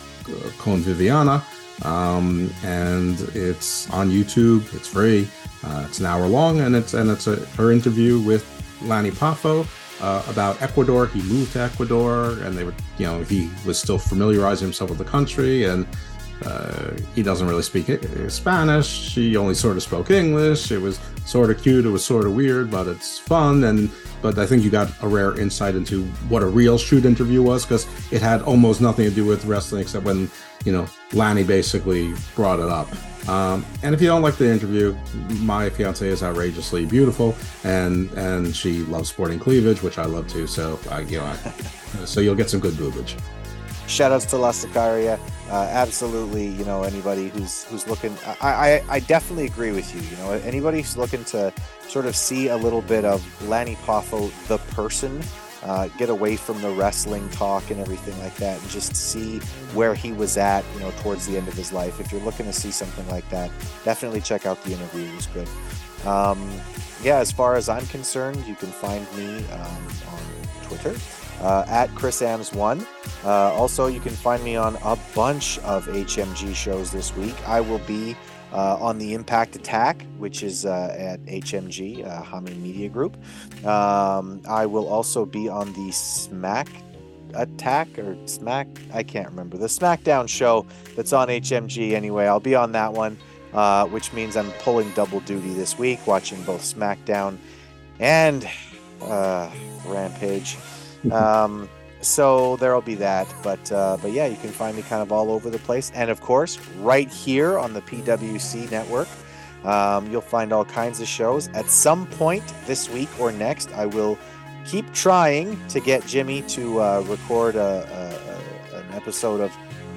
G: con Viviana. Um, and it's on YouTube. It's free. Uh, it's an hour long, and it's and it's a, her interview with Lanny Poffo uh, about Ecuador. He moved to Ecuador, and they were, you know, he was still familiarizing himself with the country, and uh, he doesn't really speak Spanish. She only sort of spoke English. It was sort of cute. It was sort of weird, but it's fun. And but I think you got a rare insight into what a real shoot interview was because it had almost nothing to do with wrestling except when you know Lanny basically brought it up. Um, and if you don't like the interview, my fiance is outrageously beautiful, and and she loves sporting cleavage, which I love too. So I, you know, I, *laughs* so you'll get some good boobage.
F: Shout outs to La Sicaria uh, absolutely, you know, anybody who's who's looking, I, I, I definitely agree with you. You know, anybody who's looking to sort of see a little bit of Lanny Poffo, the person, uh, get away from the wrestling talk and everything like that, and just see where he was at, you know, towards the end of his life. If you're looking to see something like that, definitely check out the interview. It was good. Um, yeah, as far as I'm concerned, you can find me um, on Twitter uh, at Chrisambs1. Uh, also, you can find me on a bunch of HMG shows this week. I will be uh, on the Impact Attack, which is uh, at HMG, uh, Hami Media Group. Um, I will also be on the Smack Attack or Smack, I can't remember, the SmackDown show that's on HMG anyway. I'll be on that one, uh, which means I'm pulling double duty this week, watching both SmackDown and uh, Rampage. Um, so there'll be that, but uh, but yeah, you can find me kind of all over the place, and of course, right here on the PWC network, um, you'll find all kinds of shows. At some point this week or next, I will keep trying to get Jimmy to uh, record a, a, a, an episode of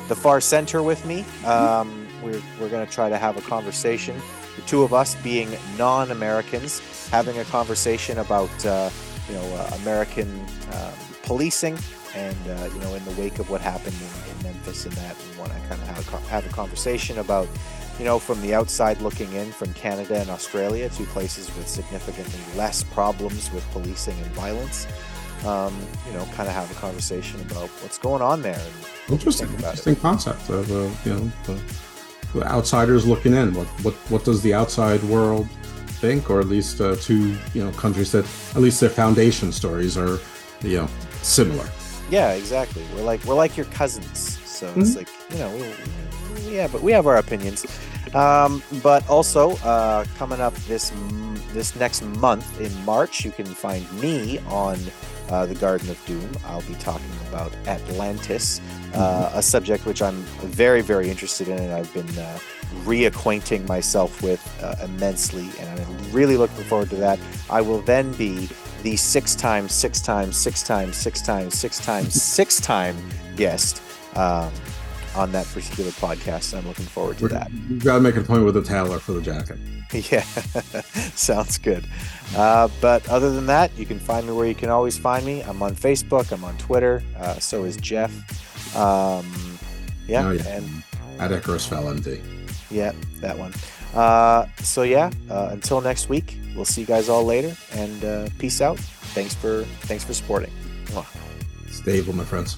F: The Far Center with me. Um, we're we're going to try to have a conversation, the two of us being non-Americans, having a conversation about. Uh, you know, uh, American um, policing, and uh, you know, in the wake of what happened in, in Memphis and that, we want to kind of have a, have a conversation about, you know, from the outside looking in from Canada and Australia, two places with significantly less problems with policing and violence. Um, you know, kind of have a conversation about what's going on there.
G: Interesting, interesting it. concept of uh, you know the, the outsiders looking in. What what what does the outside world think, or at least uh, two you know countries that at least their foundation stories are you know similar.
F: Yeah, exactly. We're like we're like your cousins, so mm-hmm. it's like you know, we, yeah, but we have our opinions. Um, but also uh, coming up this this next month in March, you can find me on uh, the Garden of Doom. I'll be talking about Atlantis, uh, mm-hmm. a subject which I'm very very interested in, and I've been uh, reacquainting myself with uh, immensely, and I'm really looking forward to that. I will then be the six times, six times, six times, six times, six times, six time guest um, on that particular podcast. I'm looking forward to that.
G: You got to make an appointment with the tailor for the jacket. *laughs*
F: Yeah, *laughs* sounds good. Uh, but other than that, you can find me where you can always find me. I'm on Facebook. I'm on Twitter. Uh, so is Jeff. Um, yeah,
G: Oh, yeah.
F: and
G: At icarusfellMD.
F: Yeah, that one. Uh, so yeah, uh, until next week, we'll see you guys all later. And uh, peace out. Thanks for thanks for supporting.
G: Evil, my friends.